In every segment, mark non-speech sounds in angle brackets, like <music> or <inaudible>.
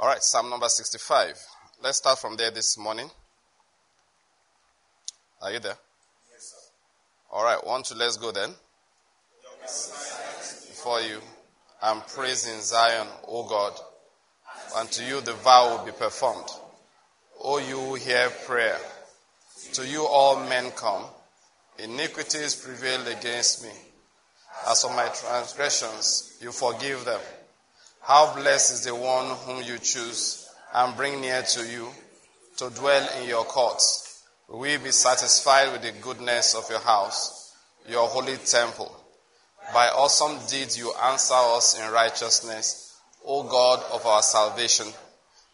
All right, Psalm number 65. Let's start from there this morning. Are you there? Yes, sir. All right, one, two, let's go then. Before you, I'm praising Zion, O God, and to you the vow will be performed. O you who hear prayer, to you all men come. Iniquities prevail against me. As for my transgressions, you forgive them. How blessed is the one whom you choose and bring near to you to dwell in your courts. We be satisfied with the goodness of your house, your holy temple? By awesome deeds you answer us in righteousness, O God of our salvation.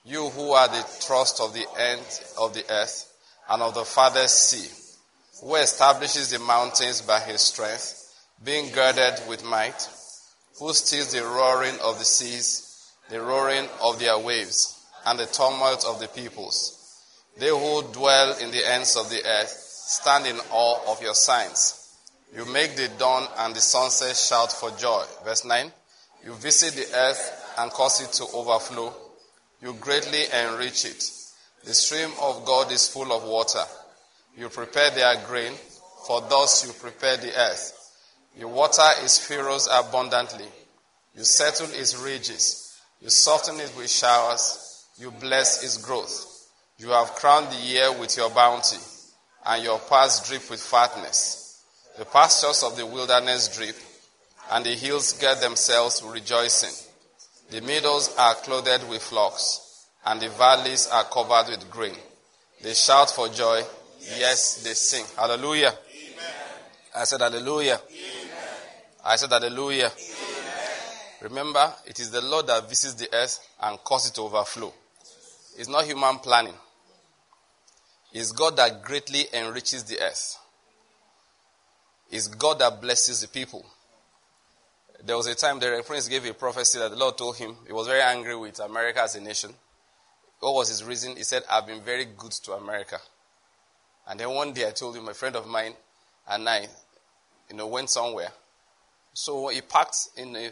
You who are the trust of the end of the earth and of the farthest sea, who establishes the mountains by his strength, being girded with might, who stills the roaring of the seas, the roaring of their waves, and the tumult of the peoples. They who dwell in the ends of the earth stand in awe of your signs. You make the dawn and the sunset shout for joy. Verse 9. You visit the earth and cause it to overflow. You greatly enrich it. The stream of God is full of water. You prepare their grain, for thus you prepare the earth. You water its furrows abundantly. You settle its ridges. You soften it with showers. You bless its growth. You have crowned the year with your bounty, and your paths drip with fatness. The pastures of the wilderness drip, and the hills gird themselves with rejoicing. The meadows are clothed with flocks, and the valleys are covered with grain. They shout for joy. Yes, they sing. Hallelujah. Amen. I said hallelujah. Amen. I said hallelujah. Remember, it is the Lord that visits the earth and causes it to overflow. It's not human planning. It's God that greatly enriches the earth. It's God that blesses the people. There was a time the prince gave a prophecy that the Lord told him he was very angry with America as a nation. What was his reason? He said, I've been very good to America. And then one day I told him, a friend of mine and I, you know, went somewhere so he parked in a,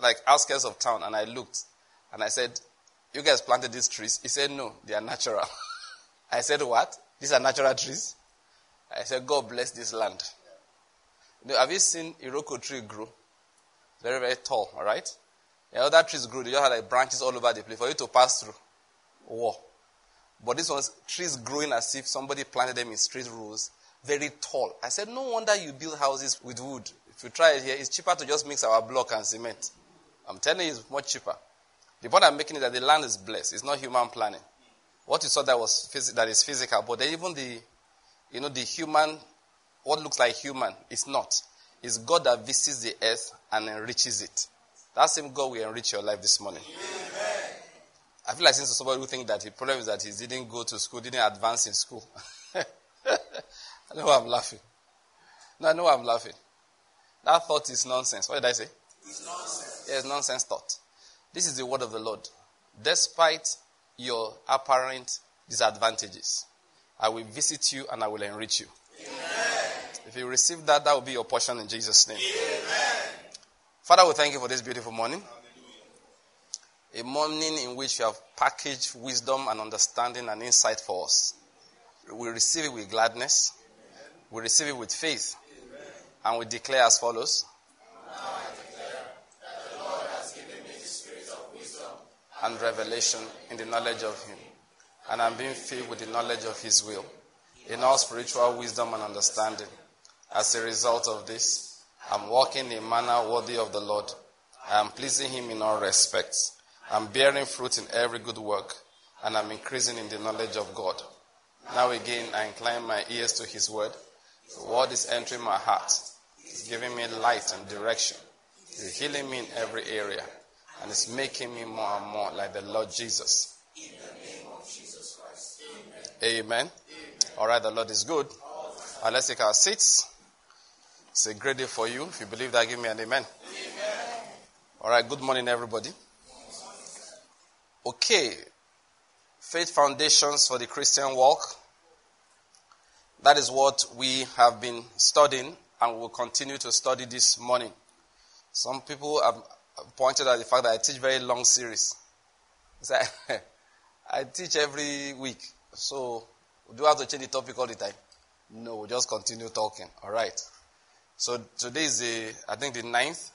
like outskirts of town, and I looked, and I said, "You guys planted these trees?" He said, "No, they are natural." <laughs> I said, "What? These are natural trees?" I said, "God bless this land." You know, have you seen Iroko tree grow? Very, very tall. All right. The other trees grow; they just have like branches all over the place for you to pass through. War. But this one's trees growing as if somebody planted them in straight rows, very tall. I said, no wonder you build houses with wood. If you try it here, it's cheaper to just mix our block and cement. I'm telling you, it's much cheaper. The point I'm making is that the land is blessed. It's not human planning. What you saw that was phys- that is physical, but even the, you know, the human, what looks like human, is not. It's God that visits the earth and enriches it. That same God will enrich your life this morning. Amen. I feel like since somebody who think that the problem is that he didn't go to school, didn't advance in school. <laughs> I know I'm laughing. No, I know I'm laughing. That thought is nonsense. What did I say? It's nonsense. Yes, nonsense thought. This is the word of the Lord. Despite your apparent disadvantages, I will visit you and I will enrich you. Amen. If you receive that, that will be your portion in Jesus' name. Amen. Father, we thank you for this beautiful morning. Hallelujah. A morning in which you have packaged wisdom and understanding and insight for us. We receive it with gladness. We receive it with faith. And we declare as follows. I declare that the Lord has given me the of wisdom and revelation in the knowledge of Him. And I'm being filled with the knowledge of His will in all spiritual wisdom and understanding. As a result of this, I'm walking in a manner worthy of the Lord. I am pleasing Him in all respects. I'm bearing fruit in every good work, and I'm increasing in the knowledge of God. Now again, I incline my ears to His word. The word is entering my heart it's giving me light and direction. It's healing me in every area. And it's making me more and more like the Lord Jesus. Jesus. Amen. Amen. All right, the Lord is good. Right, let's take our seats. It's a great day for you. If you believe that, give me an amen. amen. All right, good morning, everybody. Okay, faith foundations for the Christian walk. That is what we have been studying and we will continue to study this morning. Some people have pointed out the fact that I teach very long series. I, <laughs> I teach every week. So we do have to change the topic all the time? No, we'll just continue talking. All right. So today is the, I think the ninth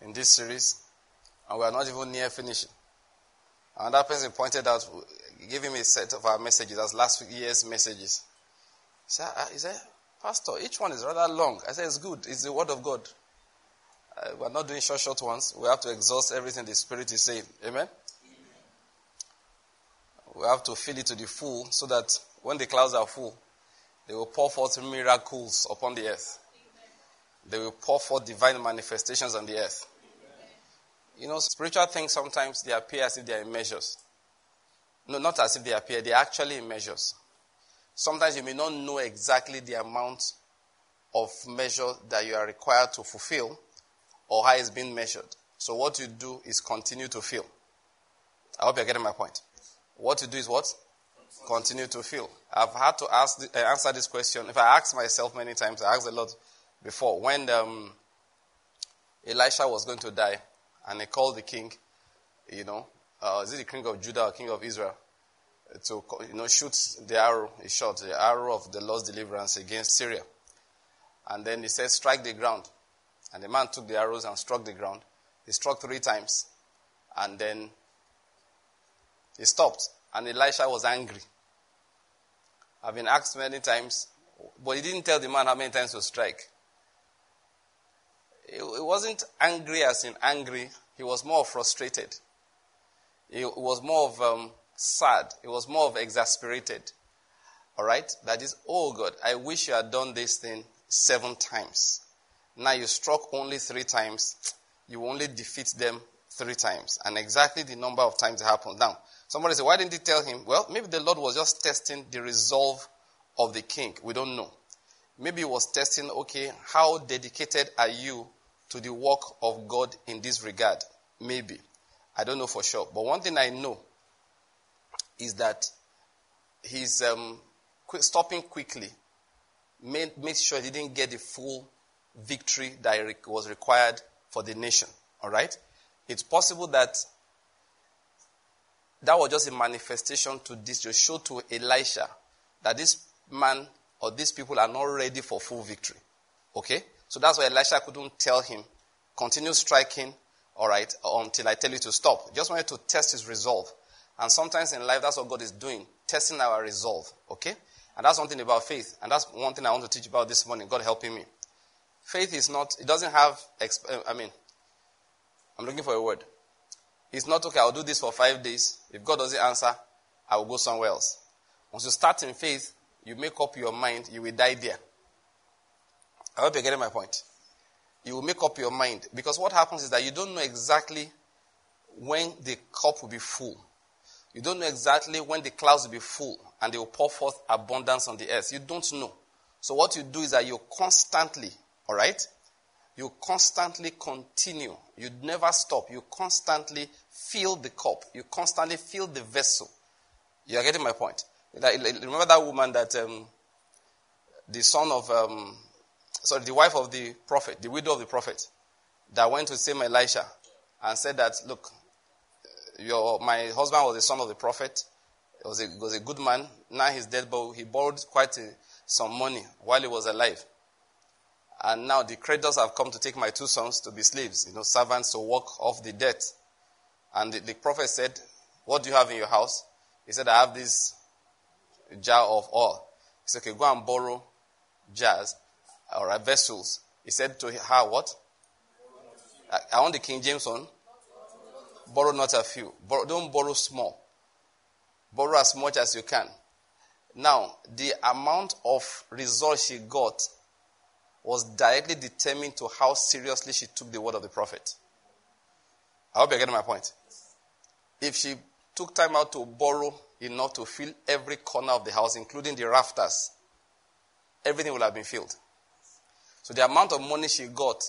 in this series, and we are not even near finishing. Another person pointed out, gave him a set of our messages as last year's messages. He said, Pastor, each one is rather long. I said, it's good. It's the word of God. Uh, we're not doing short, short ones. We have to exhaust everything the Spirit is saying. Amen? We have to fill it to the full so that when the clouds are full, they will pour forth miracles upon the earth. They will pour forth divine manifestations on the earth. You know, spiritual things sometimes they appear as if they are in measures. No, not as if they appear, they are actually in measures. Sometimes you may not know exactly the amount of measure that you are required to fulfill or how it's being measured. So what you do is continue to fill. I hope you're getting my point. What you do is what? Continue to fill. I've had to ask, uh, answer this question. If I ask myself many times, I asked a lot before. When um, Elisha was going to die, and he called the king, you know, uh, is it the king of Judah or king of Israel, to you know shoot the arrow. He shot the arrow of the Lord's deliverance against Syria, and then he said, "Strike the ground." And the man took the arrows and struck the ground. He struck three times, and then he stopped. And Elisha was angry. I've been asked many times, but he didn't tell the man how many times to strike. He wasn't angry as in angry, he was more frustrated. He was more of um, sad, he was more of exasperated. All right? That is, oh God, I wish you had done this thing seven times. Now you struck only three times, you only defeat them three times. And exactly the number of times it happened. Now, somebody said, why didn't he tell him? Well, maybe the Lord was just testing the resolve of the king. We don't know. Maybe he was testing, okay, how dedicated are you to the work of God in this regard? Maybe. I don't know for sure. But one thing I know is that he's um, stopping quickly made, made sure he didn't get the full victory that was required for the nation. All right? It's possible that that was just a manifestation to this, to show to Elisha that this man or these people are not ready for full victory. Okay? So that's why Elisha couldn't tell him, continue striking, all right, until I tell you to stop. Just wanted to test his resolve. And sometimes in life, that's what God is doing, testing our resolve. Okay? And that's one thing about faith. And that's one thing I want to teach about this morning. God helping me. Faith is not, it doesn't have, uh, I mean, I'm looking for a word. It's not, okay, I'll do this for five days. If God doesn't answer, I will go somewhere else. Once you start in faith, you make up your mind, you will die there. I hope you're getting my point. You will make up your mind. Because what happens is that you don't know exactly when the cup will be full. You don't know exactly when the clouds will be full and they will pour forth abundance on the earth. You don't know. So what you do is that you constantly all right? You constantly continue. You never stop. You constantly fill the cup. You constantly fill the vessel. You are getting my point. Remember that woman that um, the son of, um, sorry, the wife of the prophet, the widow of the prophet, that went to see Elisha and said that, look, your, my husband was the son of the prophet. He was a, was a good man. Now he's dead, but he borrowed quite a, some money while he was alive. And now the creditors have come to take my two sons to be slaves, you know, servants to work off the debt. And the, the prophet said, What do you have in your house? He said, I have this jar of oil. He said, Okay, go and borrow jars or vessels. He said to her, What? I, I want the King James one. Borrow not a few. Borrow, don't borrow small. Borrow as much as you can. Now, the amount of result she got was directly determined to how seriously she took the word of the prophet. I hope you're getting my point. If she took time out to borrow enough to fill every corner of the house, including the rafters, everything would have been filled. So the amount of money she got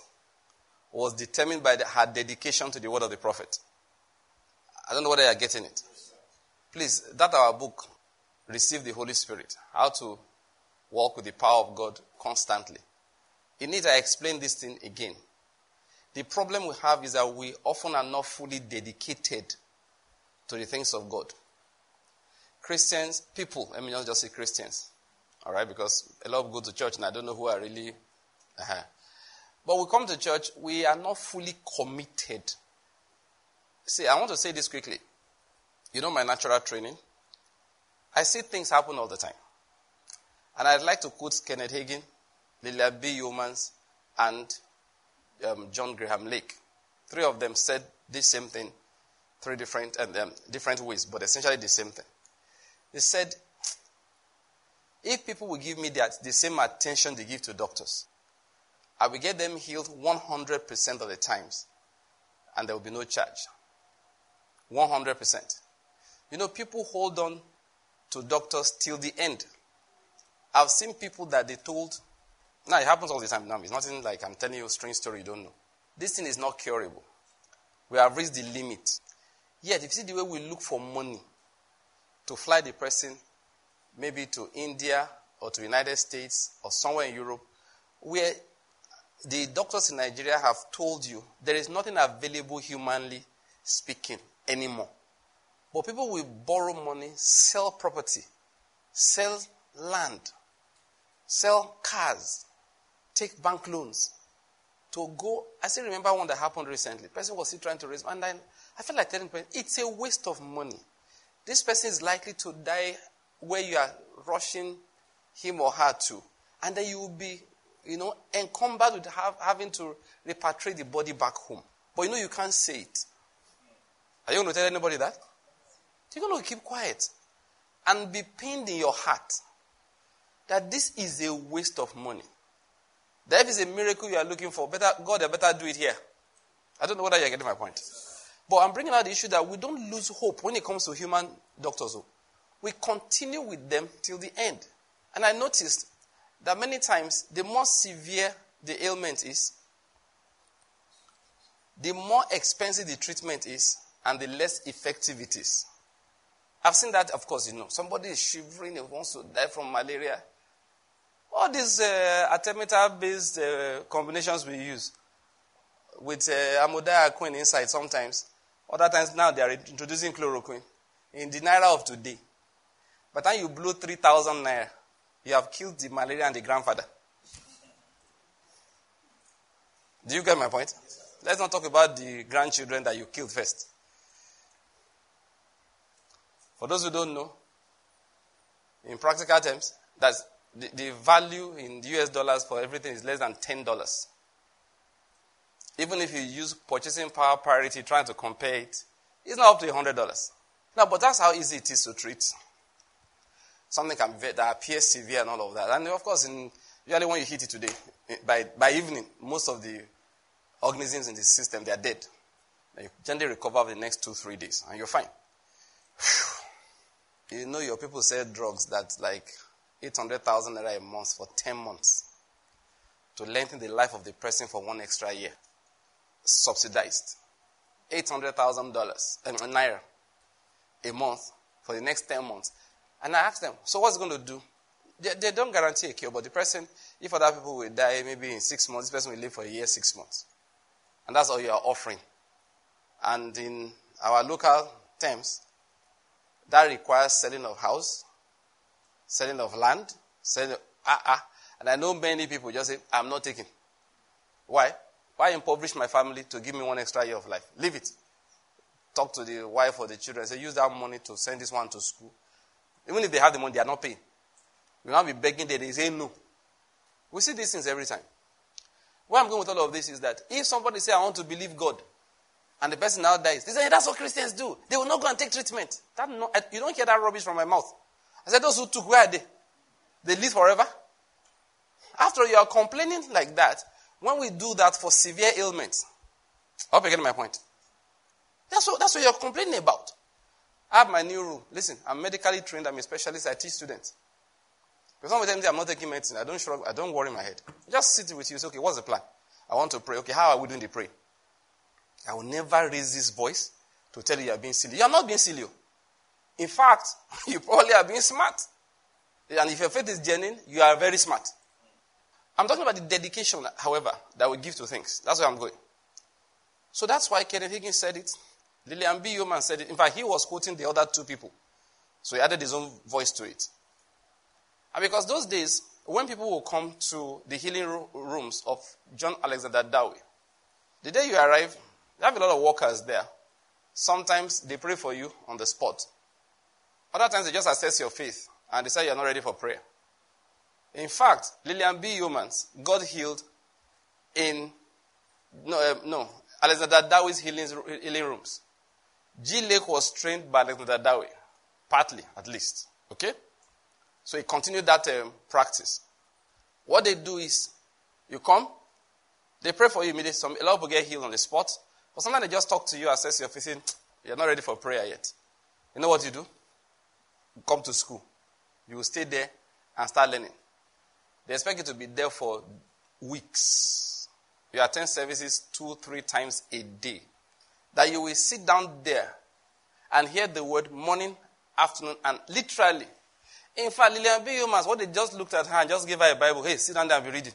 was determined by the, her dedication to the word of the prophet. I don't know whether you're getting it. Please, that our book, Receive the Holy Spirit, how to walk with the power of God constantly. You need to explain this thing again. The problem we have is that we often are not fully dedicated to the things of God. Christians, people, let me not just say Christians, all right, because a lot of go to church and I don't know who are really. Uh-huh. But we come to church, we are not fully committed. See, I want to say this quickly. You know my natural training? I see things happen all the time. And I'd like to quote Kenneth Hagin, Lillian B. Yeomans, and um, John Graham Lake. Three of them said the same thing, three different and um, different ways, but essentially the same thing. They said, if people will give me that, the same attention they give to doctors, I will get them healed 100% of the times, and there will be no charge. 100%. You know, people hold on to doctors till the end. I've seen people that they told, now it happens all the time now. It's nothing like I'm telling you a strange story you don't know. This thing is not curable. We have reached the limit. Yet, if you see the way we look for money to fly the person maybe to India or to United States or somewhere in Europe, where the doctors in Nigeria have told you there is nothing available humanly speaking anymore. But people will borrow money, sell property, sell land, sell cars, take bank loans to go. I still remember one that happened recently. The person was still trying to raise, money, and then I felt like telling people, it's a waste of money. This person is likely to die where you are rushing him or her to. And then you will be, you know, encumbered with have, having to repatriate the body back home. But you know you can't say it. Are you going to tell anybody that? You're going to keep quiet and be pained in your heart that this is a waste of money. That if it's a miracle you are looking for, better God, better do it here. I don't know whether you're getting my point. But I'm bringing out the issue that we don't lose hope when it comes to human doctors. We continue with them till the end. And I noticed that many times, the more severe the ailment is, the more expensive the treatment is, and the less effective it is. I've seen that, of course, you know. Somebody is shivering, he wants to die from malaria. All these uh, artemether based uh, combinations we use with uh, amodiaquine inside sometimes. Other times now they are introducing chloroquine. In the naira of today, by the time you blow 3,000 naira, you have killed the malaria and the grandfather. Do you get my point? Let's not talk about the grandchildren that you killed first. For those who don't know, in practical terms, that's the, the value in US dollars for everything is less than $10. Even if you use purchasing power parity trying to compare it, it's not up to $100. Now, but that's how easy it is to treat. Something can be that appears severe and all of that. And of course, in, usually when you hit it today, eh, by, by evening, most of the organisms in the system, they are dead. And you generally recover the next two, three days, and you're fine. You know, your people sell drugs that like 800,000 naira a month for 10 months to lengthen the life of the person for one extra year. Subsidized. $800,000 eh, naira a month for the next 10 months. And I asked them, so what's going to do? They, they, don't guarantee a cure, but the person, if other people will die maybe in six months, this person will live for a year, six months. And that's all you are offering. And in our local terms, that requires selling of house, selling of land, selling ah ah. And I know many people just say, I'm not taking. Why? Why impoverish my family to give me one extra year of life? Leave it. Talk to the wife or the children. Say, use that money to send this one to school. Even if they have the money, they are not paying. You not be begging them. They say no. We see these things every time. Where I'm going with all of this is that if somebody say, I want to believe God, and the person now dies. They say, hey, that's what Christians do. They will not go and take treatment. That no, eh, you don't hear that rubbish from my mouth. I said, those who took, where are they? They live forever? After you are complaining like that, when we do that for severe ailments, I hope you get my point. That's what, that's what you're complaining about. I have my new rule. Listen, I'm medically trained. I'm a specialist. I teach students. Because some of them say, I'm not taking medicine. I don't shrug. I don't worry my head. Just sit with you. Say, okay, what's the plan? I want to pray. Okay, how are we doing the pray? I will never raise this voice to tell you you are being silly. You are not being silly. Oh. In fact, <laughs> you probably are being smart. And if your faith is genuine, you are very smart. I'm talking about the dedication, however, that we give to things. That's where I'm going. So that's why Kenneth Hagin said it. Lillian B. Yeoman said it. In fact, he was quoting the other two people. So he added his own voice to it. And because those days, when people will come to the healing rooms of John Alexander Dowie, the day you arrive, you have a lot of workers there. Sometimes they pray for you on the spot. Other times they just assess your faith and decide you're not ready for prayer. In fact, Lillian B. Yeomans got healed in, no, uh, no Alexander Dowie's healing, healing rooms. G. Lake was trained by Alexander Dowie, partly at least. Okay? So he continued that um, practice. What they do is, you come, they pray for you immediately. Some, a lot of people get healed on the spot. But sometimes they just talk to you, assess your faith, you're not ready for prayer yet. You know what you do? You come to school. You will stay there and start learning. They expect you to be there for weeks. You attend services two, three times a day. That you will sit down there and hear the word morning, afternoon, and literally. In fact, Lillian B. Yeomans, what they just looked at her and just gave her a Bible. Hey, sit down there and be reading.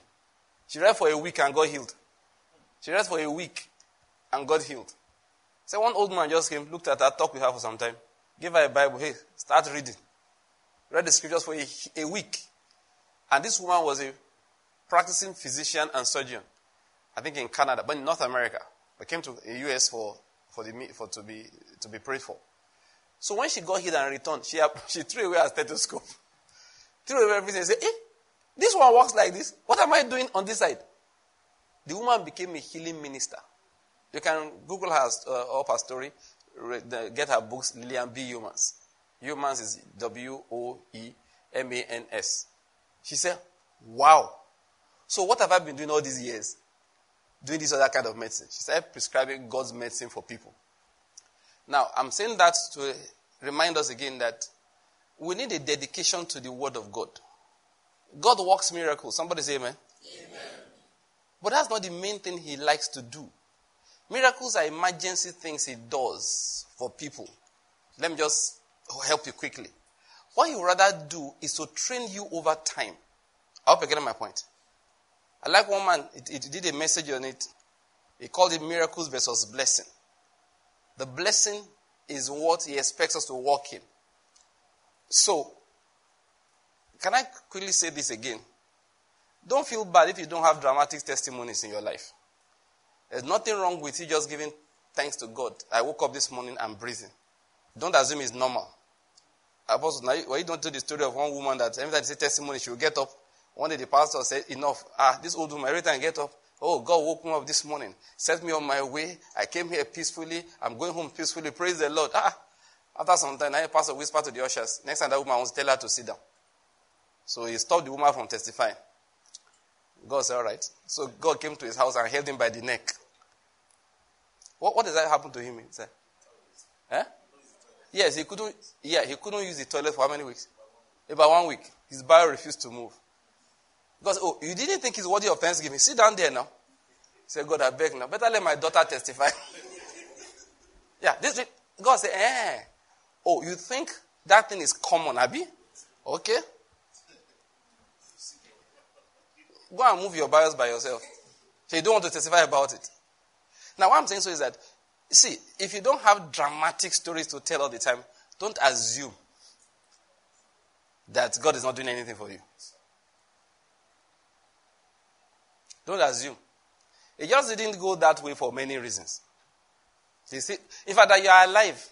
She read for a week and got healed. She read for a week and got healed. So one old man just came, looked at her, talked with her for some time, gave her a Bible. Hey, start reading. Read the scriptures for a, a week. And this woman was a practicing physician and surgeon, I think in Canada, but in North America. But came to the US for, for, the, for to, be, to be prayed for. So when she got healed and returned, she, <laughs> she threw away her stethoscope. <laughs> threw away everything and said, eh, this one works like this. What am I doing on this side? The woman became a healing minister. You can Google her uh, up her story, get her books, Lillian B. Yeomans. Yeomans is W O E M A N S. She said, Wow. So what have I been doing all these years? Doing this other kind of medicine. She started prescribing God's medicine for people. Now, I'm saying that to remind us again that we need a dedication to the Word of God. God works miracles. Somebody say amen. amen. But that's not the main thing He likes to do. Miracles are emergency things He does for people. Let me just help you quickly. What he would rather do is to train you over time. I hope you're getting my point. I like one man, he, did a message on it. He called it miracles versus blessing. The blessing is what he expects us to walk in. So, can I quickly say this again? Don't feel bad if you don't have dramatic testimonies in your life. There's nothing wrong with you just giving thanks to God. I woke up this morning and breathing. Don't assume it's normal. Apostle, now, why you don't tell the story of one woman that every time say testimony, she will get up. One day the pastor said, Enough. Ah, this old woman, every time I get up, oh, God woke me up this morning, set me on my way. I came here peacefully. I'm going home peacefully. Praise the Lord. Ah, after some time, the pastor whispered to the ushers, next time that woman wants to tell her to sit down. So he stopped the woman from testifying. God said, All right. So God came to his house and held him by the neck. What, what does that happen to him? Said, eh? Yes, he couldn't. Yeah, he couldn't use the toilet for how many weeks? About one week. His bowel refused to move. Because oh, you didn't think he's worthy of thanksgiving. Sit down there now. Say, God, I beg now. Better let my daughter testify. <laughs> yeah, this God said, eh. Oh, you think that thing is common, Abby? Okay. Go and move your bowels by yourself. So you don't want to testify about it. Now, what I'm saying so is that See, if you don't have dramatic stories to tell all the time, don't assume that God is not doing anything for you. Don't assume. It just didn't go that way for many reasons. You see, in fact, that you are alive.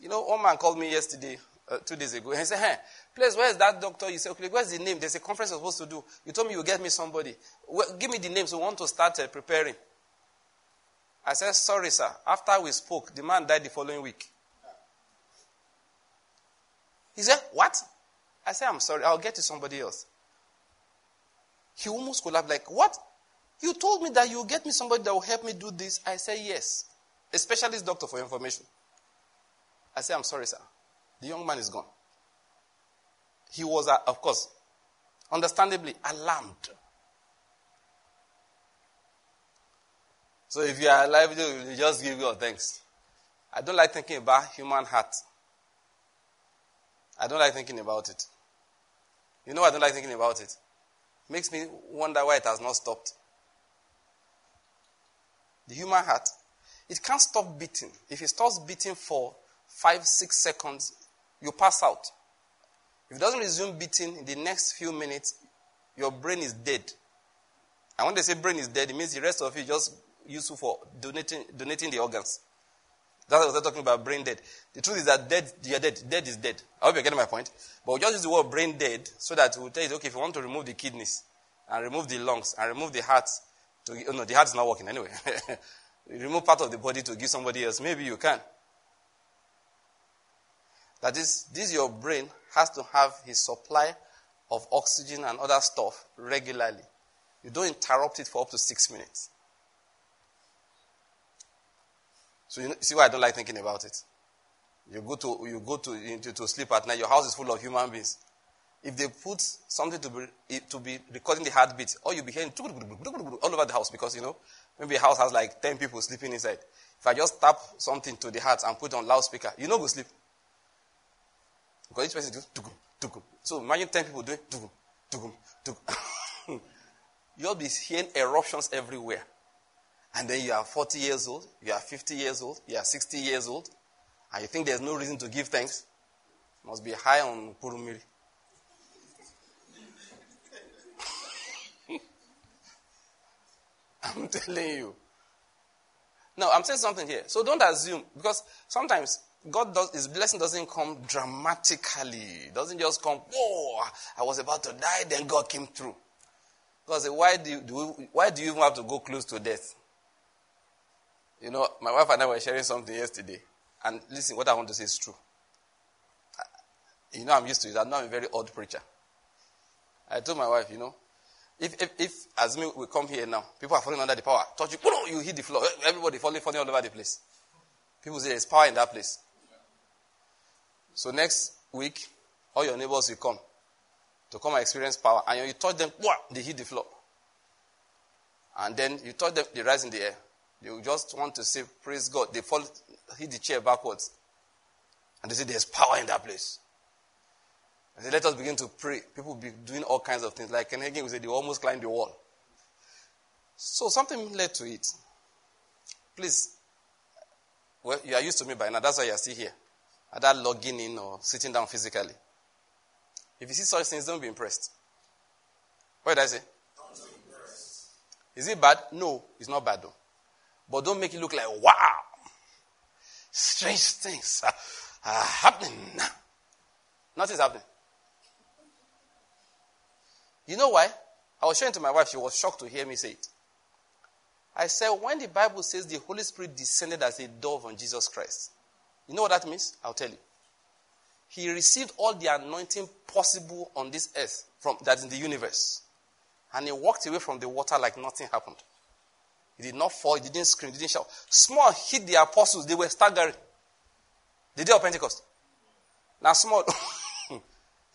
You know, one man called me yesterday, uh, two days ago, and he said, Hey, please, where's that doctor? You say, Okay, where's the name? There's a conference I'm supposed to do. You told me you'll get me somebody. Well, give me the name so we want to start uh, preparing. I said, Sorry, sir. After we spoke, the man died the following week. He said, What? I said, I'm sorry. I'll get to somebody else. He almost collapsed, like, What? You told me that you'll get me somebody that will help me do this. I said, Yes. A specialist doctor for information. I said, I'm sorry, sir. The young man is gone. He was, uh, of course, understandably alarmed. So if you are alive, you just give your thanks. I don't like thinking about human heart. I don't like thinking about it. You know I don't like thinking about it? Makes me wonder why it has not stopped. The human heart. it can't stop beating. If it stops beating for five, six seconds, you pass out. If it doesn't resume beating in the next few minutes, your brain is dead. And when they say brain is dead, it means the rest of you just useful for donating, donating the organs. That's what they're talking about, brain dead. The truth is that dead, you're dead. Dead is dead. I hope you're getting my point. But we just use the word brain dead so that we'll tell you, okay, if you want to remove the kidneys and remove the lungs and remove the heart, to, oh no, the heart is not working anyway. <laughs> remove part of the body to give somebody else. Maybe you can. That is, this your brain has to have his supply of oxygen and other stuff regularly. You don't interrupt it for up to six minutes. So you see why I don't like thinking about it. You go to you go to, to, to sleep at night. Your house is full of human beings. If they put something to be to be recording the heartbeat, or you'll be hearing all over the house because you know maybe a house has like ten people sleeping inside. If I just tap something to the heart and put on loudspeaker, you know go sleep. Because each person do So imagine ten people doing tugum, tugum, tugum. <laughs> You'll be hearing eruptions everywhere. And then you are 40 years old, you are 50 years old, you are 60 years old, and you think there's no reason to give thanks. Must be high on Purumiri. <laughs> I'm telling you. No, I'm saying something here. So don't assume, because sometimes God does, His blessing doesn't come dramatically. It doesn't just come, whoa, I was about to die, then God came through. Because why do you, do we, why do you even have to go close to death? You know, my wife and I were sharing something yesterday. And listen, what I want to say is true. You know, I'm used to it. I'm not a very odd preacher. I told my wife, you know, if, if, if as me, we come here now, people are falling under the power. Touch you, you hit the floor. Everybody falling, falling all over the place. People say there's power in that place. So next week, all your neighbors will come to come and experience power. And you touch them, they hit the floor. And then you touch them, they rise in the air. They just want to say, Praise God. They fall, hit the chair backwards. And they say, There's power in that place. And they let us begin to pray. People will be doing all kinds of things. Like Ken Hagin, we say, they almost climbed the wall. So something led to it. Please, well, you are used to me by now. That's why you are still here. Either logging in or sitting down physically. If you see such things, don't be impressed. What did I say? Don't be impressed. Is it bad? No, it's not bad though. But don't make it look like, wow, strange things are, are happening now. Nothing's happening. You know why? I was showing to my wife, she was shocked to hear me say it. I said, when the Bible says the Holy Spirit descended as a dove on Jesus Christ, you know what that means? I'll tell you. He received all the anointing possible on this earth from that's in the universe. And he walked away from the water like nothing happened. He did not fall, he didn't scream, he didn't shout. Small hit the apostles, they were staggering. The day of Pentecost. Now, small <laughs>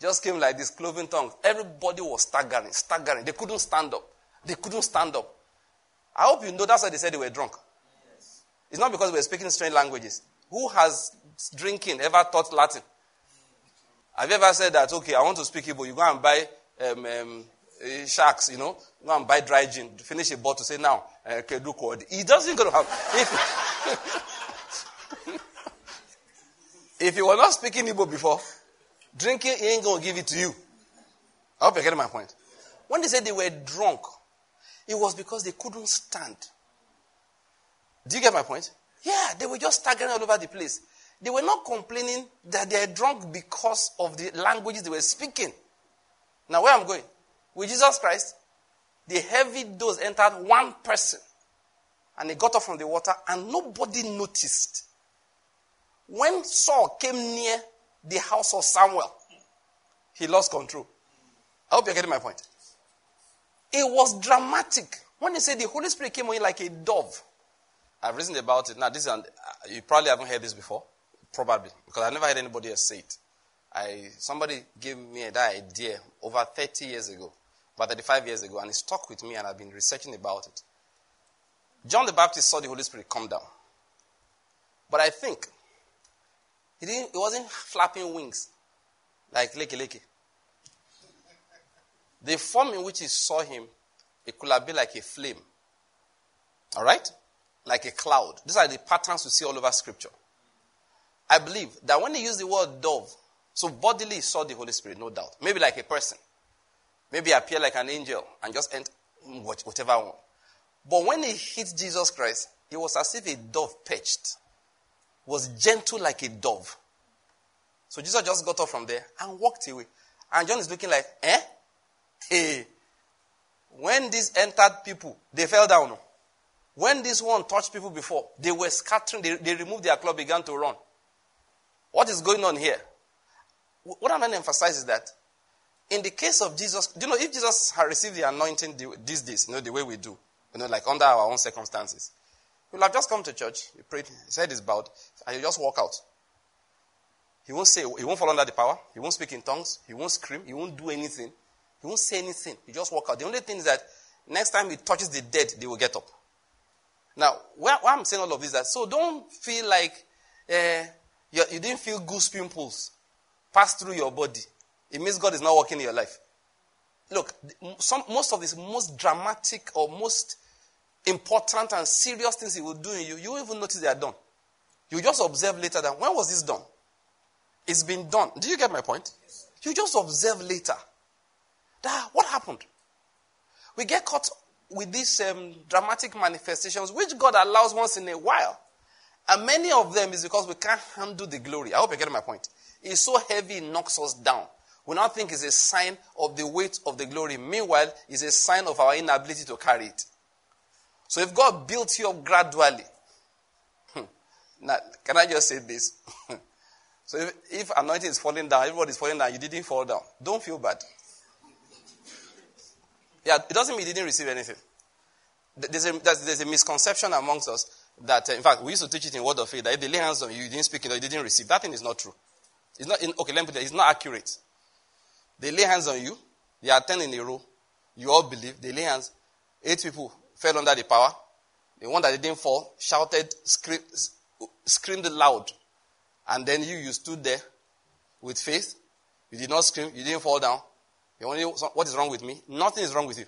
just came like this, cloven tongue. Everybody was staggering, staggering. They couldn't stand up. They couldn't stand up. I hope you know that's why they said they were drunk. Yes. It's not because we were speaking strange languages. Who has drinking ever taught Latin? Have you ever said that, okay, I want to speak Igbo, you go and buy um, um, uh, sharks, you know, go and buy dry gin, finish a bottle, say now, uh, Kedu code. He doesn't going to have. If, <laughs> if you were not speaking Igbo before, drinking he ain't going to give it to you. I hope you're getting my point. When they said they were drunk, it was because they couldn't stand. Do you get my point? Yeah, they were just staggering all over the place. They were not complaining that they are drunk because of the languages they were speaking. Now, where I'm going? With Jesus Christ, the heavy dose entered one person. And he got up from the water, and nobody noticed. When Saul came near the house of Samuel, he lost control. I hope you're getting my point. It was dramatic. When he said the Holy Spirit came on him like a dove. I've reasoned about it. Now, this is an, uh, you probably haven't heard this before. Probably. Because I never heard anybody else say it. I, somebody gave me that idea over 30 years ago, about 35 years ago, and it stuck with me, and I've been researching about it. John the Baptist saw the Holy Spirit come down. But I think he, didn't, he wasn't flapping wings like Leke Leke. The form in which he saw him, it could have been like a flame. All right? Like a cloud. These are the patterns we see all over scripture. I believe that when he used the word dove, so bodily saw the Holy Spirit, no doubt. Maybe like a person. Maybe appear like an angel and just enter whatever one. But when he hit Jesus Christ, it was as if a dove perched. Was gentle like a dove. So Jesus just got up from there and walked away. And John is looking like, eh? Hey. When these entered people, they fell down. When this one touched people before, they were scattering, they, they removed their cloth, began to run. What is going on here? What I'm going to emphasize is that in the case of Jesus, do you know, if Jesus had received the anointing these days, you know, the way we do, you know, like under our own circumstances, he would have just come to church, he prayed, his head is bowed, and he just walk out. He won't say, he won't fall under the power, he won't speak in tongues, he won't scream, he won't do anything, he won't say anything, he just walk out. The only thing is that next time he touches the dead, they will get up. Now, why, I'm saying all of this is that, so don't feel like uh, you, you didn't feel goose pimples pass through your body. It means God is not working in your life. Look, some, most of these most dramatic or most important and serious things He will do in you, you won't even notice they are done. You just observe later that when was this done? It's been done. Do you get my point? You just observe later. That what happened? We get caught with these um, dramatic manifestations, which God allows once in a while. And many of them is because we can't handle the glory. I hope you get my point. It's so heavy, it knocks us down. We now think it's a sign of the weight of the glory. Meanwhile, it's a sign of our inability to carry it. So if God built you up gradually, now, can I just say this? <laughs> so if, if anointing is falling down, everybody is falling down, you didn't fall down. Don't feel bad. Yeah, it doesn't mean you didn't receive anything. There's a, there's a misconception amongst us that, uh, in fact, we used to teach it in Word of Faith that if they lay hands on you, you didn't speak it or you didn't receive. That thing is not true. It's not, in, okay, let me put it, it's not accurate. They lay hands on you, they are 10 in a row, you all believe, they lay hands, eight people fell under the power. The one that didn't fall shouted, screamed, screamed loud. And then you, you stood there with faith. You did not scream, you didn't fall down. You only, what is wrong with me? Nothing is wrong with you.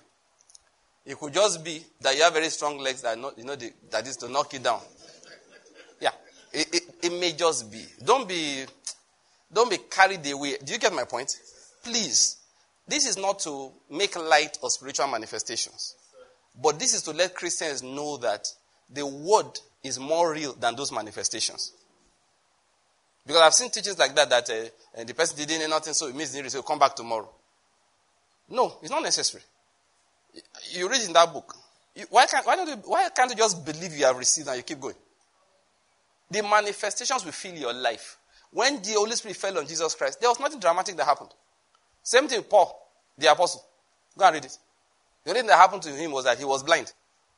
It could just be that you have very strong legs that not, you know the, that is to knock you down. Yeah, it, it, it may just be. Don't be, don't be carried away. Do you get my point? Please, this is not to make light of spiritual manifestations, but this is to let Christians know that the word is more real than those manifestations. Because I've seen teachings like that that uh, the person didn't know nothing, so it means he will come back tomorrow. No, it's not necessary. You read in that book. Why can't, why, don't you, why can't you just believe you have received and you keep going? The manifestations will fill your life. When the Holy Spirit fell on Jesus Christ, there was nothing dramatic that happened. Same thing, with Paul, the apostle. Go and read it. The only thing that happened to him was that he was blind.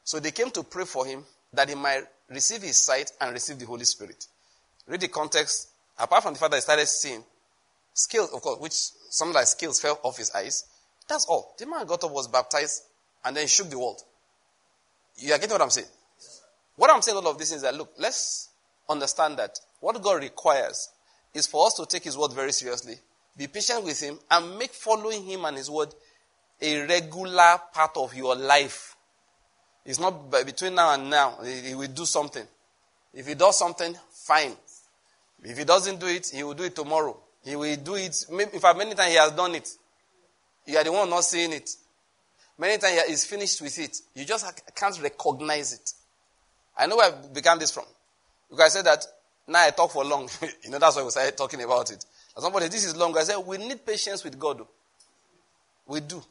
So they came to pray for him that he might receive his sight and receive the Holy Spirit. Read the context. Apart from the fact that he started seeing, skills, of course, which some like skills fell off his eyes. That's all. The man got up, was baptized, and then shook the world. You are getting what I'm saying? What I'm saying all of this is that, look, let's understand that what God requires is for us to take His word very seriously, be patient with Him, and make following Him and His word a regular part of your life. It's not between now and now. He will do something. If He does something, fine. If He doesn't do it, He will do it tomorrow. He will do it. In fact, many times He has done it. You are the one not seeing it. Many times he's finished with it. You just can't recognize it. I know where I began this from. Because I said that now I talk for long. <laughs> you know, that's why we started talking about it. Somebody, this is long. I said, we need patience with God. We do.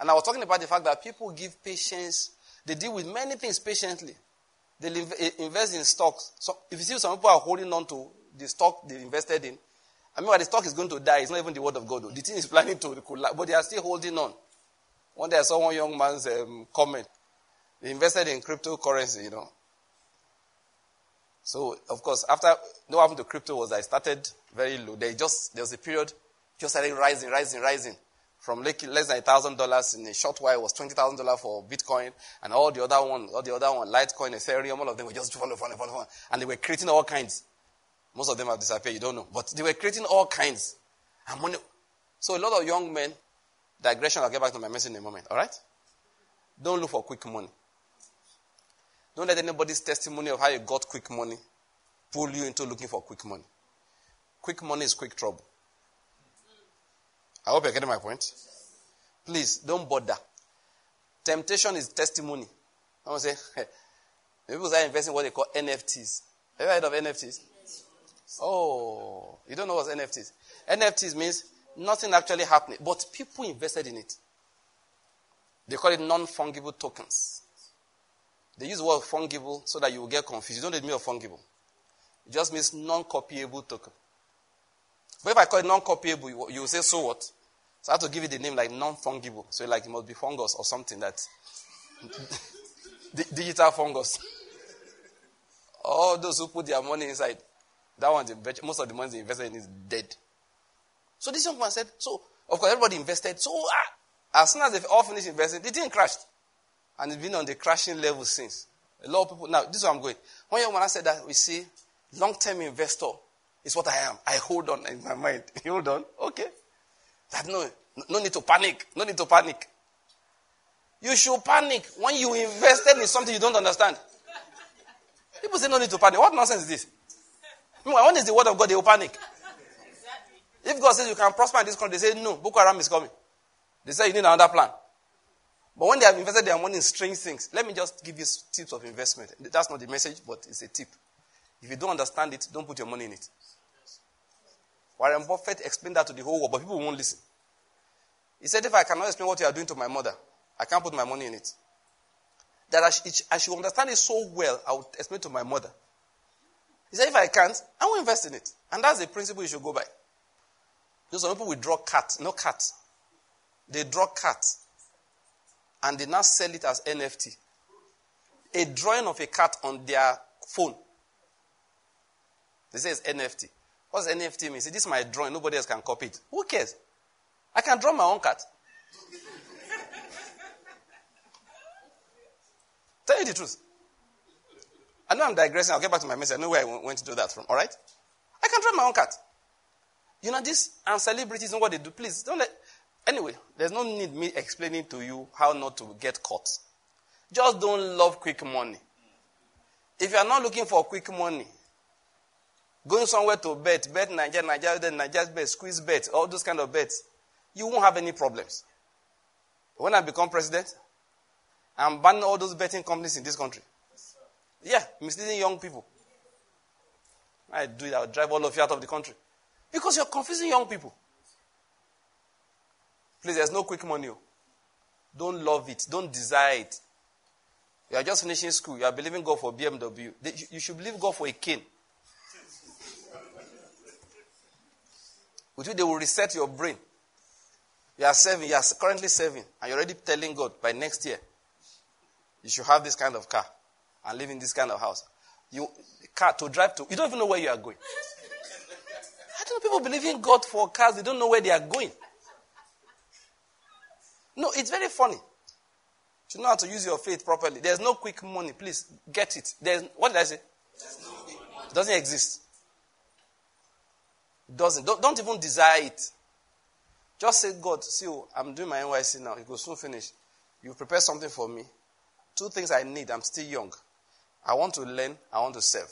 And I was talking about the fact that people give patience. They deal with many things patiently. They invest in stocks. So if you see some people are holding on to the stock they invested in, I mean, the stock is going to die. It's not even the word of God. Though. The thing is planning to collapse, but they are still holding on. One day I saw one young man's um, comment. They invested in cryptocurrency, you know. So, of course, after what happened to crypto was I started very low. They just there was a period just started rising, rising, rising. From less than thousand dollars in a short while it was twenty thousand dollars for Bitcoin and all the other one, all the other one, Litecoin, Ethereum, all of them were just falling, falling, falling, falling. And they were creating all kinds. Most of them have disappeared, you don't know. But they were creating all kinds. So a lot of young men, digression, I'll get back to my message in a moment, all right? Don't look for quick money. Don't let anybody's testimony of how you got quick money pull you into looking for quick money. Quick money is quick trouble. I hope you're getting my point. Please don't bother. Temptation is testimony. I want to say, <laughs> people are investing in what they call NFTs. Have you heard of NFTs? Oh, you don't know what NFTs? NFTs means nothing actually happening, but people invested in it. They call it non-fungible tokens. They use the word fungible so that you will get confused. You don't need me of fungible. It just means non-copyable token. But if I call it non-copyable, you, you will say, so what? So I have to give it the name like non-fungible. So like it must be fungus or something that <laughs> digital fungus. <laughs> All those who put their money inside, that one's one, most of the money they invested in is dead. So this young man said, so of course everybody invested. So ah, as soon as they all finished investing, the thing crashed. And it's been on the crashing level since. A lot of people, now this is where I'm going. One young man said that we see long-term investor is what I am. I hold on in my mind. <laughs> Hold on? Okay. That no, no need to panic. No need to panic. You should panic when you invested in something you don't understand. People say no need to panic. What nonsense is this? When is the word of God, they will panic. If God says you can prosper in this country, they say no, Boko Haram is coming. They say you need another plan. But when they have invested their money in strange things, let me just give you tips of investment. That's not the message, but it's a tip. If you don't understand it, don't put your money in it. Warren Buffett explained that to the whole world, but people won't listen. He said, if I cannot explain what you are doing to my mother, I can't put my money in it. That I, I should understand it so well, I would explain to my mother. He said, if I can't, I will invest in it. And that's the principle you should go by. Because some people will draw cat, no cat. They draw cat and they now sell it as NFT. A drawing of a cat on their phone. They say it's NFT. What does NFT mean? See, this is my drawing. Nobody else can copy it. Who cares? I can draw my own cat. <laughs> Tell you the truth. I know I'm digressing. I'll get back to my message. I know where I went to do that from. All right? I can draw my own cat. You know, this and celebrities know what they do. Please don't let. Anyway, there's no need me explaining to you how not to get caught. Just don't love quick money. If you are not looking for quick money, going somewhere to bet, bet Nigeria, Nigeria, then Nigeria's bet, squeeze bet, all those kind of bets, you won't have any problems. When I become president, I'm banning all those betting companies in this country. Yeah, misleading young people. I do it, I'll drive all of you out of the country. Because you're confusing young people. Please, there's no quick money. Oh. Don't love it. Don't desire it. You are just finishing school. You are believing God for BMW. You should believe God for a cane. With you, they will reset your brain. You are serving, you are currently serving, and you're already telling God by next year, you should have this kind of car and live in this kind of house. You car to drive to, you don't even know where you are going. I don't know people believe in God for cars, they don't know where they are going. No, it's very funny. You know how to use your faith properly. There's no quick money. Please get it. There's what did I say? It doesn't exist. It doesn't. Don't, don't even desire it. Just say, God, see, oh, I'm doing my NYSC now. It will soon finish. You prepare something for me. Two things I need. I'm still young. I want to learn. I want to serve.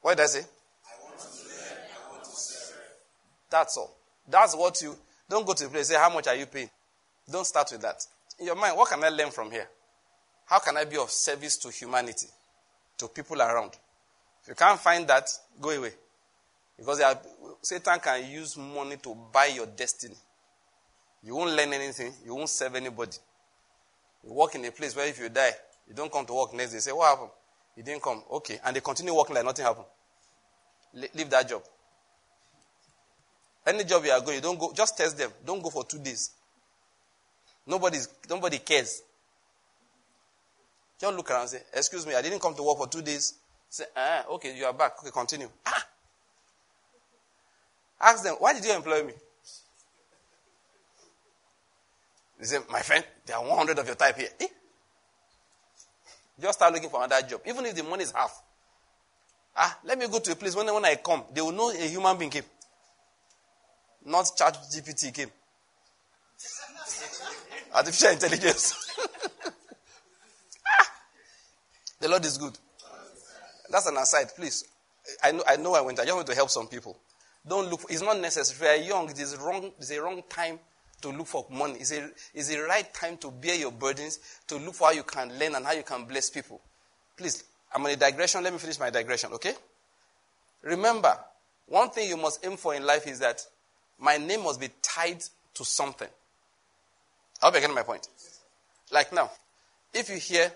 What does I say? I want to learn. I want to serve. That's all. That's what you. Don't go to the place say, How much are you paying? Don't start with that. In your mind, what can I learn from here? How can I be of service to humanity, to people around? If you can't find that, go away. Because are, Satan can use money to buy your destiny. You won't learn anything, you won't serve anybody. You work in a place where if you die, you don't come to work next day. Say, What happened? You didn't come. Okay. And they continue working like nothing happened. leave that job. Any job you are going, you don't go, just test them. Don't go for two days. Nobody's, nobody cares. Just look around and say, Excuse me, I didn't come to work for two days. Say, ah, okay, you are back. Okay, continue. Ah! Ask them, why did you employ me? They say, my friend, there are 100 of your type here. Eh? Just start looking for another job, even if the money is half. Ah, let me go to a place when, when I come, they will know a human being came. Not chat GPT came. <laughs> Artificial intelligence. <laughs> ah. The Lord is good. That's an aside, please. I know I know I went. I just want to help some people. Don't look. it's not necessary. If you are young, it is wrong. It's a wrong time to look for money. It's a it's the right time to bear your burdens, to look for how you can learn and how you can bless people. Please, I'm on a digression. Let me finish my digression, okay? Remember, one thing you must aim for in life is that my name must be tied to something. I hope you're getting my point. Like now, if you hear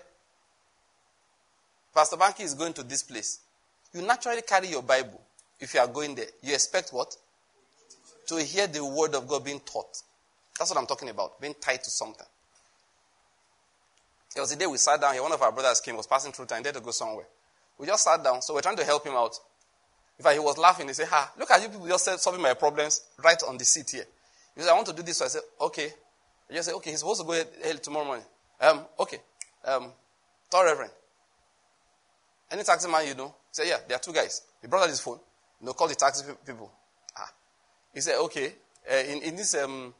Pastor Banky is going to this place, you naturally carry your Bible. If you are going there, you expect what? To hear the word of God being taught. That's what I'm talking about, being tied to something. There was a day we sat down here, one of our brothers came, was passing through town, he had to go somewhere. We just sat down, so we're trying to help him out. In fact, he was laughing. He said, Ha, look at you people just solving my problems right on the seat here. He said, I want to do this. So I said, Okay. I just said, Okay, he's supposed to go ahead tomorrow morning. Um, okay. Um, tall Reverend. Any taxi man you know? He said, Yeah, there are two guys. He brought out his phone. You know, call the taxi people. Ah. He said, Okay. Uh, in, in this, um,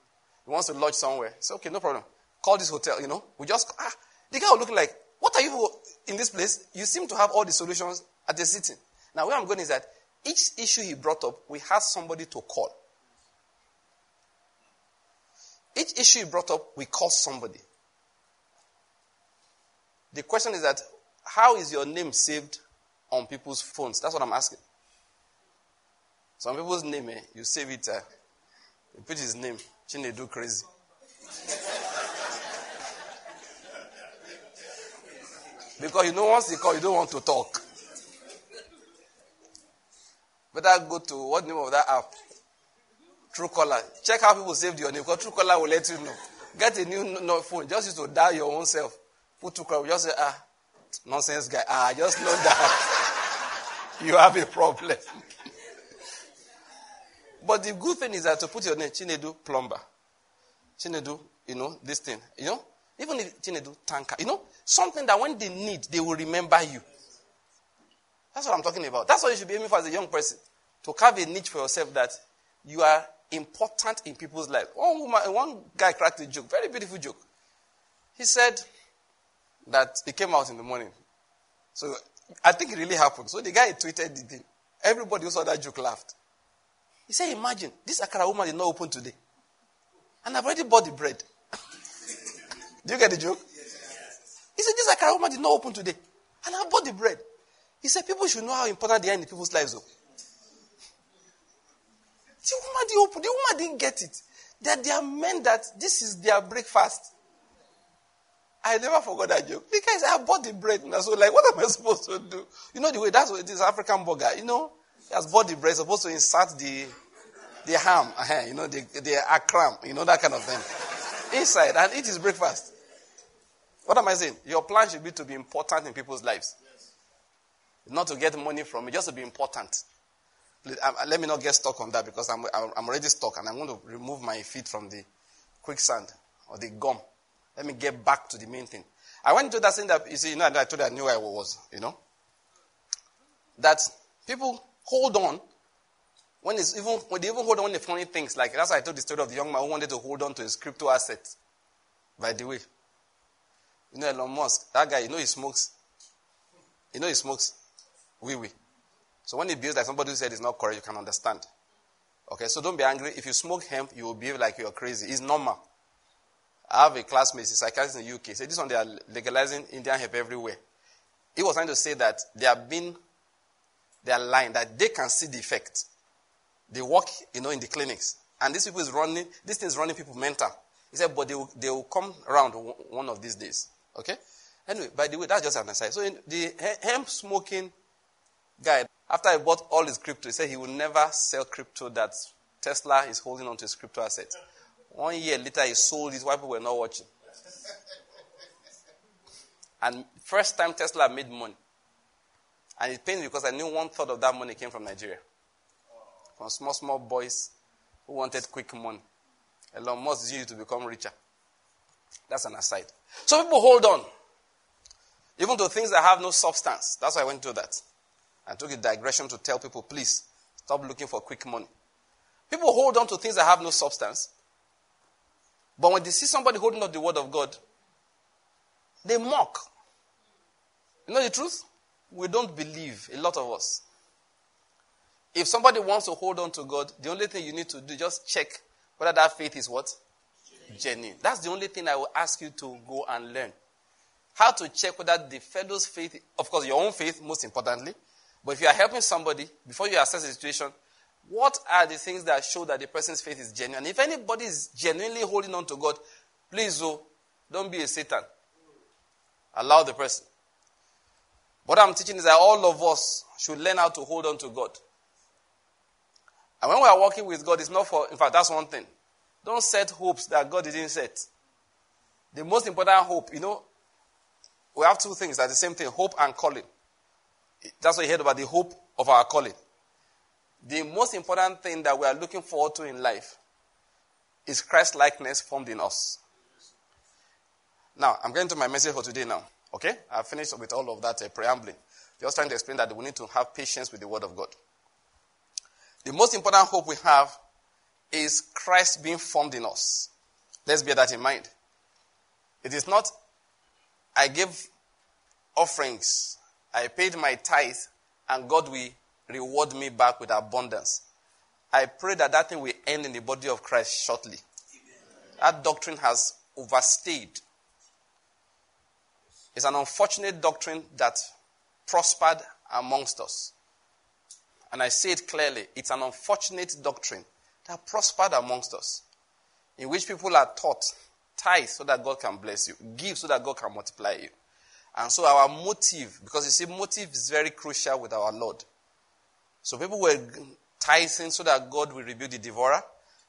he wants to lodge somewhere. He said, Okay, no problem. Call this hotel, you know. We just, ah. The guy was looking like, What are you in this place? You seem to have all the solutions at the sitting. Now, where I'm going is that each issue he brought up, we had somebody to call. Each issue he brought up, we call somebody. The question is that how is your name saved on people's phones? That's what I'm asking. Some people's name, eh, you save it, uh, you put his name, do crazy. because you know, once you call, you don't want to talk. Better go to what name of that app? True Truecaller. Check how people saved your name because Truecaller will let you know. Get a new phone. Just use to dial your own self. Put Truecaller. Just say, ah, nonsense guy. Ah, just know that <laughs> you have a problem. But the good thing is that to put your name, Chinedu plumber. Chinedu, you know, this thing. You know? Even if Chinedu tanker. You know? Something that when they need, they will remember you. That's what I'm talking about. That's what you should be aiming for as a young person. To carve a niche for yourself that you are important in people's lives. One, woman, one guy cracked a joke, very beautiful joke. He said that he came out in the morning. So I think it really happened. So the guy tweeted the thing. Everybody who saw that joke laughed. He said, Imagine, this Akara woman did not open today. And I've already bought the bread. <laughs> Do you get the joke? He said, This Akara woman did not open today. And I bought the bread. He said people should know how important they are in the people's lives. Though. The woman, the, the woman didn't get it. That there are men that this is their breakfast. I never forgot that joke. Because I bought the bread. And so, like, what am I supposed to do? You know the way that's what this African burger, you know, he has bought the bread, supposed to insert the the ham, uh-huh, you know, the, the akara, you know, that kind of thing. Inside and eat his breakfast. What am I saying? Your plan should be to be important in people's lives. Not to get money from it, just to be important. Um, let me not get stuck on that because I'm, I'm already stuck and I'm going to remove my feet from the quicksand or the gum. Let me get back to the main thing. I went to that thing that, you see, you know, I told you I knew where I was, you know. That people hold on when it's even, when they even hold on to funny things. Like, that's why I told the story of the young man who wanted to hold on to his crypto asset. By the way. You know Elon Musk, that guy, you know he smokes. You know he smokes. Oui, oui. So when he builds like somebody who said it's not correct, you can understand. Okay, so don't be angry. If you smoke hemp, you will behave like you're crazy. It's normal. I have a classmate, he's a psychiatrist in the UK. Said this one they are legalizing Indian hemp everywhere. He was trying to say that they have been, they are lying, that they can see the effect. They work, you know, in the clinics. And these people is running, this thing is running people mental. He said, but they will, they will come around one of these days. Okay? Anyway, by the way, that's just an aside. So the hemp smoking guy, after he bought all his crypto, he said he will never sell crypto that Tesla is holding on to his crypto asset. One year later, he sold it while people were not watching. <laughs> And first time Tesla made money. And it pains me because I knew one third of that money came from Nigeria. From small, small boys who wanted quick money. Elon Musk used to become richer. That's an aside. So people hold on. Even to things that have no substance. That's why I went to that. I took a digression to tell people, please, stop looking for quick money. People hold on to things that have no substance. But when they see somebody holding up the word of God, they mock. You know the truth? We don't believe, a lot of us. If somebody wants to hold on to God, the only thing you need to do just check whether that faith is what? Genuine. That's the only thing I will ask you to go and learn. How to check whether the fellow's faith, of course, your own faith, most importantly, but if you are helping somebody, before you assess the situation, what are the things that show that the person's faith is genuine? If anybody is genuinely holding on to God, please, oh, don't be a Satan. Allow the person. What I'm teaching is that all of us should learn how to hold on to God. And when we are working with God, it's not for, in fact, that's one thing. Don't set hopes that God didn't set. The most important hope, you know, we have two things that the same thing hope and calling. That's what you heard about the hope of our calling. The most important thing that we are looking forward to in life is Christ likeness formed in us. Now, I'm getting to my message for today now. Okay? I've finished with all of that uh, preambling. Just trying to explain that we need to have patience with the Word of God. The most important hope we have is Christ being formed in us. Let's bear that in mind. It is not, I gave offerings, I paid my tithe, and God will reward me back with abundance. I pray that that thing will end in the body of Christ shortly. That doctrine has overstayed. It's an unfortunate doctrine that prospered amongst us. And I say it clearly it's an unfortunate doctrine that prospered amongst us, in which people are taught tithe so that God can bless you, give so that God can multiply you. And so our motive, because you see, motive is very crucial with our Lord. So people were tithing so that God will rebuke the devourer.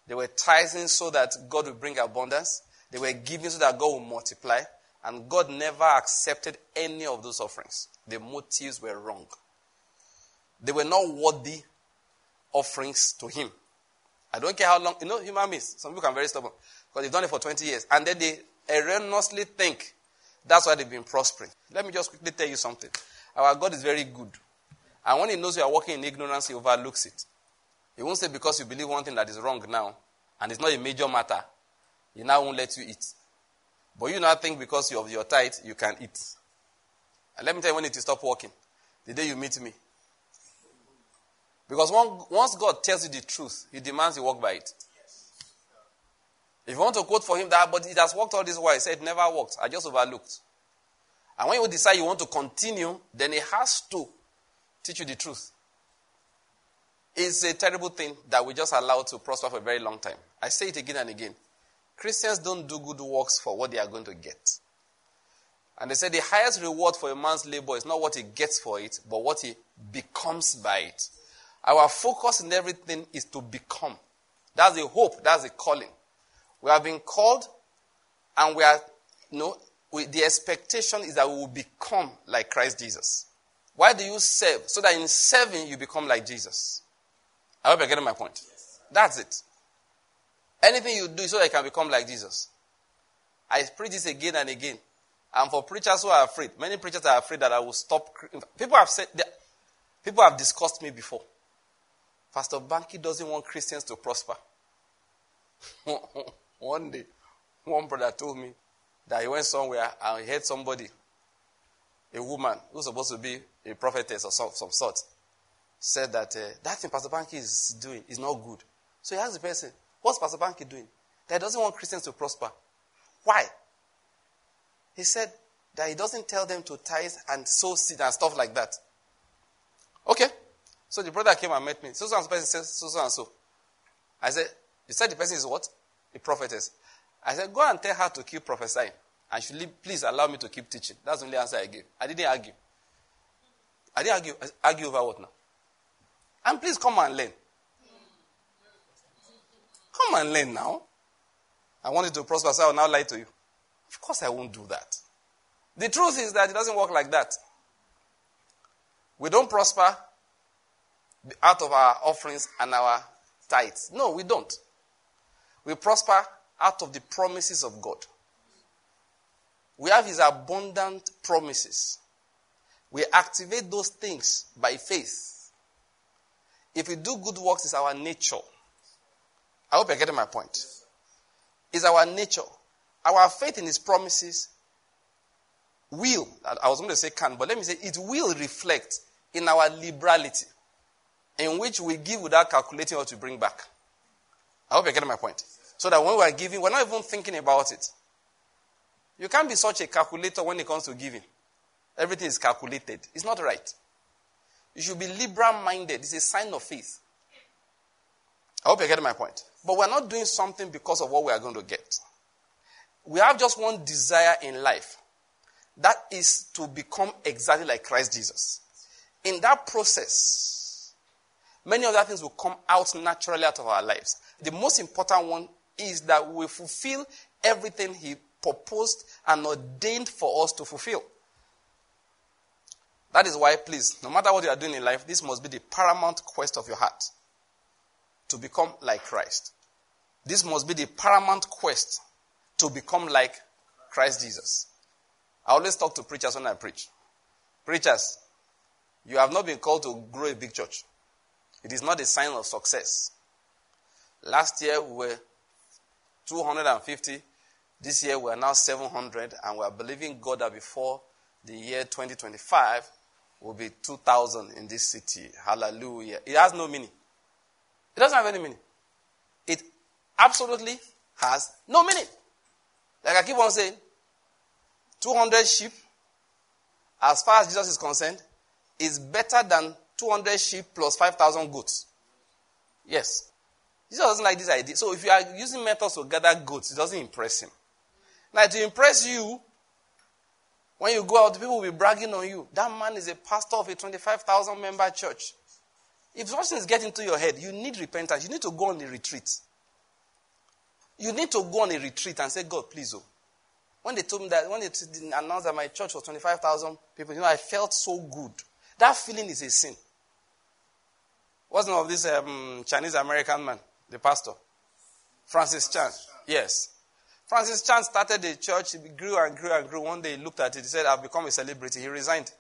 They were tithing so that God will bring abundance. They were giving so that God will multiply. And God never accepted any of those offerings. The motives were wrong. They were not worthy offerings to Him. I don't care how long, you know, human beings, some people can very stubborn because they've done it for 20 years. And then they erroneously think that's why they've been prospering. Let me just quickly tell you something. Our God is very good. And when he knows you are walking in ignorance, he overlooks it. He won't say because you believe one thing that is wrong now, and it's not a major matter, he now won't let you eat. But you now think because of your tithe, you can eat. And let me tell you when it will stop working. The day you meet me. Because once God tells you the truth, he demands you walk by it. If you want to quote for him that, but it has worked all this while, he said it never worked. I just overlooked. And when you decide you want to continue, then he has to teach you the truth. It's a terrible thing that we just allow to prosper for a very long time. I say it again and again. Christians don't do good works for what they are going to get. And they say the highest reward for a man's labor is not what he gets for it, but what he becomes by it. Our focus in everything is to become. That's the hope, that's the calling. We have been called, and we are, you know, we, the expectation is that we will become like Christ Jesus. Why do you serve? So that in serving you become like Jesus. I hope you're getting my point. That's it. Anything you do so that you can become like Jesus. I preach this again and again. And for preachers who are afraid, many preachers are afraid that I will stop. People have said, people have discussed me before. Pastor Banky doesn't want Christians to prosper. <laughs> one day, one brother told me that he went somewhere and he heard somebody, a woman who's supposed to be a prophetess or some, some sort, said that uh, that thing Pastor Banky is doing is not good. So he asked the person, What's Pastor Banky doing? That doesn't want Christians to prosper. Why? He said that he doesn't tell them to tithe and sow seed and stuff like that. Okay. So the brother came and met me. So so and so so and so. I said, You said the person is what? A prophetess. I said, Go and tell her to keep prophesying. And she please allow me to keep teaching. That's the only answer I gave. I didn't argue. I didn't argue, argue over what now? And please come and learn. Come and learn now. I want you to prosper, so I will now lie to you. Of course, I won't do that. The truth is that it doesn't work like that. We don't prosper out of our offerings and our tithes. No, we don't. We prosper out of the promises of God. We have His abundant promises. We activate those things by faith. If we do good works, it's our nature. I hope you're getting my point. It's our nature. Our faith in His promises will, I was going to say can, but let me say it will reflect in our liberality, in which we give without calculating what to bring back. I hope you're getting my point. So that when we are giving, we're not even thinking about it. You can't be such a calculator when it comes to giving. Everything is calculated. It's not right. You should be liberal minded. It's a sign of faith. I hope you're getting my point. But we're not doing something because of what we are going to get. We have just one desire in life that is to become exactly like Christ Jesus. In that process, many other things will come out naturally out of our lives. The most important one is that we fulfill everything He proposed and ordained for us to fulfill. That is why, please, no matter what you are doing in life, this must be the paramount quest of your heart to become like Christ. This must be the paramount quest to become like Christ Jesus. I always talk to preachers when I preach. Preachers, you have not been called to grow a big church. It is not a sign of success. Last year we were 250. This year we are now 700, and we are believing God that before the year 2025 will be 2,000 in this city. Hallelujah. It has no meaning. It doesn't have any meaning. It absolutely has no meaning. Like I keep on saying, 200 sheep, as far as Jesus is concerned, is better than 200 sheep plus 5,000 goats. Yes. Jesus doesn't like this idea. So if you are using methods to gather goats, it doesn't impress him. Now, to impress you, when you go out, people will be bragging on you. That man is a pastor of a 25,000 member church. If those things get into your head, you need repentance. You need to go on a retreat. You need to go on a retreat and say, God, please, oh, when they told me that, when they announced that my church was 25,000 people, you know, I felt so good. That feeling is a sin. What's the name of this um, Chinese American man, the pastor? Francis Chan. Yes. Francis Chan started the church, it grew and grew and grew. One day he looked at it, he said, I've become a celebrity. He resigned.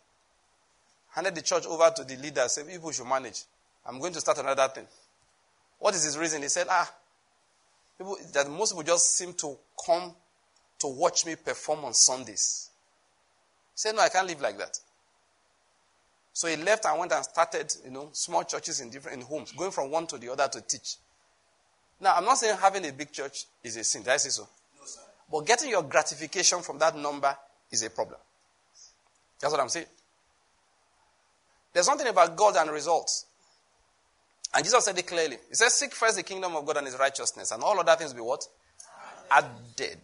Handed the church over to the leader, said, People should manage. I'm going to start another thing. What is his reason? He said, Ah, people, that most people just seem to come to watch me perform on Sundays. He said, No, I can't live like that. So he left and went and started, you know, small churches in different in homes, going from one to the other to teach. Now, I'm not saying having a big church is a sin. Did I say so? No, sir. But getting your gratification from that number is a problem. That's what I'm saying. There's something about God and results. And Jesus said it clearly. He says, Seek first the kingdom of God and his righteousness, and all other things will be what? Added.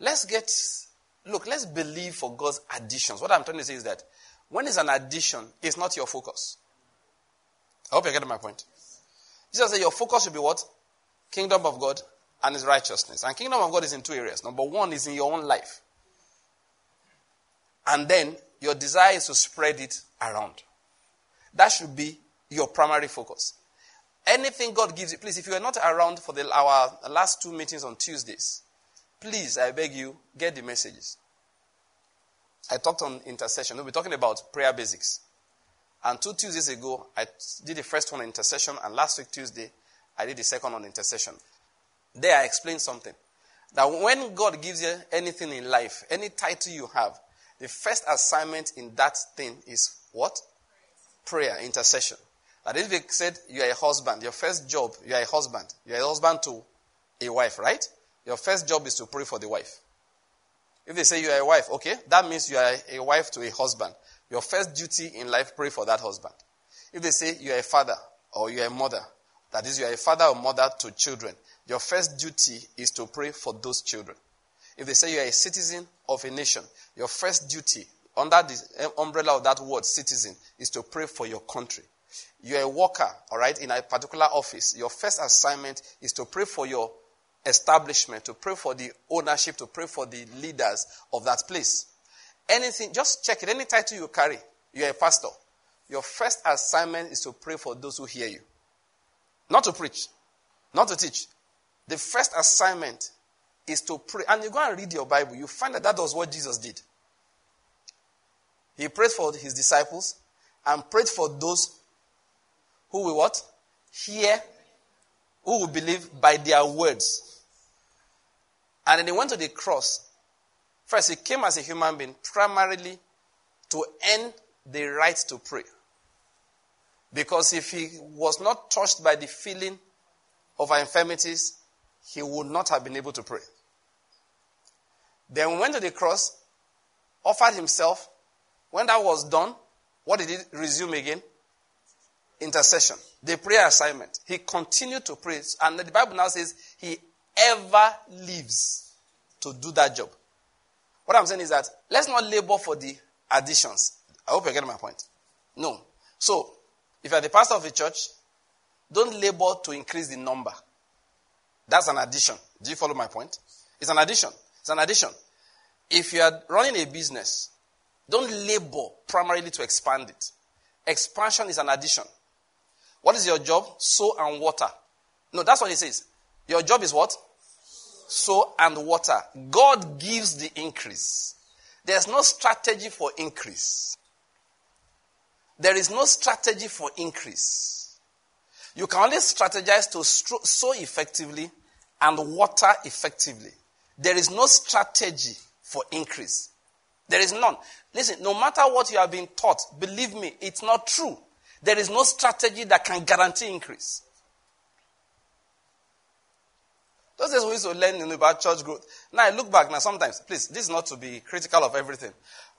Let's get, look, let's believe for God's additions. What I'm trying to say is that when it's an addition, it's not your focus. I hope you're getting my point. Jesus said your focus should be what? Kingdom of God and his righteousness. And kingdom of God is in two areas. Number one is in your own life. And then your desire is to spread it around. That should be your primary focus. Anything God gives you, please, if you are not around for the, our last two meetings on Tuesdays, Please, I beg you, get the messages. I talked on intercession. We'll be talking about prayer basics. And two Tuesdays ago, I did the first one on intercession, and last week, Tuesday, I did the second on intercession. There, I explained something. That when God gives you anything in life, any title you have, the first assignment in that thing is what? Prayer, intercession. That if they said you are a husband, your first job, you are a husband. You are a husband to a wife, right? Your first job is to pray for the wife. If they say you are a wife, okay, that means you are a wife to a husband. Your first duty in life, pray for that husband. If they say you are a father or you are a mother, that is, you are a father or mother to children, your first duty is to pray for those children. If they say you are a citizen of a nation, your first duty under the umbrella of that word citizen is to pray for your country. You are a worker, all right, in a particular office. Your first assignment is to pray for your establishment, to pray for the ownership, to pray for the leaders of that place. Anything, just check it. Any title you carry, you're a pastor. Your first assignment is to pray for those who hear you. Not to preach, not to teach. The first assignment is to pray. And you go and read your Bible, you find that that was what Jesus did. He prayed for his disciples and prayed for those who will what? Hear, who will believe by their words. And then he went to the cross First, he came as a human being primarily to earn the right to pray. Because if he was not touched by the feeling of our infirmities, he would not have been able to pray. Then we went to the cross, offered himself. When that was done, what did he resume again? Intercession. The prayer assignment. He continued to pray. And the Bible now says he ever lives to do that job. What I'm saying is that let's not labor for the additions. I hope you're getting my point. No. So, if you're the pastor of a church, don't labor to increase the number. That's an addition. Do you follow my point? It's an addition. It's an addition. If you are running a business, don't labor primarily to expand it. Expansion is an addition. What is your job? Sow and water. No, that's what he says. Your job is what? Sow and water. God gives the increase. There's no strategy for increase. There is no strategy for increase. You can only strategize to sow effectively and water effectively. There is no strategy for increase. There is none. Listen, no matter what you have been taught, believe me, it's not true. There is no strategy that can guarantee increase. Those days we used to learn about church growth. Now I look back now sometimes, please, this is not to be critical of everything.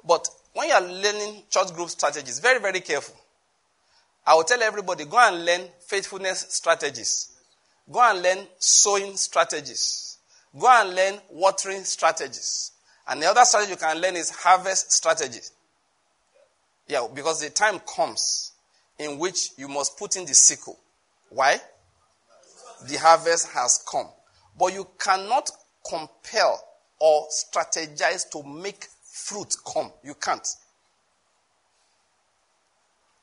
But when you are learning church growth strategies, very, very careful. I will tell everybody, go and learn faithfulness strategies. Go and learn sowing strategies. Go and learn watering strategies. And the other strategy you can learn is harvest strategies. Yeah, because the time comes in which you must put in the sickle. Why? The harvest has come. But you cannot compel or strategize to make fruit come. You can't.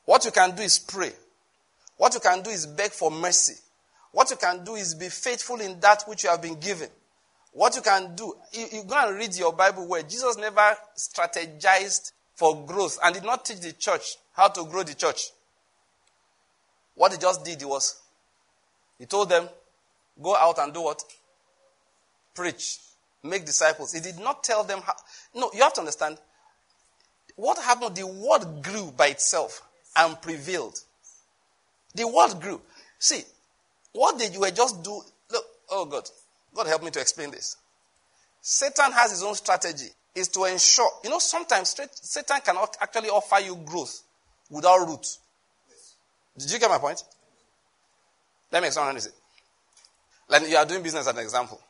What you can do is pray. What you can do is beg for mercy. What you can do is be faithful in that which you have been given. What you can do, you, you go and read your Bible where Jesus never strategized for growth and did not teach the church how to grow the church. What he just did was, he told them, go out and do what? Preach. Make disciples. He did not tell them how. No, you have to understand. What happened? The word grew by itself and prevailed. The word grew. See, what did you just do? Look, oh God, God help me to explain this. Satan has his own strategy. Is to ensure, you know, sometimes Satan cannot actually offer you growth without root. Did you get my point? Let me explain this. Like you are doing business as an example.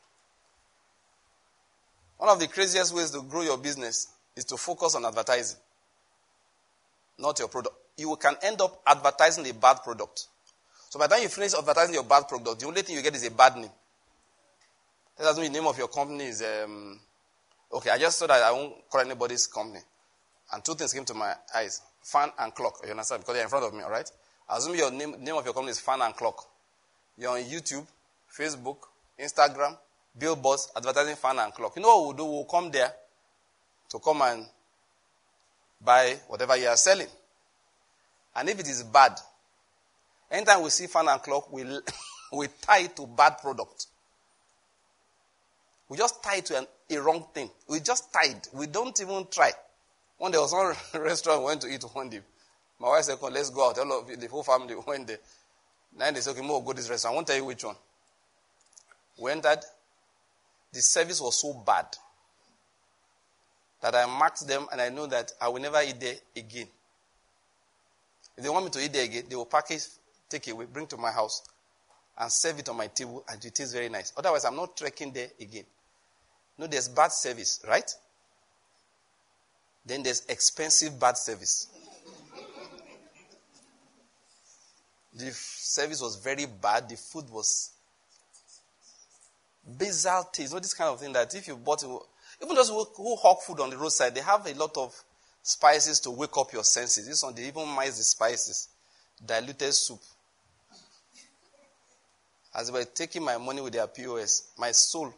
One of the craziest ways to grow your business is to focus on advertising, not your product. You can end up advertising a bad product. So by the time you finish advertising your bad product, the only thing you get is a bad name. That doesn't mean the name of your company is. Um, okay, I just saw that I won't call anybody's company. And two things came to my eyes fan and clock. You understand? Because they're in front of me, all right? Assume your name, name of your company is fan and clock. You're on YouTube, Facebook, Instagram, billboards, advertising fan and clock. You know what we'll do? We'll come there to come and buy whatever you are selling. And if it is bad, anytime we see fan and clock, we, <laughs> we tie it to bad product. We just tie it to an, a wrong thing. We just tied. We don't even try. Day, there was one restaurant we went to eat one day. My wife said, "Come, let's go out. All of the whole family <laughs> went there. They said, okay, more go to this restaurant. I won't tell you which one. We entered. The service was so bad that I marked them and I know that I will never eat there again. If they want me to eat there again, they will package, take it away, bring to my house, and serve it on my table, and it is very nice. Otherwise, I'm not trekking there again. No, there's bad service, right? Then there's expensive bad service. The service was very bad. The food was bizarre taste. You know, this kind of thing that if you bought it, even those who, who hawk food on the roadside, they have a lot of spices to wake up your senses. This one, they even mice the spices. Diluted soup. As they were taking my money with their POS, my soul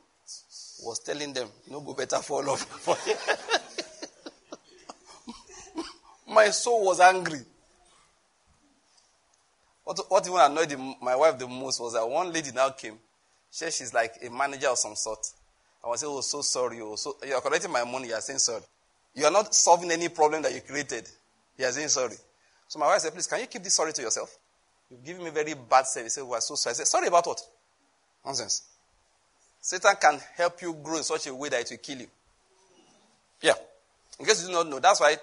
was telling them, no go better fall off. <laughs> my soul was angry. What, what even annoyed my wife the most was that one lady now came. She she's like a manager of some sort. I was say, oh, so sorry. Oh, so you are collecting my money. You are saying sorry. You are not solving any problem that you created. You are saying sorry. So my wife said, please, can you keep this sorry to yourself? You've given me very bad service. We are so sorry. I said, sorry about what? Nonsense. Satan can help you grow in such a way that it will kill you. Yeah. In case you do not know, that's why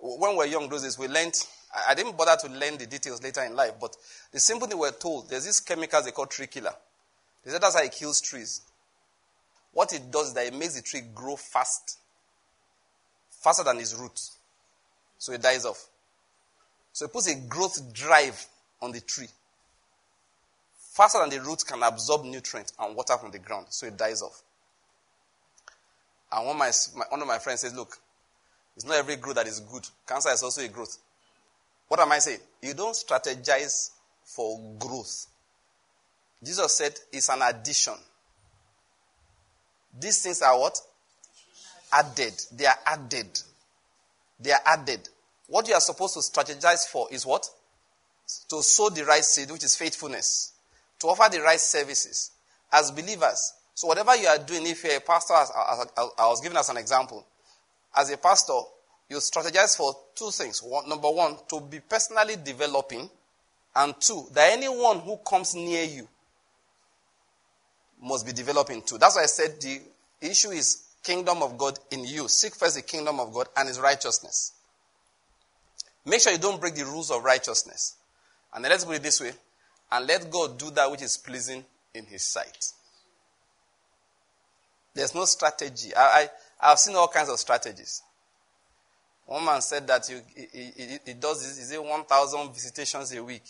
when we were young, those days, we learned. I didn't bother to learn the details later in life, but the simple thing we were told there's these chemicals they call tree killer. They said that's how it kills trees. What it does is that it makes the tree grow fast, faster than its roots. So it dies off. So it puts a growth drive on the tree. Faster than the roots can absorb nutrients and water from the ground. So it dies off. And one, my, my, one of my friends says, Look, it's not every growth that is good. Cancer is also a growth. What am I saying? You don't strategize for growth. Jesus said it's an addition. These things are what? Added. They are added. They are added. What you are supposed to strategize for is what? To sow the right seed, which is faithfulness. To offer the right services. As believers. So whatever you are doing, if you're a pastor, as I was giving us an example. As a pastor, you strategize for two things. One, number one, to be personally developing. And two, that anyone who comes near you must be developing too. That's why I said the issue is kingdom of God in you. Seek first the kingdom of God and his righteousness. Make sure you don't break the rules of righteousness. And let's put it this way. And let God do that which is pleasing in his sight. There's no strategy. I, I, have seen all kinds of strategies. One man said that he, he, he does this, is it 1,000 visitations a week?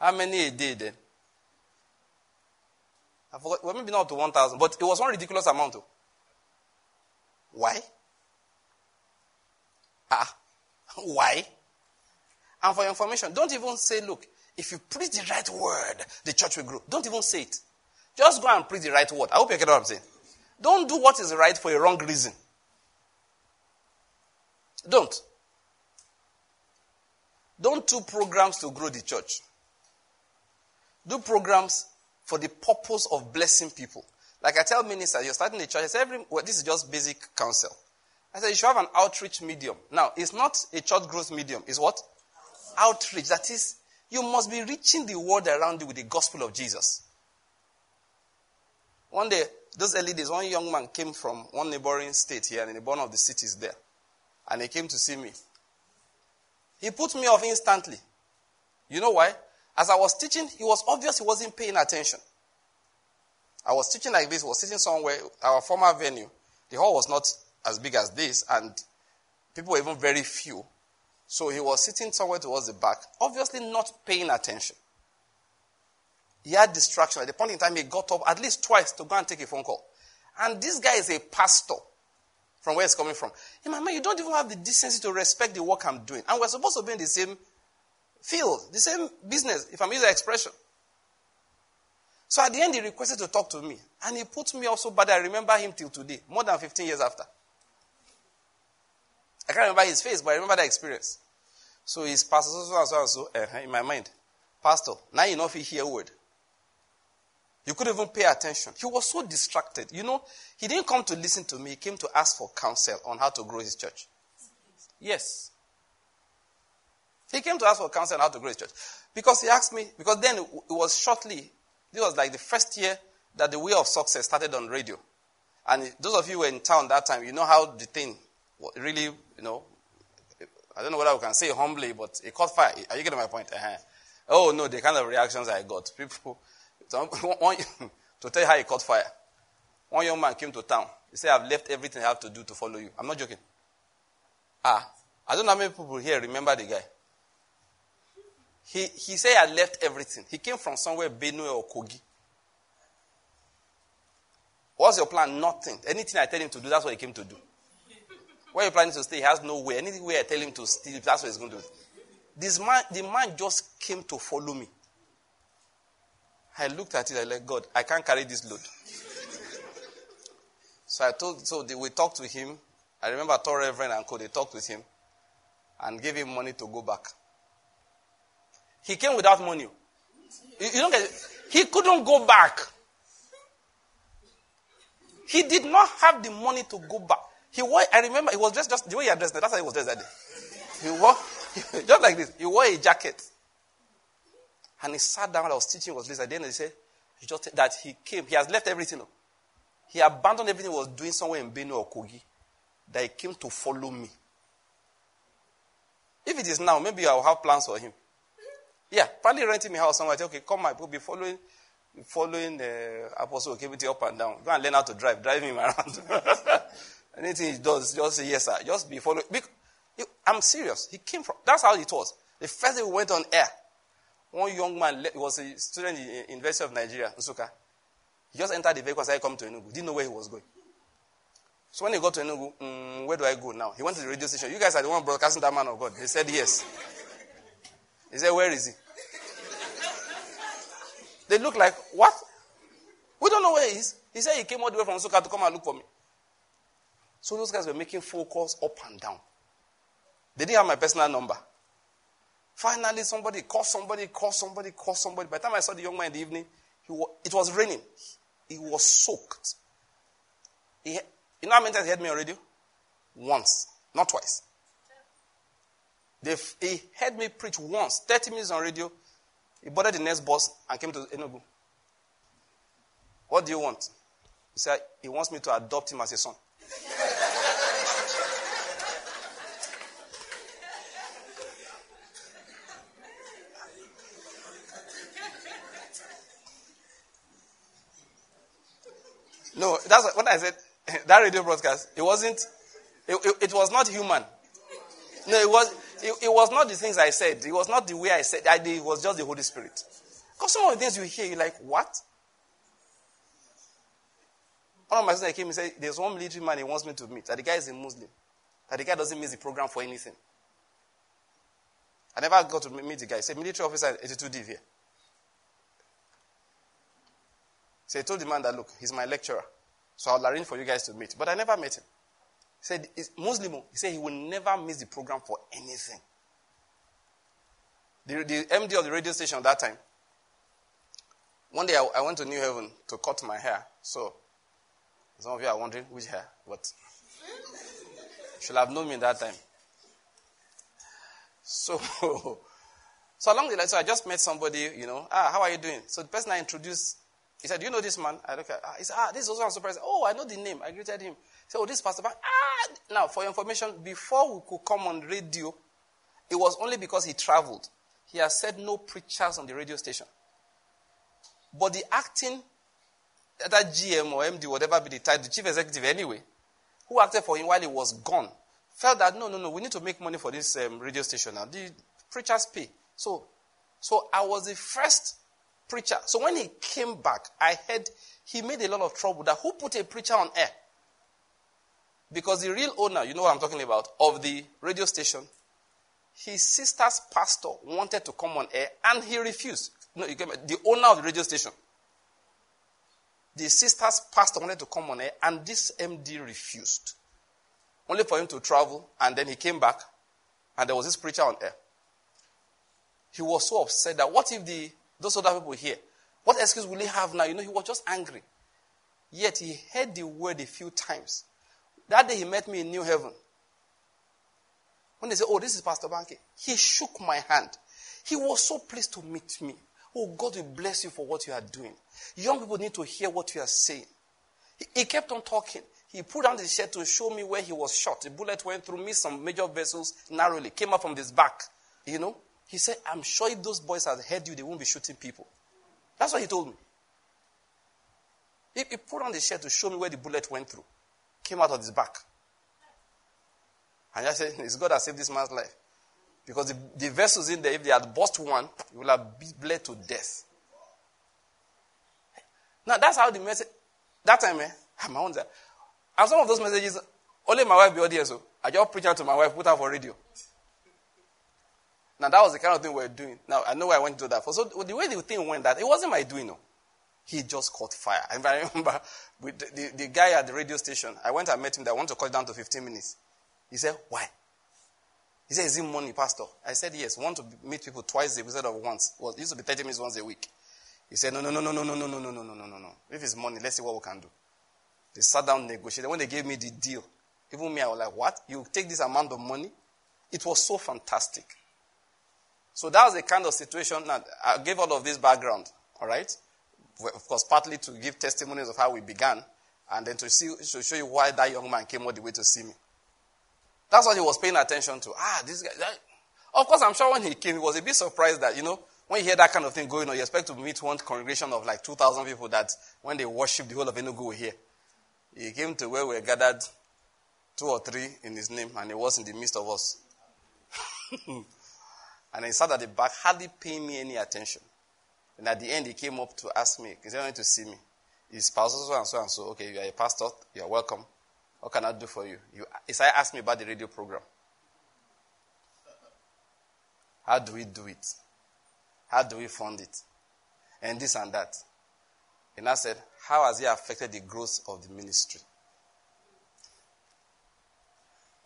How many a day then? I forgot. Well, maybe not to 1,000, but it was one ridiculous amount. Though. Why? Ah, <laughs> why? And for information, don't even say, look, if you preach the right word, the church will grow. Don't even say it. Just go and preach the right word. I hope you get what I'm saying. Don't do what is right for a wrong reason. Don't. Don't do programs to grow the church. Do programs for the purpose of blessing people. Like I tell ministers, you're starting a church. I say, every, well, this is just basic counsel. I said, you should have an outreach medium. Now, it's not a church growth medium. It's what? Outreach. That is, you must be reaching the world around you with the gospel of Jesus. One day, those early days, one young man came from one neighboring state here in one of the cities there. And he came to see me. He put me off instantly. You know why? As I was teaching, it was obvious he wasn't paying attention. I was teaching like this, was sitting somewhere, our former venue. The hall was not as big as this, and people were even very few. So he was sitting somewhere towards the back, obviously not paying attention. He had distraction. At the point in time, he got up at least twice to go and take a phone call. And this guy is a pastor from where he's coming from. Hey, my man, you don't even have the decency to respect the work I'm doing. And we're supposed to be in the same field, the same business, if I'm using the expression. So at the end, he requested to talk to me. And he put me off so bad I remember him till today, more than 15 years after. I can't remember his face, but I remember the experience. So he's pastor, so, so, so, so, uh, in my mind. Pastor, now you know if he hear a word. You couldn't even pay attention. He was so distracted. You know, he didn't come to listen to me. He came to ask for counsel on how to grow his church. Yes. He came to ask for counsel on how to grow his church. Because he asked me, because then it was shortly, this was like the first year that the way of success started on radio. And those of you who were in town that time, you know how the thing really, you know, I don't know whether we can say humbly, but it caught fire. Are you getting my point? Uh-huh. Oh no, the kind of reactions I got. People, <laughs> one, to tell you how it caught fire. One young man came to town. He said, I've left everything I have to do to follow you. I'm not joking. Ah, I don't know how many people here remember the guy. He, he said, I left everything. He came from somewhere, Benue or Kogi. What's your plan? Nothing. Anything I tell him to do, that's what he came to do. Where you planning to stay, he has no way. Anywhere I tell him to stay, that's what he's going to do. This man, the man just came to follow me. I looked at it, I like, God, I can't carry this load. so I told, so we talked to him. I remember I told Reverend Uncle, They talked with him and gave him money to go back. He came without money. You, you don't get. He couldn't go back. He did not have the money to go back. He wore, I remember, he was dressed just the way he dressed. That's how he was dressed that day. He wore, <laughs> just like this, he wore a jacket. And he sat down, and I was teaching, was listening. At the he said, just, that he came, he has left everything. He abandoned everything he was doing somewhere in Benue or Kogi. That he came to follow me. If it is now, maybe I'll have plans for him. Yeah, probably renting me house somewhere. I say, okay, come, I will be following following uh, Apostle Okebiti up and down. Go and learn how to drive. Drive him <laughs> around. Anything he does, just say yes, sir. Just be following. I'm serious. He came from. That's how it was. The first day we went on air, one young man was a student in the University of Nigeria, Nsukka. He just entered the vehicle and said, "Come to Enugu." Didn't know where he was going. So when he got to Enugu, mm, where do I go now? He went to the radio station. You guys are the one broadcasting that man of God. He said yes. He said, "Where is he?" They look like, what? We don't know where he is. He said he came all the way from Nsukka to come and look for me. So those guys were making phone calls up and down. They didn't have my personal number. Finally, somebody called somebody, called somebody, called somebody. By the time I saw the young man in the evening, was, it was raining. He was soaked. He, you know how many times he heard me on radio? Once, not twice. They, he heard me preach once, 30 minutes on radio, he boarded the next bus and came to Enugu. What do you want? He said, he wants me to adopt him as a son. No, that's what I said. <laughs> That radio broadcast, it wasn't, it, it, it was not human. No, it was, it, it, was not the things I said. It was not the way I said. It was just the Holy Spirit. Because some of the things you hear, you're like, what? One of my sisters came and said, there's one military man he wants me to meet. That the guy is a Muslim. That the guy doesn't miss the program for anything. I never got to meet the guy. He said, military officer 82 DV here. So he told the man that, look, he's my lecturer. So I'll arrange for you guys to meet. But I never met him He said, Muslim, he said he will never miss the program for anything. The, the MD of the radio station at that time, one day I, I, went to New Haven to cut my hair. So, some of you are wondering which hair, but should have known me that time. So, <laughs> so along the line, so I just met somebody, you know, ah, how are you doing? So the person I introduced, he said, do you know this man? I look at, ah, he said, ah, this is also I'm surprised. Oh, I know the name. I greeted him. So oh, this Pastor ah, now for your information, before we could come on radio, it was only because he traveled. He has said no preachers on the radio station. But the acting, that GM or MD, whatever be the title, the chief executive anyway, who acted for him while he was gone, felt that no, no, no, we need to make money for this um, radio station now. The preachers pay. So, so I was the first preacher. So when he came back, I heard he made a lot of trouble. That who put a preacher on air? Because the real owner, you know what I'm talking about, of the radio station, his sister's pastor wanted to come on air and he refused. No, the owner of the radio station. The sister's pastor wanted to come on air and this MD refused. Only for him to travel and then he came back and there was this preacher on air. He was so upset that what if the those other people here, what excuse will he have now? You know, he was just angry. Yet he heard the word a few times. That day he met me in New Haven. When they said, Oh, this is Pastor Banky, he shook my hand. He was so pleased to meet me. Oh, God will bless you for what you are doing. Young people need to hear what you are saying. He, he kept on talking. He pulled down his shirt to show me where he was shot. The bullet went through me, some major vessels narrowly, came up from his back. You know? He said, I'm sure if those boys had heard you, they won't be shooting people. That's what he told me. He, he put on the shirt to show me where the bullet went through came out of his back. And I said, It's God that saved this man's life. Because the, the vessels in there, if they had burst one, he would have bled to death. Now, that's how the message, that time, eh, I'm on that. And some of those messages, only my wife be audience. So I just preach out to my wife, put her for radio. Now, that was the kind of thing we are doing. Now, I know I went to do that for. So, the way the thing went, that it wasn't my doing, no. He just caught fire. And I remember with the, the, the, guy at the radio station, I went and met him. I want to cut it down to 15 minutes. He said, Why? He said, Is it money, Pastor? I said, Yes. want to meet people twice a week instead of once. Well, it used to be 30 minutes once a week. He said, no, no, no, no, no, no, no, no, no, no, no, no, no. If it's money, let's see what we can do. They sat down, negotiated. When they gave me the deal, even me, I was like, what? You take this amount of money? It was so fantastic. So that was the kind of situation. Now, I gave all of this background, all right? Of course, partly to give testimonies of how we began, and then to, see, to show you why that young man came all the way to see me. That's what he was paying attention to. Ah, this guy. That. Of course, I'm sure when he came, he was a bit surprised that, you know, when you hear that kind of thing going on, you expect to meet one congregation of like 2,000 people that when they worship, the whole of Enugu hear. He came to where we were gathered, two or three in his name, and he was in the midst of us. <laughs> and he sat at the back, hardly paying me any attention. And at the end, he came up to ask me, he wanted to see me. His pastor, so and so and so. Okay, you are a pastor, you are welcome. What can I do for you? you started asking me about the radio program. How do we do it? How do we fund it? And this and that. And I said, How has it affected the growth of the ministry?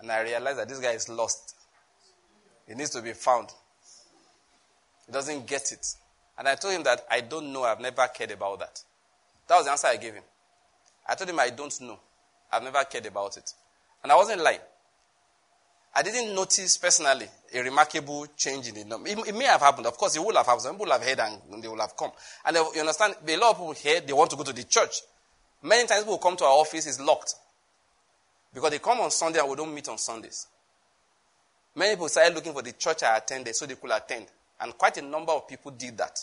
And I realized that this guy is lost. He needs to be found. He doesn't get it. And I told him that I don't know, I've never cared about that. That was the answer I gave him. I told him I don't know. I've never cared about it. And I wasn't lying. I didn't notice personally a remarkable change in the number. It, it, may have happened. Of course, it would have happened. Some people have heard and they will have come. And they, you understand, a lot of people here, they want to go to the church. Many times people come to our office, it's locked. Because they come on Sunday and we don't meet on Sundays. Many people started looking for the church I attended so they could attend. And quite a number of people did that.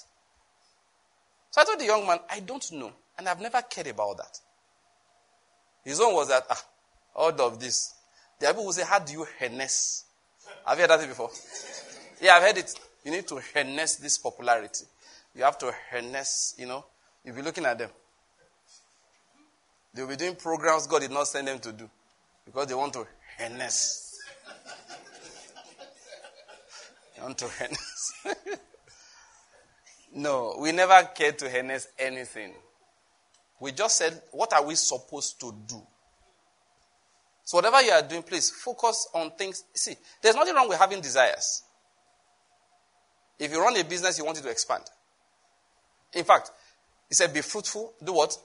So I told the young man, I don't know. And I've never cared about that. His own was that, ah, all of this. The people who say, How do you harness? Have you heard that before? <laughs> yeah, I've heard it. You need to harness this popularity. You have to harness, you know. You'll be looking at them. They'll be doing programs God did not send them to do because they want to harness. Want <laughs> harness. no, we never cared to harness anything. We just said, what are we supposed to do? So, whatever you are doing, please focus on things. See, there's nothing wrong with having desires. If you run a business, you want it to expand. In fact, he said, be fruitful, do what?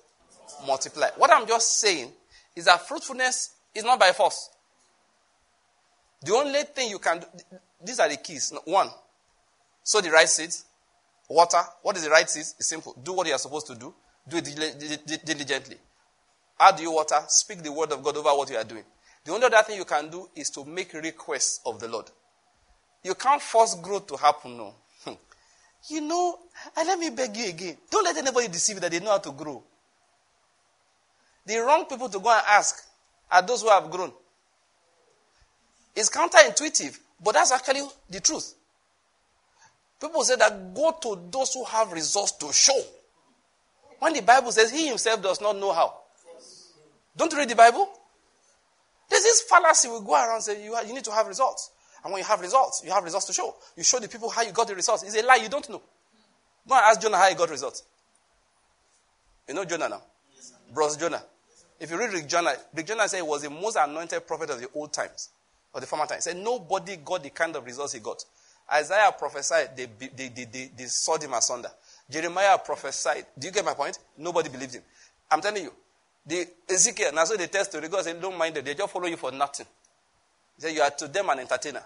Multiply. What I'm just saying is that fruitfulness is not by force. The only thing you can do, these are the keys. One, sow the right seeds, water. What is the right seeds? It's simple. Do what you are supposed to do. Do it diligently. How do you water? Speak the word of God over what you are doing. The only other thing you can do is to make requests of the Lord. You can't force growth to happen, no. Hmm. You know, and let me beg you again. Don't let anybody deceive you that they know how to grow. The wrong people to go and ask are those who have grown. It's counterintuitive, but that's actually the truth. People say that go to those who have results to show. When the Bible says he himself does not know how. Don't you read the Bible? There's this fallacy we go around and say you, you need to have results. And when you have results, you have results to show. You show the people how you got the results. It's a lie you don't know. Go and ask Jonah how he got results. You know Jonah now? Yes, Bros Jonah. If you read Rick Jonah, Rick Jonah said he was the most anointed prophet of the old times, or the former times. He said nobody got the kind of results he got. Isaiah prophesied, they, they, they, they, they sawed him asunder. Jeremiah prophesied. Do you get my point? Nobody believed him. I'm telling you. The Ezekiel, now so they test story. God said, don't mind them. They just follow you for nothing. He said, you are to them an entertainer.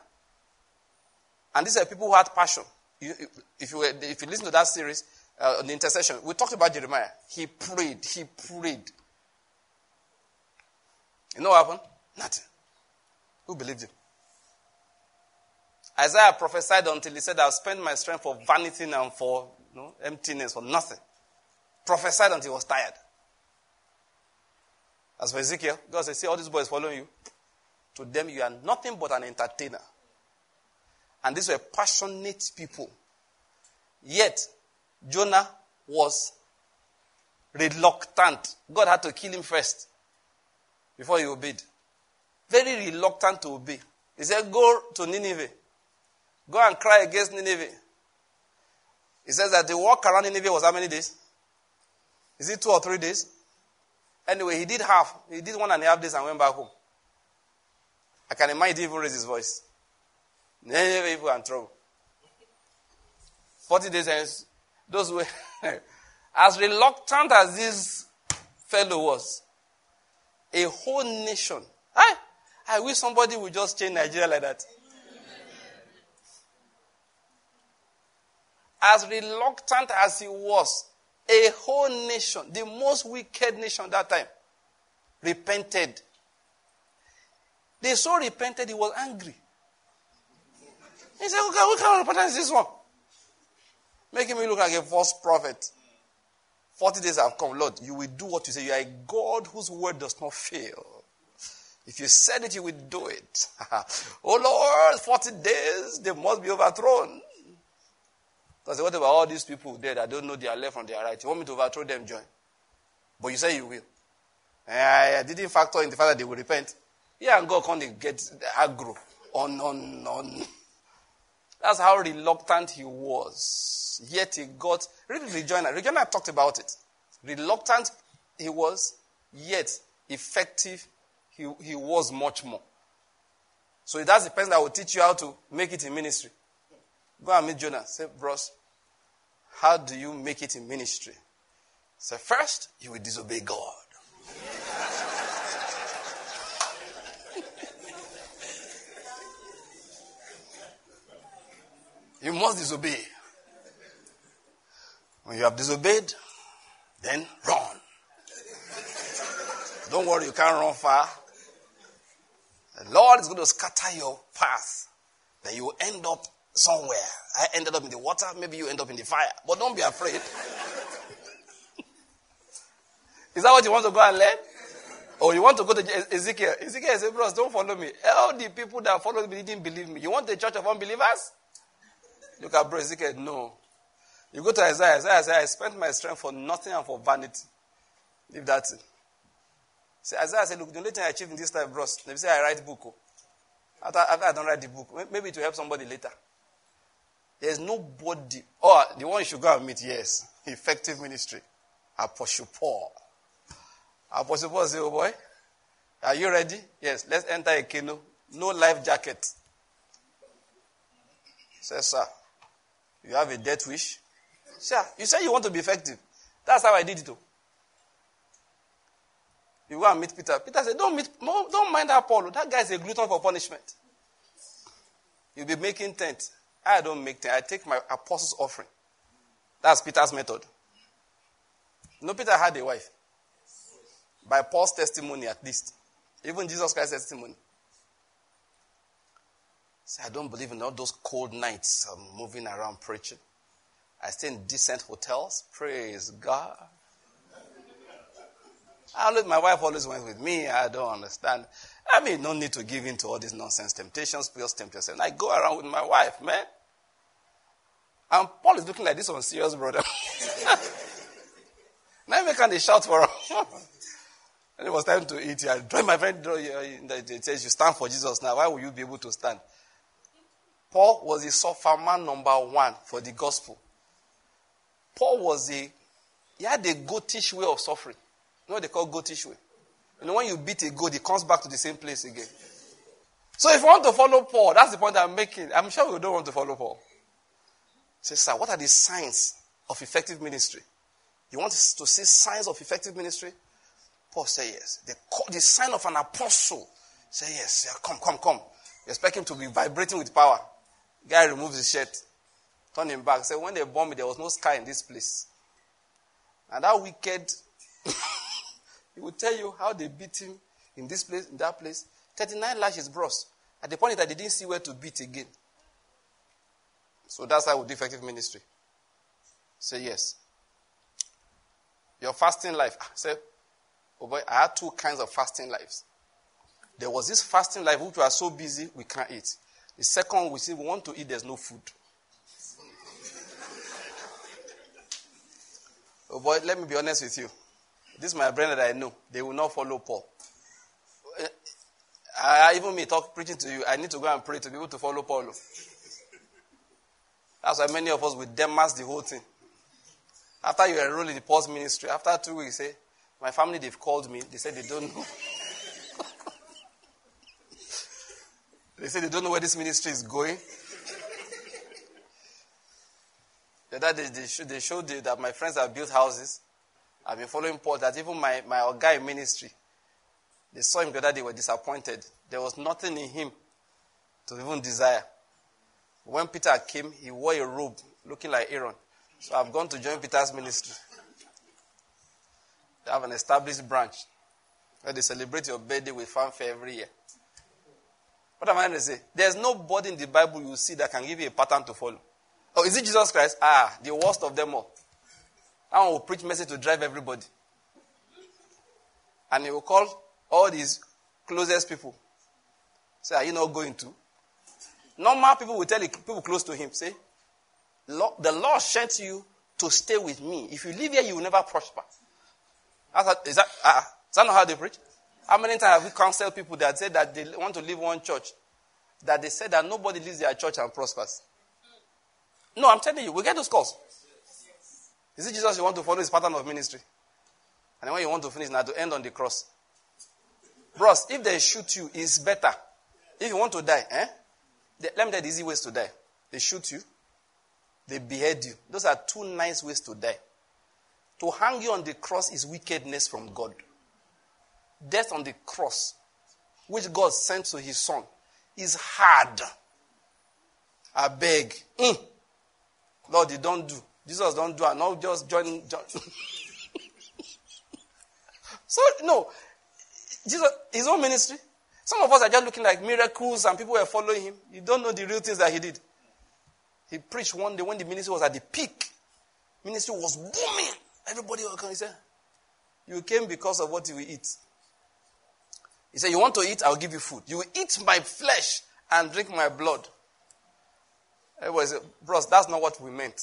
And these are people who had passion. You, if, you if you listen to that series uh, on the intercession, we talked about Jeremiah. He prayed. He prayed. You know what happened? Nothing. Who believed him? Isaiah prophesied until he said, I'll spend my strength for vanity and for no, emptiness for nothing. Prophesied until he was tired. As for Ezekiel, God said, See all these boys following you. To them, you are nothing but an entertainer. And these were passionate people. Yet, Jonah was reluctant. God had to kill him first before he obeyed. Very reluctant to obey. He said, Go to Nineveh. Go and cry against Nineveh. He says that the walk around Nineveh was how many days? Is it two or three days? Anyway, he did half. He did one and a half days and went back home. I can imagine he even raise his voice. Nineveh people are in trouble. 40 days hence, those were, <laughs> as reluctant as this fellow was, A whole nation. I, I wish somebody would just change Nigeria like that. As reluctant as he was, a whole nation, the most wicked nation that time, repented. They so repented, he was angry. He said, okay, what kind of repentance is this one? Making me look like a false prophet. 40 days have come. Lord, you will do what you say. You are a God whose word does not fail. If you said it, you will do it. <laughs> oh Lord, 40 days, they must be overthrown. Because what about all these people there that don't know their left from their right? You want me to overthrow them, join? But you say you will. I, I didn't factor in the fact that they will repent. Yeah, and God can't get aggro on, on, on. That's how reluctant he was. Yet he got, read. Rejoinder I talked about it. Reluctant he was, yet effective he, he was much more. So that's the person that will teach you how to make it in ministry. Go and meet Jonah. Say, bros, how do you make it in ministry? Say, first, you will disobey God. <laughs> you must disobey. When you have disobeyed, then run. Don't worry, you can't run far. The Lord is going to scatter your path. Then you will end up somewhere. I ended up in the water, maybe you end up in the fire. But don't be afraid. <laughs> is that what you want to go and learn? Or you want to go to Ezekiel? Ezekiel said, bros, don't follow me. All the people that followed me didn't believe me. You want the church of unbelievers? Look at bro Ezekiel, no. You go to Isaiah, Isaiah said, I spent my strength for nothing and for vanity. Leave that. See, Isaiah said, look, the only thing I achieved in this life, bros, they say I write book. Oh. After, I don't write the book, maybe to help somebody later. There's nobody. Oh, the one you should go and meet, yes. Effective ministry. Apostle Paul. Apostle Paul say, oh boy, are you ready? Yes, let's enter a canoe. No life jacket. Say, sir, you have a death wish? Sir, you say you want to be effective. That's how I did it. Too. You go and meet Peter. Peter said, don't meet, don't mind that Paul. That guy is a glutton for punishment. You'll be making tent. I don't make tent. I take my apostles' offering. That's Peter's method. No, Peter had a wife. By Paul's testimony, at least. Even Jesus Christ's testimony. I don't believe in all those cold nights moving around preaching. I stay in decent hotels. Praise God. Always, my wife always went with me. I don't understand. I mean, no need to give in to all these nonsense temptations. Just tempt yourself. I go around with my wife, man. And Paul is looking like this on serious brother. <laughs> now me can they shout for him. <laughs> and it was time to eat. I joined my friend. It says you stand for Jesus now. Why will you be able to stand? Paul was the suffer man number one for the gospel. Paul was a he had a goatish way of suffering. You know what they call goatish way? You know, when you beat a goat, it comes back to the same place again. So if you want to follow Paul, that's the point I'm making. I'm sure we don't want to follow Paul. Say, sir, what are the signs of effective ministry? You want to see signs of effective ministry? Paul say yes. The, the sign of an apostle. Say yes. Yeah, come, come, come. You expect him to be vibrating with power. Guy removes his shirt, turn him back. Say, when they bombed me, there was no sky in this place. And that wicked <laughs> He will tell you how they beat him in this place, in that place. 39 lashes bros. At the point that they didn't see where to beat again. So that's how we do effective ministry. Say yes. Your fasting life. Ah, say, oh boy, I had two kinds of fasting lives. There was this fasting life which we are so busy we can't eat. The second, we see we want to eat, there's no food. oh boy, let me be honest with you. This is my brother that I know. They will not follow Paul. Uh, I, even me talk preaching to you, I need to go and pray to be able to follow Paul. That's why many of us will demask the whole thing. After you enroll in the Paul's ministry, after two weeks, say, my family they've called me. They said they don't know. <laughs> they said they don't know where this ministry is going. that they, they, showed, they showed that my friends have built houses. I've been following Paul that even my, my guy ministry, They saw him the other day, were disappointed. There was nothing in him to even desire. When Peter came, he wore a robe looking like Aaron. So I've gone to join Peter's ministry. They have an established branch where they celebrate your birthday with fanfare every year. What am I going to say? There's nobody in the Bible you see that can give you a pattern to follow. Oh, is it Jesus Christ? Ah, the worst of them all. That one will preach message to drive everybody. And he will call all these closest people. Say, are you not going to? Normal people will tell people close to him, say, the Lord sent you to stay with me. If you live here, you will never prosper. That's is, that, uh, is that not how they preach? How many times have we counseled people that say that they want to leave one church? That they said that nobody leaves their church and prospers. No, I'm telling you, we get those calls. Is it Jesus you want to follow his pattern of ministry? And when you want to finish, now to end on the cross. Bros, if they shoot you, it's better. If you want to die, eh? They, let me tell you the easy ways to die. They shoot you, they behead you. Those are two nice ways to die. To hang you on the cross is wickedness from God. Death on the cross, which God sent to his son, is hard. I beg. Mm. Lord, you don't do. Jesus don't do it. Not just join. join. <laughs> so, no. Jesus, his own ministry. Some of us are just looking like miracles and people were following him. You don't know the real things that he did. He preached one day when the ministry was at the peak. Ministry was booming. Everybody was coming. He said, You came because of what you eat. He said, You want to eat? I'll give you food. You will eat my flesh and drink my blood. Everybody said, Bros, that's not what we meant.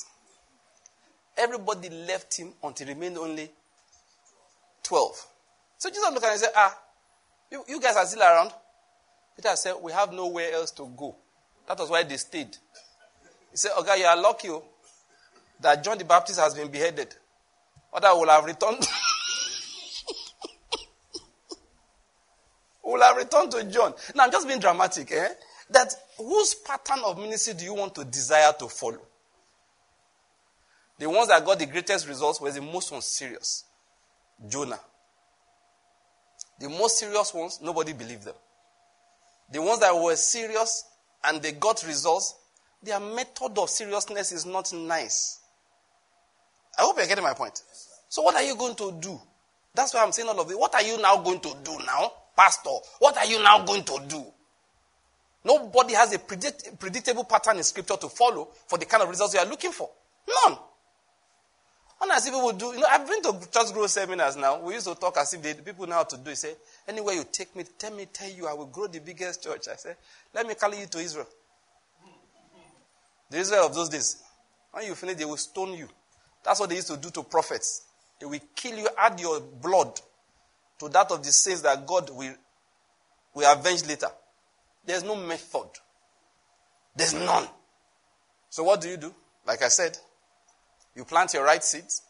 Everybody left him until remained only 12. So Jesus looked at him and said, Ah, you, you guys are still around? Peter said, We have nowhere else to go. That was why they stayed. He said, Okay, you are lucky oh, that John the Baptist has been beheaded. I will have returned. <laughs> will have returned to John. Now, I'm just being dramatic, eh? That whose pattern of ministry do you want to desire to follow? The ones that got the greatest results were the most serious. Jonah. The most serious ones, nobody believed them. The ones that were serious and they got results, their method of seriousness is not nice. I hope you're getting my point. So, what are you going to do? That's why I'm saying all of it. What are you now going to do now, Pastor? What are you now going to do? Nobody has a predict- predictable pattern in Scripture to follow for the kind of results you are looking for. None. And as if people would do, you know, I've been to church growth seminars now. We used to talk as if the people know how to do it. Say, anywhere you take me, tell me, tell you, I will grow the biggest church. I say, let me carry you to Israel. The Israel of those days. When you finish, they will stone you. That's what they used to do to prophets. They will kill you, add your blood to that of the saints that God will, will avenge later. There's no method. There's none. So what do you do? Like I said, you plant your right seeds,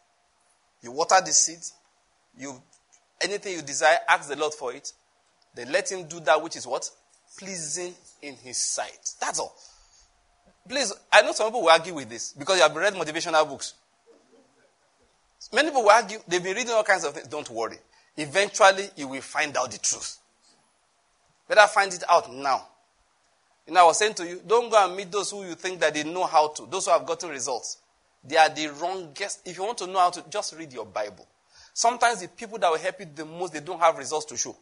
you water the seeds, you anything you desire, ask the Lord for it. Then let him do that which is what? Pleasing in his sight. That's all. Please, I know some people will argue with this because you have read motivational books. Many people will argue, they've been reading all kinds of things. Don't worry. Eventually, you will find out the truth. Better find it out now. You know, I was saying to you, don't go and meet those who you think that they know how to, those who have gotten results. They are the wrongest. If you want to know how to, just read your Bible. Sometimes the people that will help you the most, they don't have results to show.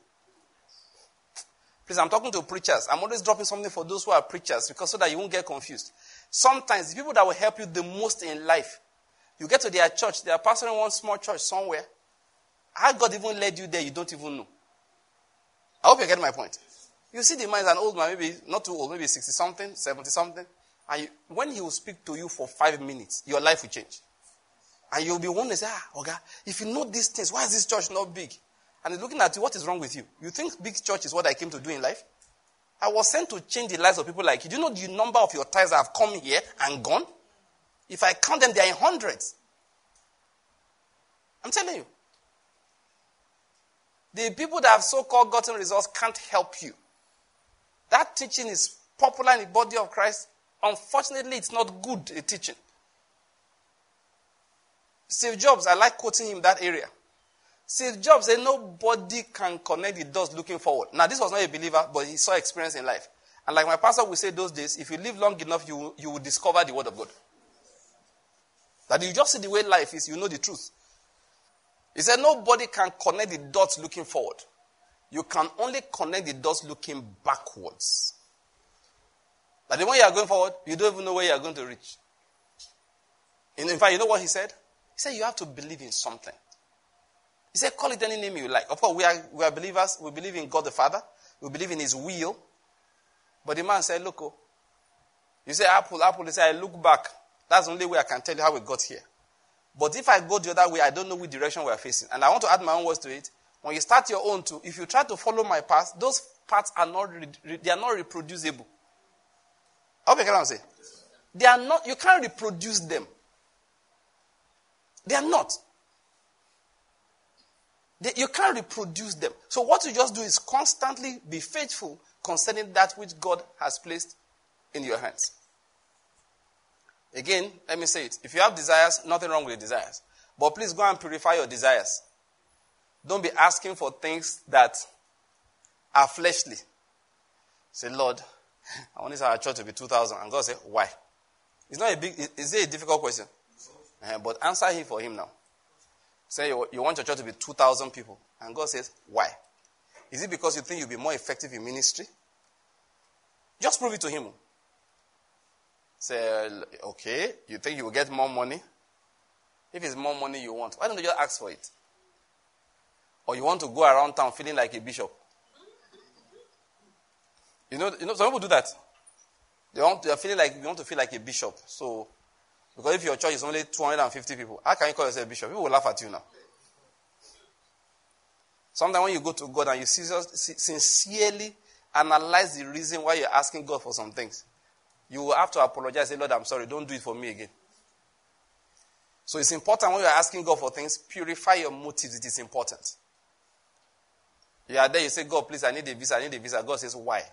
Please, I'm talking to preachers. I'm always dropping something for those who are preachers because so that you won't get confused. Sometimes the people that will help you the most in life, you get to their church, they are pastoring one small church somewhere. How God even led you there, you don't even know. I hope you get my point. You see the man is an old man, maybe not too old, maybe 60 something, 70 something. And you, when he will speak to you for five minutes, your life will change. And you'll be wondering, say, ah, okay, if you know these things, why is this church not big? And he's looking at you, what is wrong with you? You think big church is what I came to do in life? I was sent to change the lives of people like you. Do you know the number of your tithes that have come here and gone? If I count them, they are in hundreds. I'm telling you. The people that have so called gotten results can't help you. That teaching is popular in the body of Christ. Unfortunately, it's not good a teaching. Steve Jobs, I like quoting him that area. Steve Jobs said nobody can connect the dots looking forward. Now, this was not a believer, but he saw experience in life. And like my pastor would say those days, if you live long enough, you, you will discover the word of God. That you just see the way life is, you know the truth. He said nobody can connect the dots looking forward. You can only connect the dots looking backwards. That the way you are going forward, you don't even know where you are going to reach. In, in fact, you know what he said? He said you have to believe in something. He said, call it any name you like. Of course, we are, we are believers. We believe in God the Father. We believe in His will. But the man said, look, oh, you say apple, apple. He said, I look back. That's the only way I can tell you how we got here. But if I go the other way, I don't know which direction we are facing. And I want to add my own words to it. When you start your own too, if you try to follow my path, those paths are not, re- they are not reproducible. I get what I'm saying. They are not, you can't reproduce them. They are not. They, you can't reproduce them. So what you just do is constantly be faithful concerning that which God has placed in your hands. Again, let me say it. If you have desires, nothing wrong with the desires. But please go and purify your desires. Don't be asking for things that are fleshly. Say, Lord, I want this our church to be 2,000. And God say, why? It's not a big, is it a difficult question? Uh, but answer him for him now. Say you, you want your church to be 2,000 people. And God says, why? Is it because you think you'll be more effective in ministry? Just prove it to him. Say, okay, you think you will get more money? If it's more money you want, why don't you just ask for it? Or you want to go around town feeling like a bishop? You know, you know, some people do that. They want, they're feeling like, you want to feel like a bishop. So, because if your church is only 250 people, how can you call yourself a bishop? People will laugh at you now. Sometimes when you go to God and you sincerely analyze the reason why you're asking God for some things, you will have to apologize. Say, Lord, I'm sorry. Don't do it for me again. So it's important when you're asking God for things, purify your motives. It is important. You are there, you say, God, please, I need a visa. I need a visa. God says, why?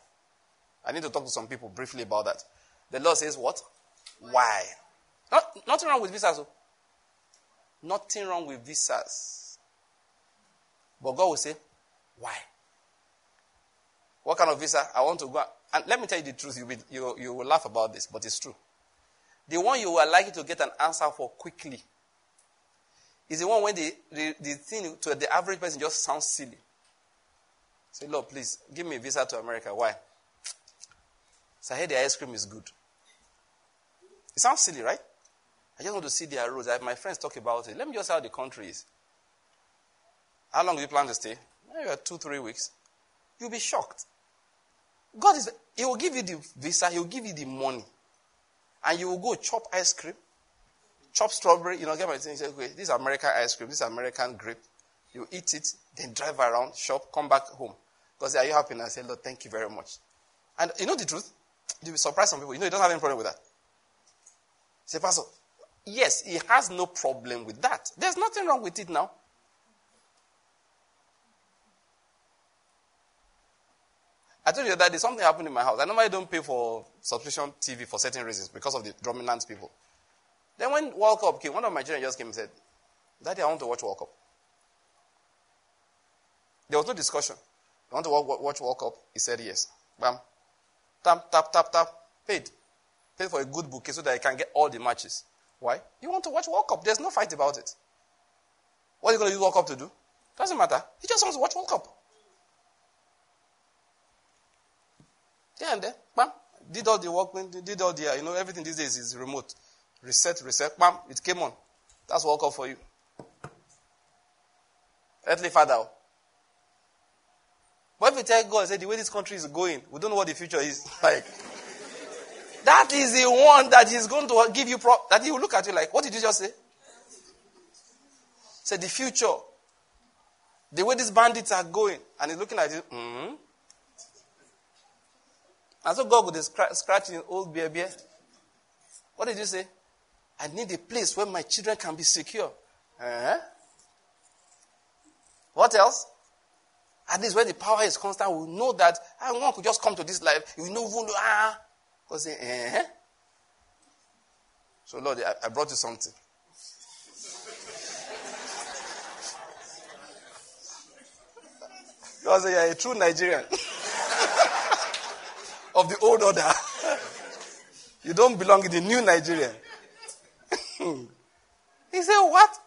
I need to talk to some people briefly about that. The Lord says, what? Why? Not, nothing wrong with visas. Oh. Nothing wrong with visas. But God will say, why? What kind of visa? I want to go. And let me tell you the truth. You will, you, you will laugh about this, but it's true. The one you are likely to get an answer for quickly is the one when the, the, the thing to the average person just sounds silly. Say, Lord, please, give me a visa to America. Why? So I heard the ice cream is good. It sounds silly, right? I just want to see their roads. I have my friends talk about it. Let me just see how the country is. How long do you plan to stay? Maybe two, three weeks. You'll be shocked. God is, He will give you the visa, He will give you the money. And you will go chop ice cream, chop strawberry, you know, get my thing. Say, okay, this is American ice cream, this is American grape. You eat it, then drive around, shop, come back home. Because are you happy? And I say, Lord, thank you very much. And you know the truth? You'll be surprised some people. You know, you don't have any problem with that. Say, Pastor, yes, he has no problem with that. There's nothing wrong with it now. I told you that there's something happened in my house. I normally don't pay for subscription TV for certain reasons because of the dominant people. Then when World Cup came, one of my children just came and said, Daddy, I want to watch World Cup. There was no discussion. You want to watch World Cup? He said yes. Bam. Tap, tap, tap, tap. Paid. Paid for a good bouquet so that I can get all the matches. Why? You want to watch World Cup. There's no fight about it. What are you going to use World Cup to do? Doesn't matter. He just wants to watch World Cup. Yeah, and then, bam, did all the work, did all the, you know, everything these days is remote. Reset, reset, bam, it came on. That's World Cup for you. Earthly father. But if you tell God, say, the way this country is going, we don't know what the future is like. that is the one that is going to give you, pro- that he will look at you like, what did you just say? Say, the future. The way these bandits are going. And he's looking at you, mm-hmm. And so God would scratch, scratching old baby. What did you say? I need a place where my children can be secure. Uh-huh. What else? At least when the power is constant, we know that ah, one could just come to this life. You know, ah. Because, uh-huh. So, Lord, I, I brought you something. Because you're a true Nigerian <laughs> of the old order. <laughs> you don't belong in the new Nigeria. <laughs> he said, What?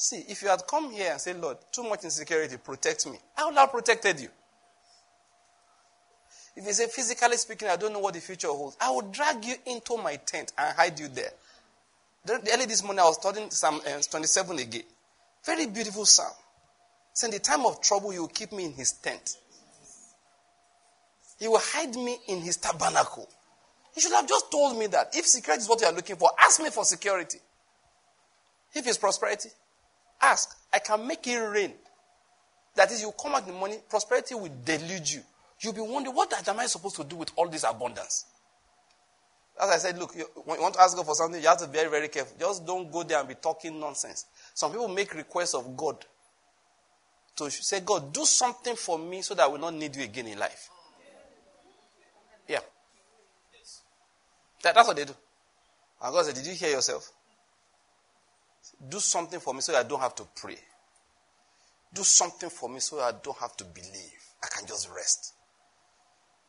See, if you had come here and said, Lord, too much insecurity, protect me, I would have protected you. If you say, physically speaking, I don't know what the future holds, I will drag you into my tent and hide you there. Early this morning, I was studying Psalm uh, 27 again. Very beautiful psalm. Saying, the time of trouble, he will keep me in his tent. He will hide me in his tabernacle. He should have just told me that. If security is what you are looking for, ask me for security. If it's prosperity, ask. I can make it rain. That is, you come out in the morning, prosperity will delude you. You'll be wondering, what am I supposed to do with all this abundance? As I said, look, you, when you want to ask God for something, you have to be very, very careful. Just don't go there and be talking nonsense. Some people make requests of God to say, God, do something for me so that I will not need you again in life. Yeah. That, that's what they do. And God said, Did you hear yourself? Do something for me so I don't have to pray. Do something for me so I don't have to believe. I can just rest.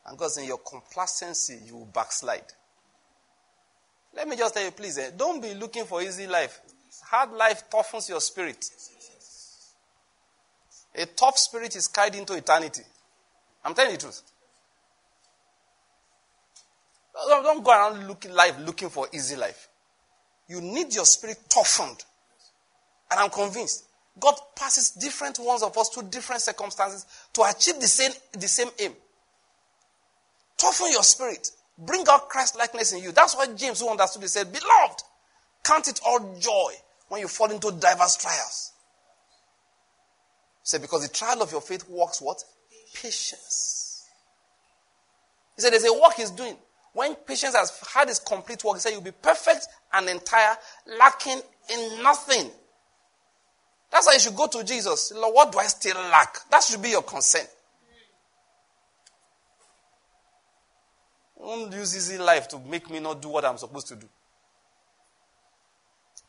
And God In your complacency, you will backslide. Let me just tell you, please, eh, don't be looking for easy life. Hard life toughens your spirit. A tough spirit is carried into eternity. I'm telling you the truth. Don't go around looking life looking for easy life. You need your spirit toughened. And I'm convinced God passes different ones of us through different circumstances to achieve the same, the same aim. Toughen your spirit. Bring out Christ likeness in you. That's why James, who understood, he said, Beloved, count it all joy when you fall into diverse trials. He said, Because the trial of your faith works what? Patience. He said, There's a work he's doing. When patience has had its complete work, he said, You'll be perfect and entire, lacking in nothing. That's why you should go to Jesus. Lord, what do I still lack? That should be your concern. Don't use easy life to make me not do what I'm supposed to do.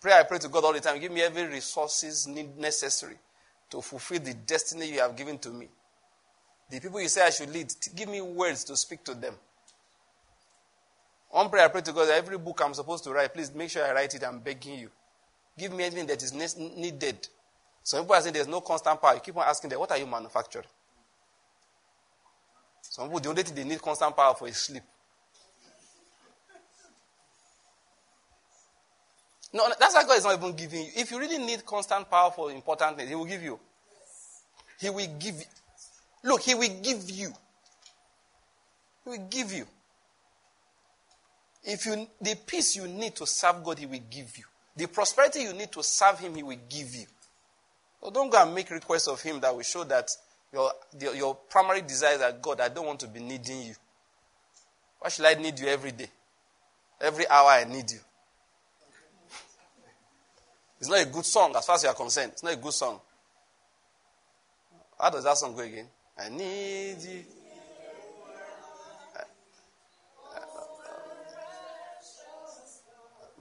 Pray, I pray to God all the time. Give me every resources need necessary to fulfill the destiny you have given to me. The people you say I should lead, give me words to speak to them. One prayer I pray to God every book I'm supposed to write, please make sure I write it. I'm begging you. Give me anything that is needed. Some people are saying there's no constant power. You keep on asking them, what are you manufacturing? Some people, the only thing they need constant power for is sleep. No, that's why God is not even giving you. If you really need constant power for important things, He will give you. He will give you. Look, He will give you. He will give you. If you the peace you need to serve God, He will give you. The prosperity you need to serve Him, He will give you. So don't go and make requests of Him that will show that your, the, your primary desire is that God, I don't want to be needing you. Why should I need you every day? Every hour I need you. It's not a good song as far as you are concerned. It's not a good song. How does that song go again? I need you.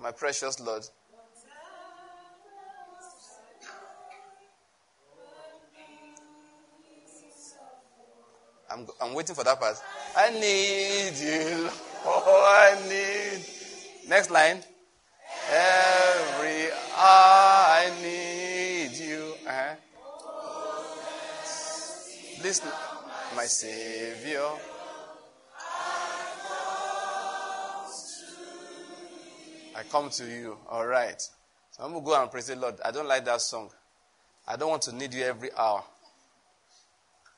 My precious Lord. I'm, I'm waiting for that part. I need you. <laughs> Oh, I need. Next line. Every hour I need you. Uh-huh. Listen, my Savior. I come to you. All right. So I'm going to go and praise the Lord. I don't like that song. I don't want to need you every hour.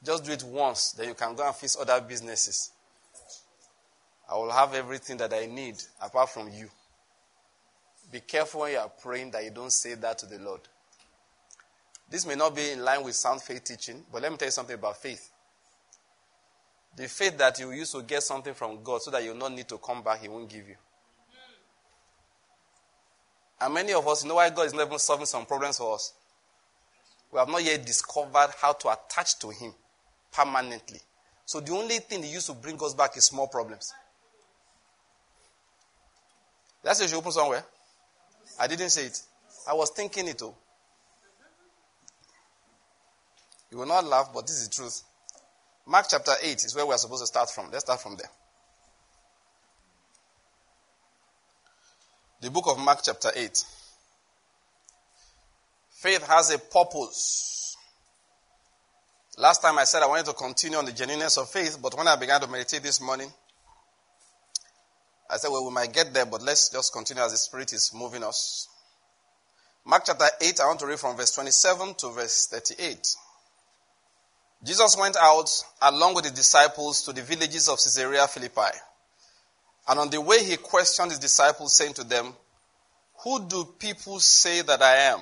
Just do it once, then you can go and fix other businesses. I will have everything that I need apart from you. Be careful when you are praying that you don't say that to the Lord. This may not be in line with sound faith teaching, but let me tell you something about faith. The faith that you use to get something from God so that you don't need to come back, He won't give you. And many of us, you know why God is not even solving some problems for us? We have not yet discovered how to attach to Him permanently. So the only thing they used to bring us back is small problems. That's why you open somewhere. I didn't say it. I was thinking it. Oh. You will not laugh, but this is the truth. Mark chapter 8 is where we are supposed to start from. Let's start from there. The book of Mark, chapter 8. Faith has a purpose. Last time I said I wanted to continue on the genuineness of faith, but when I began to meditate this morning, I said, well, we might get there, but let's just continue as the Spirit is moving us. Mark chapter 8, I want to read from verse 27 to verse 38. Jesus went out along with the disciples to the villages of Caesarea Philippi. And on the way, he questioned his disciples, saying to them, Who do people say that I am?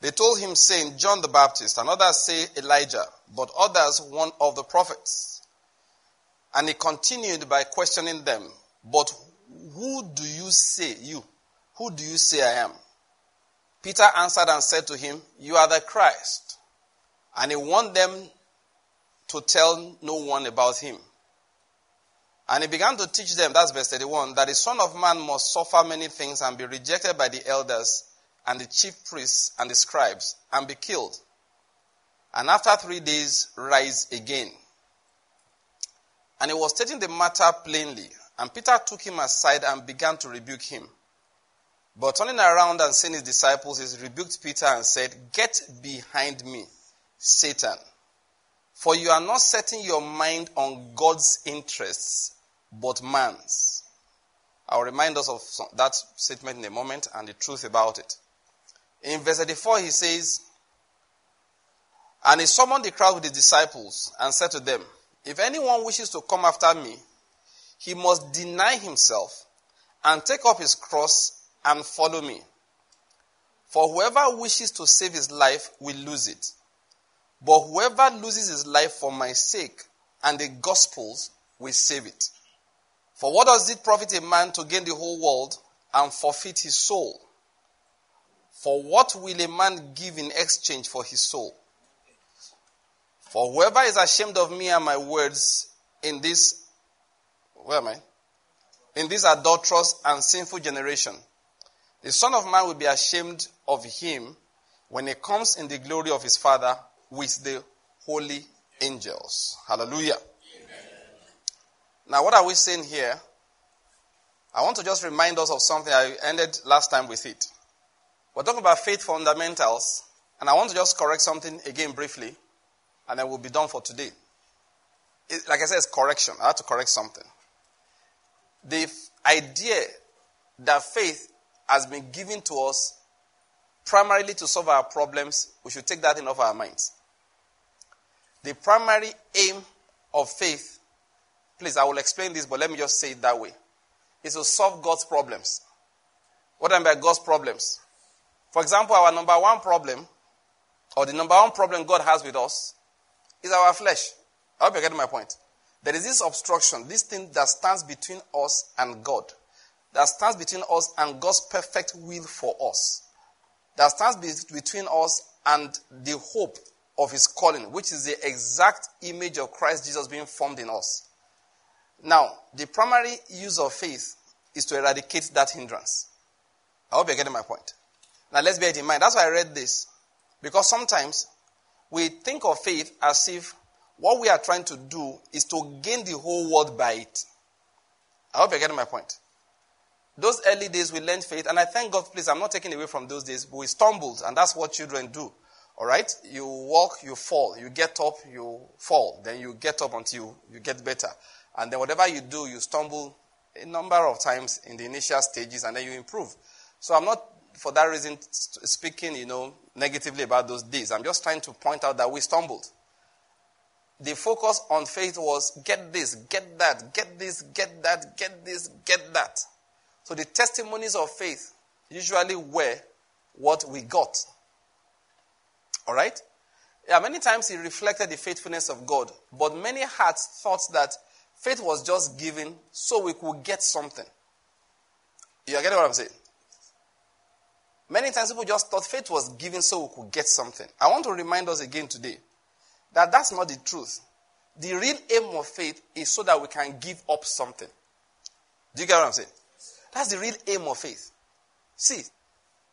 They told him, saying, John the Baptist, and others say Elijah, but others one of the prophets. And he continued by questioning them, But who do you say, you, who do you say I am? Peter answered and said to him, You are the Christ. And he warned them to tell no one about him. And he began to teach them, that's verse 31, that the Son of Man must suffer many things and be rejected by the elders and the chief priests and the scribes and be killed. And after three days, rise again. And he was stating the matter plainly. And Peter took him aside and began to rebuke him. But turning around and seeing his disciples, he rebuked Peter and said, Get behind me, Satan. For you are not setting your mind on God's interests, but man's. I'll remind us of that statement in a moment and the truth about it. In verse 84, he says, And he summoned the crowd with his disciples and said to them, If anyone wishes to come after me, he must deny himself and take up his cross and follow me. For whoever wishes to save his life will lose it. But whoever loses his life for my sake and the gospel's will save it. For what does it profit a man to gain the whole world and forfeit his soul? For what will a man give in exchange for his soul? For whoever is ashamed of me and my words in this, where am I? In this adulterous and sinful generation, the Son of Man will be ashamed of him when he comes in the glory of his Father with the holy angels. Hallelujah. Now, what are we saying here? I want to just remind us of something I ended last time with it. We're talking about faith fundamentals, and I want to just correct something again briefly, and then we'll be done for today. It, like I said, it's correction. I have to correct something. The f- idea that faith has been given to us primarily to solve our problems, we should take that in off our minds. The primary aim of faith Please, I will explain this, but let me just say it that way. Is to solve God's problems. What I mean by God's problems? For example, our number one problem, or the number one problem God has with us, is our flesh. I hope you're getting my point. There is this obstruction, this thing that stands between us and God, that stands between us and God's perfect will for us, that stands between us and the hope of His calling, which is the exact image of Christ Jesus being formed in us. Now, the primary use of faith is to eradicate that hindrance. I hope you're getting my point. Now, let's bear it in mind. That's why I read this. Because sometimes we think of faith as if what we are trying to do is to gain the whole world by it. I hope you're getting my point. Those early days we learned faith, and I thank God, please, I'm not taking away from those days, but we stumbled, and that's what children do. All right? You walk, you fall. You get up, you fall. Then you get up until you get better. And then whatever you do, you stumble a number of times in the initial stages and then you improve. So I'm not, for that reason, speaking, you know, negatively about those days. I'm just trying to point out that we stumbled. The focus on faith was get this, get that, get this, get that, get this, get that. So the testimonies of faith usually were what we got. All right? Yeah, many times it reflected the faithfulness of God, but many hearts thought that Faith was just given so we could get something. You are getting what I'm saying? Many times people just thought faith was given so we could get something. I want to remind us again today that that's not the truth. The real aim of faith is so that we can give up something. Do you get what I'm saying? That's the real aim of faith. See,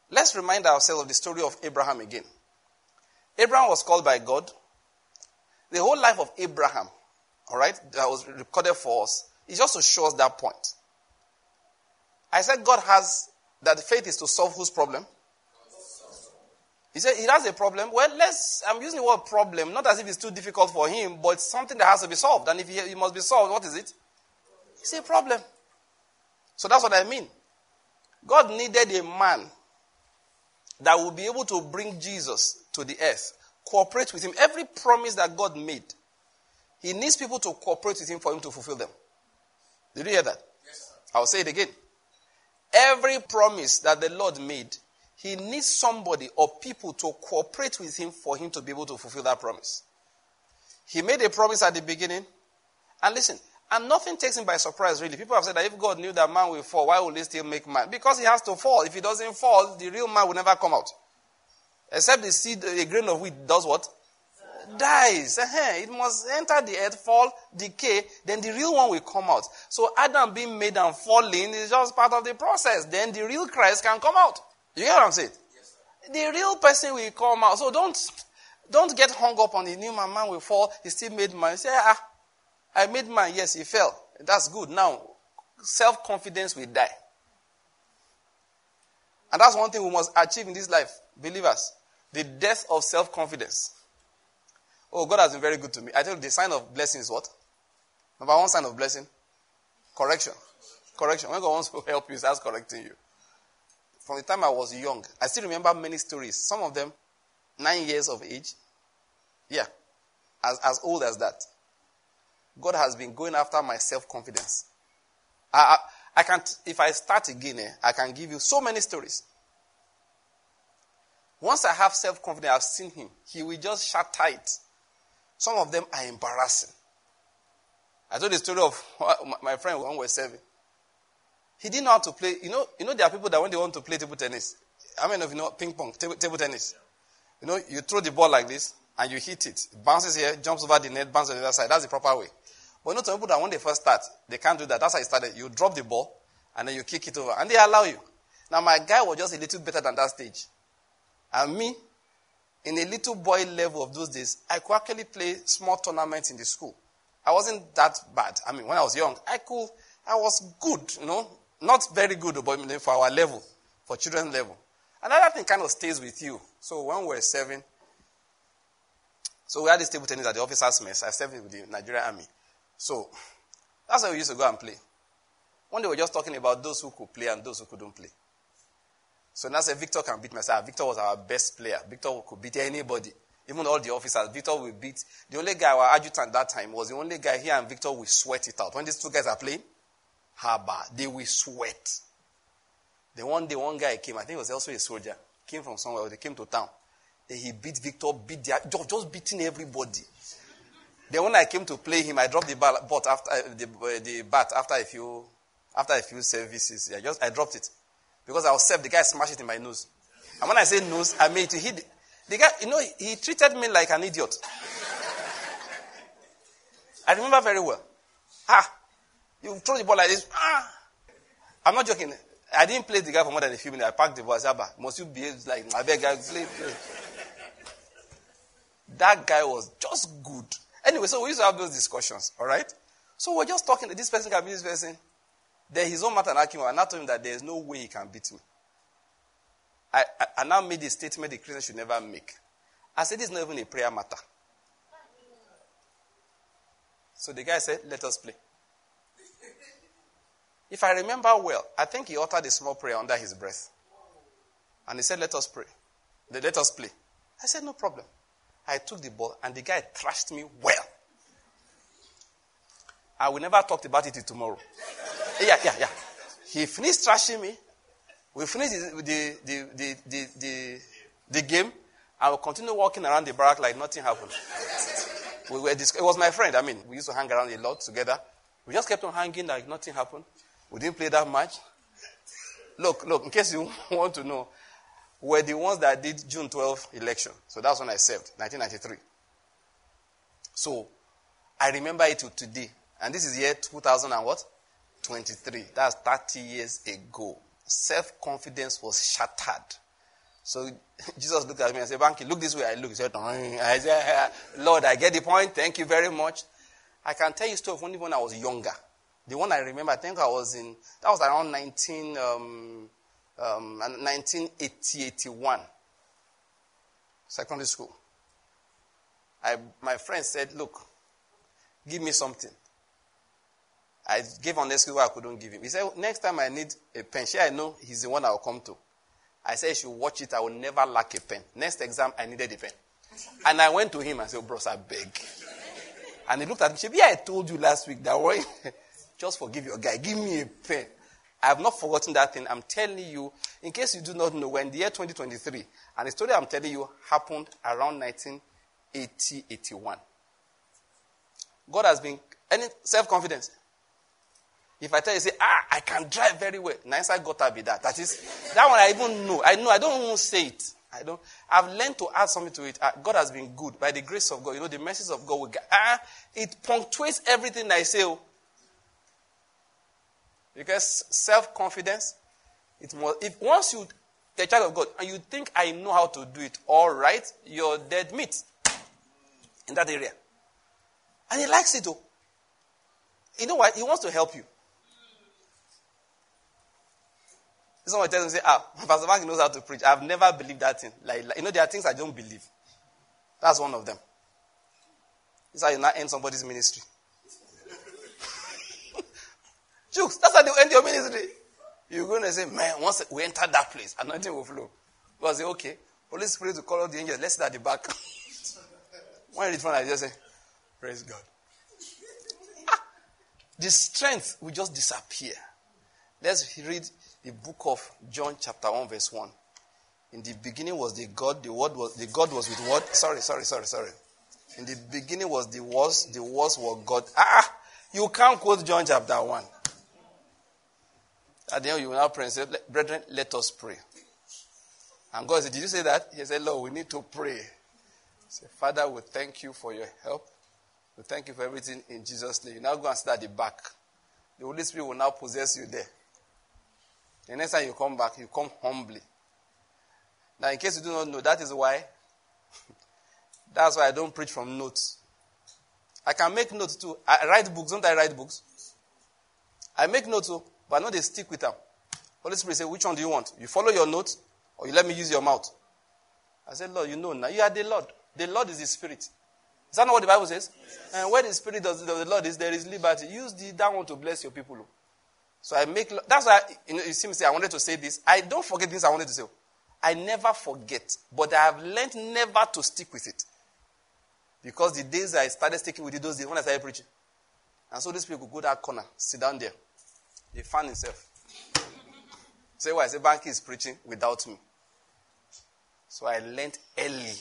let's remind ourselves of the story of Abraham again. Abraham was called by God. The whole life of Abraham, all right, that was recorded for us, is just to show us that point. I said God has that faith is to solve whose problem? He said he has a problem. Well, let's. I'm using the word problem, not as if it's too difficult for him, but something that has to be solved. And if it must be solved, what is it? It's a problem. So that's what I mean. God needed a man that will be able to bring Jesus to the earth, cooperate with him. Every promise that God made, he needs people to cooperate with him for him to fulfill them. Did you hear that? Yes, I'll say it again. Every promise that the Lord made, he needs somebody or people to cooperate with him for him to be able to fulfill that promise. He made a promise at the beginning. And listen, and nothing takes him by surprise, really. People have said that if God knew that man will fall, why would he still make man? Because he has to fall. If he doesn't fall, the real man will never come out. Except the seed, a grain of wheat does what? Dies. It must enter the earth, fall, decay, then the real one will come out. So Adam being made and falling is just part of the process. Then the real Christ can come out. You get what I'm saying? Yes, The real person will come out. So don't don't get hung up on the new man. Man will fall. He still made man. You say, ah, I made man. Yes, he fell. That's good. Now, self confidence will die. And that's one thing we must achieve in this life, believers. The death of self confidence. Oh, God has been very good to me. I tell you, the sign of blessing is what? Number one sign of blessing? Correction. Correction. When God wants to help you, starts correcting you from the time I was young, I still remember many stories. Some of them, nine years of age. Yeah, as, as old as that. God has been going after my self confidence. I, I, I can't, if I start again, eh, I can give you so many stories. Once I have self confidence, I've seen Him. He will just shatter it. Some of them are embarrassing. I told the story of <laughs> my friend when we were seven. He didn't know how to play. You know, you know, there are people that when they want to play table tennis, I mean, of you know ping pong, table, table tennis? You know, you throw the ball like this and you hit it. it. Bounces here, jumps over the net, bounces on the other side. That's the proper way. But you know, some people that when they first start, they can't do that. That's how it started. You drop the ball and then you kick it over, and they allow you. Now, my guy was just a little better than that stage. And me, in a little boy level of those days, I could actually play small tournaments in the school. I wasn't that bad. I mean, when I was young, I could, I was good, you know. Not very good, but for our level, for children's level. Another thing kind of stays with you. So when we were seven, so we had this table tennis at the officers' mess. I served with the Nigerian army. So that's how we used to go and play. One day we were just talking about those who could play and those who couldn't play. So now said Victor can beat myself. Victor was our best player. Victor could beat anybody. Even all the officers, Victor will beat. The only guy, our adjutant that time, was the only guy here and Victor will sweat it out. When these two guys are playing, harbor. They will sweat. Then one day, one guy came, I think he was also a soldier, came from somewhere, they came to town. Then he beat Victor, beat the, just, beating everybody. Then when I came to play him, I dropped the bat after uh, the, uh, the bat after a few after a few services. I just I dropped it because I was served. The guy smashed it in my nose. And when I say nose, I mean to hit the, the guy. You know, he treated me like an idiot. I remember very well. Ah, you throw the ball like this. Ah! I'm not joking. I didn't play the guy for more than a few minutes. I packed the ball. I said, must you behave like, I beg, guy, play, play. That guy was just good. Anyway, so we used to have those discussions, all right? So we're just talking this person can beat this person. Then his own matter and I told him that there's no way he can beat me. I, I, I now made a statement the Christian should never make. I said, this is not even a prayer matter. So the guy said, let us play. If I remember well, I think he uttered a small prayer under his breath. And he said, Let us pray. They let us play. I said, No problem. I took the ball and the guy thrashed me well. I will never talk about it till tomorrow. Yeah, yeah, yeah. He finished thrashing me. We finished the, the, the, the, the, the game. I will continue walking around the barrack like nothing happened. we were it was my friend. I mean, we used to hang around a lot together. We just kept on hanging like nothing happened. We didn't play that much. Look, look, in case you <laughs> want to know, we're the ones that did June 12 election. So that's when I served, 1993. So I remember it to today. And this is year 2000 and what? 23. That's 30 years ago. Self confidence was shattered. So <laughs> Jesus looked at me and said, Banky, look this way. I look. He said, I said, Lord, I get the point. Thank you very much. I can tell you story of only when I was younger. The one I remember, I think I was in, that was around 19, um, um, 1980, 81. Secondary school. I, my friend said, look, give me something. I gave on excuse why I couldn't give him. He said, next time I need a pen, sure I know he's the one I will come to. I said, you should watch it. I will never lack a pen. Next exam, I needed a pen. And I went to him and said, oh, bros, I beg. And he looked at me, said, yeah, I told you last week that way. <laughs> Just forgive your guy. Give me a pen. I have not forgotten that thing. I'm telling you, in case you do not know, when the year 2023, and the story I'm telling you happened around 1980, 81. God has been, any self-confidence? If I tell you, say, ah, I can drive very well. Nice, I got to be that. That is, that one I even know. I know, I don't even say it. I don't, I've learned to add something to it. Uh, God has been good by the grace of God. You know, the mercies of God. Will, ah, it punctuates everything I say. Oh. Because self confidence, it must, if once you, the child of God, and you think I know how to do it all right, you're dead meat in that area. And he likes it, though. You know what? He wants to help you. Someone tells me, say, ah, Pastor Mark knows how to preach. I've never believed that thing. Like, like, you know, there are things I don't believe. That's one of them. This is how you not end somebody's ministry. <laughs> Jukes, that's how you end your ministry. You're going to say, man, once we enter that place, anointing will flow. God say, okay, Holy Spirit will call out the angels. Let's sit at the back. <laughs> when read front, I just say, praise God. <laughs> Ah, the strength will just disappear. Let's read the book of John, chapter 1, verse 1. In the beginning was the God, the word was the God was with what? Sorry, sorry, sorry, sorry. In the beginning was the was, the was were God. Ah, you can't quote John chapter 1. At the end, you will now pray and say, Brethren, let us pray. And God said, Did you say that? He said, Lord, we need to pray. Say, Father, we thank you for your help. We thank you for everything in Jesus' name. You now go and sit at the back. The Holy Spirit will now possess you there. The next time you come back, you come humbly. Now, in case you do not know, that is why. <laughs> that's why I don't preach from notes. I can make notes too. I write books. Don't I write books? I make notes too, but I know they stick with them. Holy Spirit say, which one do you want? You follow your notes, or you let me use your mouth? I said, Lord, you know now. You are the Lord. The Lord is the Spirit. Is that not what the Bible says? Yes. And where the Spirit of the Lord is, there is liberty. Use the, that one to bless your people. Oh. So I make, that's why, you, know, you see me say, I wanted to say this. I don't forget things I wanted to say. I never forget, but I have learned never to stick with it. Because the days I started sticking with it, those days when I started preaching. And so these people go that corner, sit down there. They fan himself. say why? Say Banky is preaching without me. So I learned early.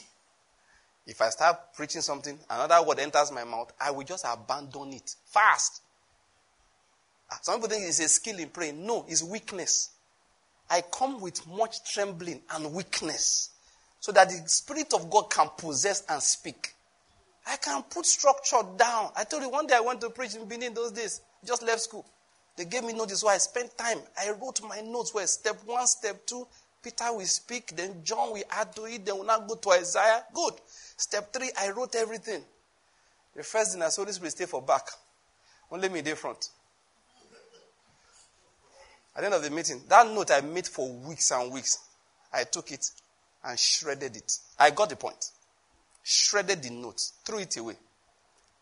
If I start preaching something, another word enters my mouth, I will just abandon it fast. Some people think it's a skill in praying. No, it's weakness. I come with much trembling and weakness so that the Spirit of God can possess and speak. I can put structure down. I told you one day I went to preach in Benin those days, just left school. They gave me notice, so I spent time. I wrote my notes where step one, step two, Peter will speak, then John will add to it, then we'll not go to Isaiah. Good. Step three, I wrote everything. The first thing I saw this will stay for back. Only me in front. At the end of the meeting, that note I made for weeks and weeks, I took it and shredded it. I got the point. Shredded the note, threw it away.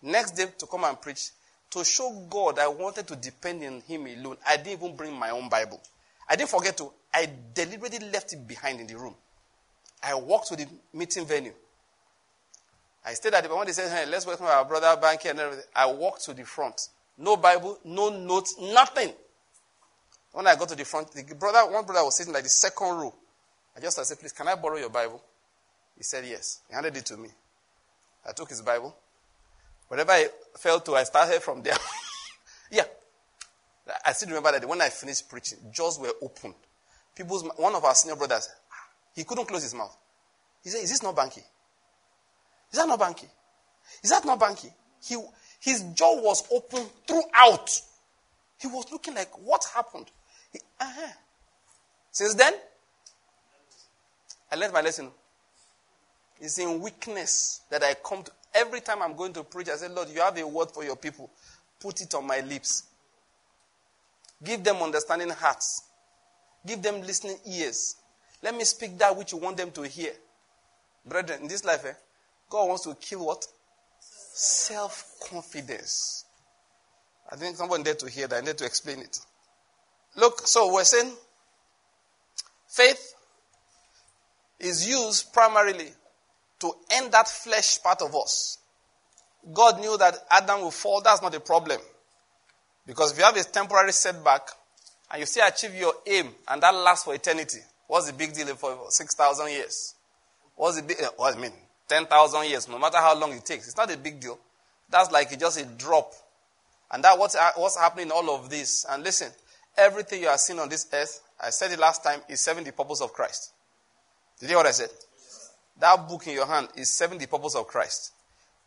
Next day to come and preach, to show God I wanted to depend on Him alone, I didn't even bring my own Bible. I didn't forget to, I deliberately left it behind in the room. I walked to the meeting venue. I stayed at the when they said, hey, let's welcome our brother Banky and everything. I walked to the front. No Bible, no notes, nothing. When I got to the front, the brother, one brother was sitting like the second row. I just I said, please, can I borrow your Bible? He said yes. He handed it to me. I took his Bible. Whatever I fell to, I started from there. <laughs> yeah. I still remember that when I finished preaching, jaws were open. People's, one of our senior brothers, he couldn't close his mouth. He said, Is this not Banky? Is that not Banky? Is that not Banky? He, his jaw was open throughout. He was looking like, What happened? Uh-huh. Since then, I learned my lesson. It's in weakness that I come to. Every time I'm going to preach, I say, Lord, you have a word for your people. Put it on my lips. Give them understanding hearts. Give them listening ears. Let me speak that which you want them to hear. Brethren, in this life, eh, God wants to kill what? Self confidence. I think someone there to hear that. I need to explain it. Look, so we're saying faith is used primarily to end that flesh part of us. God knew that Adam will fall. That's not a problem. Because if you have a temporary setback and you still achieve your aim and that lasts for eternity, what's the big deal for 6,000 years? What's the big, uh, what I mean, 10,000 years, no matter how long it takes. It's not a big deal. That's like just a drop. And that what's, what's happening in all of this. And listen, everything you are seeing on this earth, I said it last time, is serving the purpose of Christ. Did you hear what I said? That book in your hand is serving the purpose of Christ.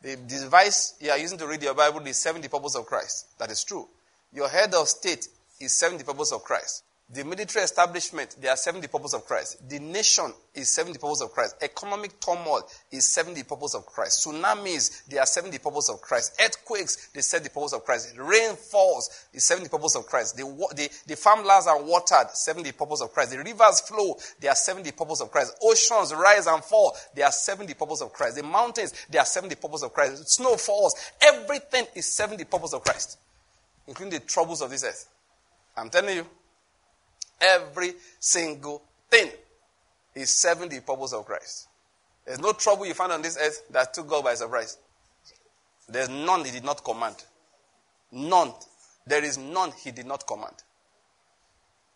The device you are using to read your Bible is serving the purpose of Christ. That is true. Your head of state is serving the purpose of Christ. The military establishment, they are serving the purpose of Christ. The nation is serving the purpose of Christ. Economic turmoil is serving the purpose of Christ. Tsunamis, they are serving the purpose of Christ. Earthquakes, they serve the purpose of Christ. Rain falls, is serving the purpose of Christ. The, the, the farmlands are watered, serving the purpose of Christ. The rivers flow, they are serving the purpose of Christ. Oceans rise and fall, they are serving the purpose of Christ. The mountains, they are serving the purpose of Christ. Snow falls, everything is serving the purpose of Christ, including the troubles of this earth. I'm telling you. Every single thing is serving the purpose of Christ. There's no trouble you find on this earth that took God by surprise. There's none he did not command. None. There is none he did not command.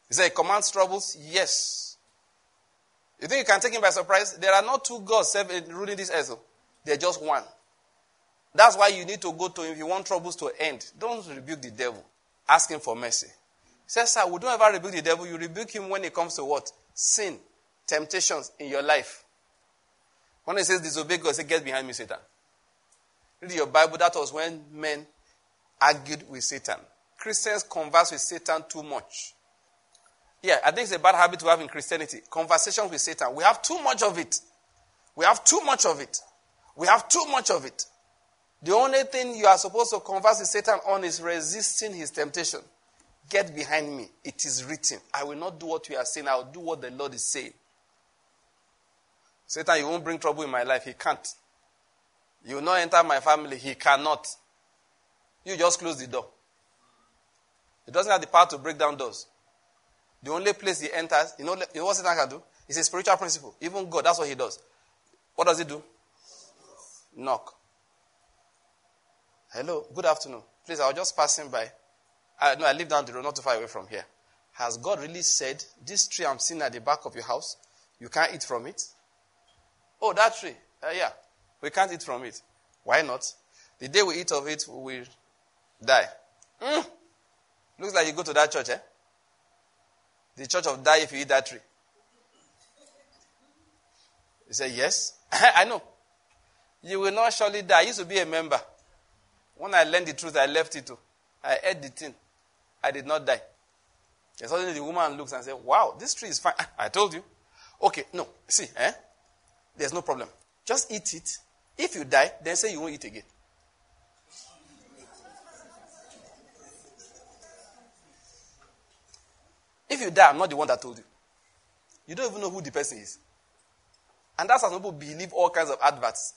He said, he commands troubles? Yes. You think you can take him by surprise? There are not two gods ruling this earth. They're just one. That's why you need to go to him if you want troubles to end. Don't rebuke the devil. Ask him for mercy says, Sir, we don't ever rebuke the devil. You rebuke him when it comes to what? Sin, temptations in your life. When he says disobey God, say, Get behind me, Satan. Read your Bible. That was when men argued with Satan. Christians converse with Satan too much. Yeah, I think it's a bad habit to have in Christianity. Conversations with Satan. We have too much of it. We have too much of it. We have too much of it. The only thing you are supposed to converse with Satan on is resisting his temptation. Get behind me. It is written. I will not do what you are saying. I will do what the Lord is saying. Satan, you won't bring trouble in my life. He can't. You will not enter my family. He cannot. You just close the door. He doesn't have the power to break down doors. The only place he enters, you know, you know what Satan can do? It's a spiritual principle. Even God, that's what he does. What does he do? Knock. Hello, good afternoon. Please, I was just passing by. I, no, I live down the road, not too far away from here. Has God really said, this tree I'm seeing at the back of your house, you can't eat from it? Oh, that tree. Uh, yeah, we can't eat from it. Why not? The day we eat of it, we will die. Mm. Looks like you go to that church, eh? The church of die if you eat that tree. He said, Yes. <laughs> I know. You will not surely die. I used to be a member. When I learned the truth, I left it too. I ate the thing. I did not die. And suddenly the woman looks and says, Wow, this tree is fine. <laughs> I told you. Okay, no. See, eh? There's no problem. Just eat it. If you die, then say you won't eat again. If you die, I'm not the one that told you. You don't even know who the person is. And that's how people believe all kinds of adverts.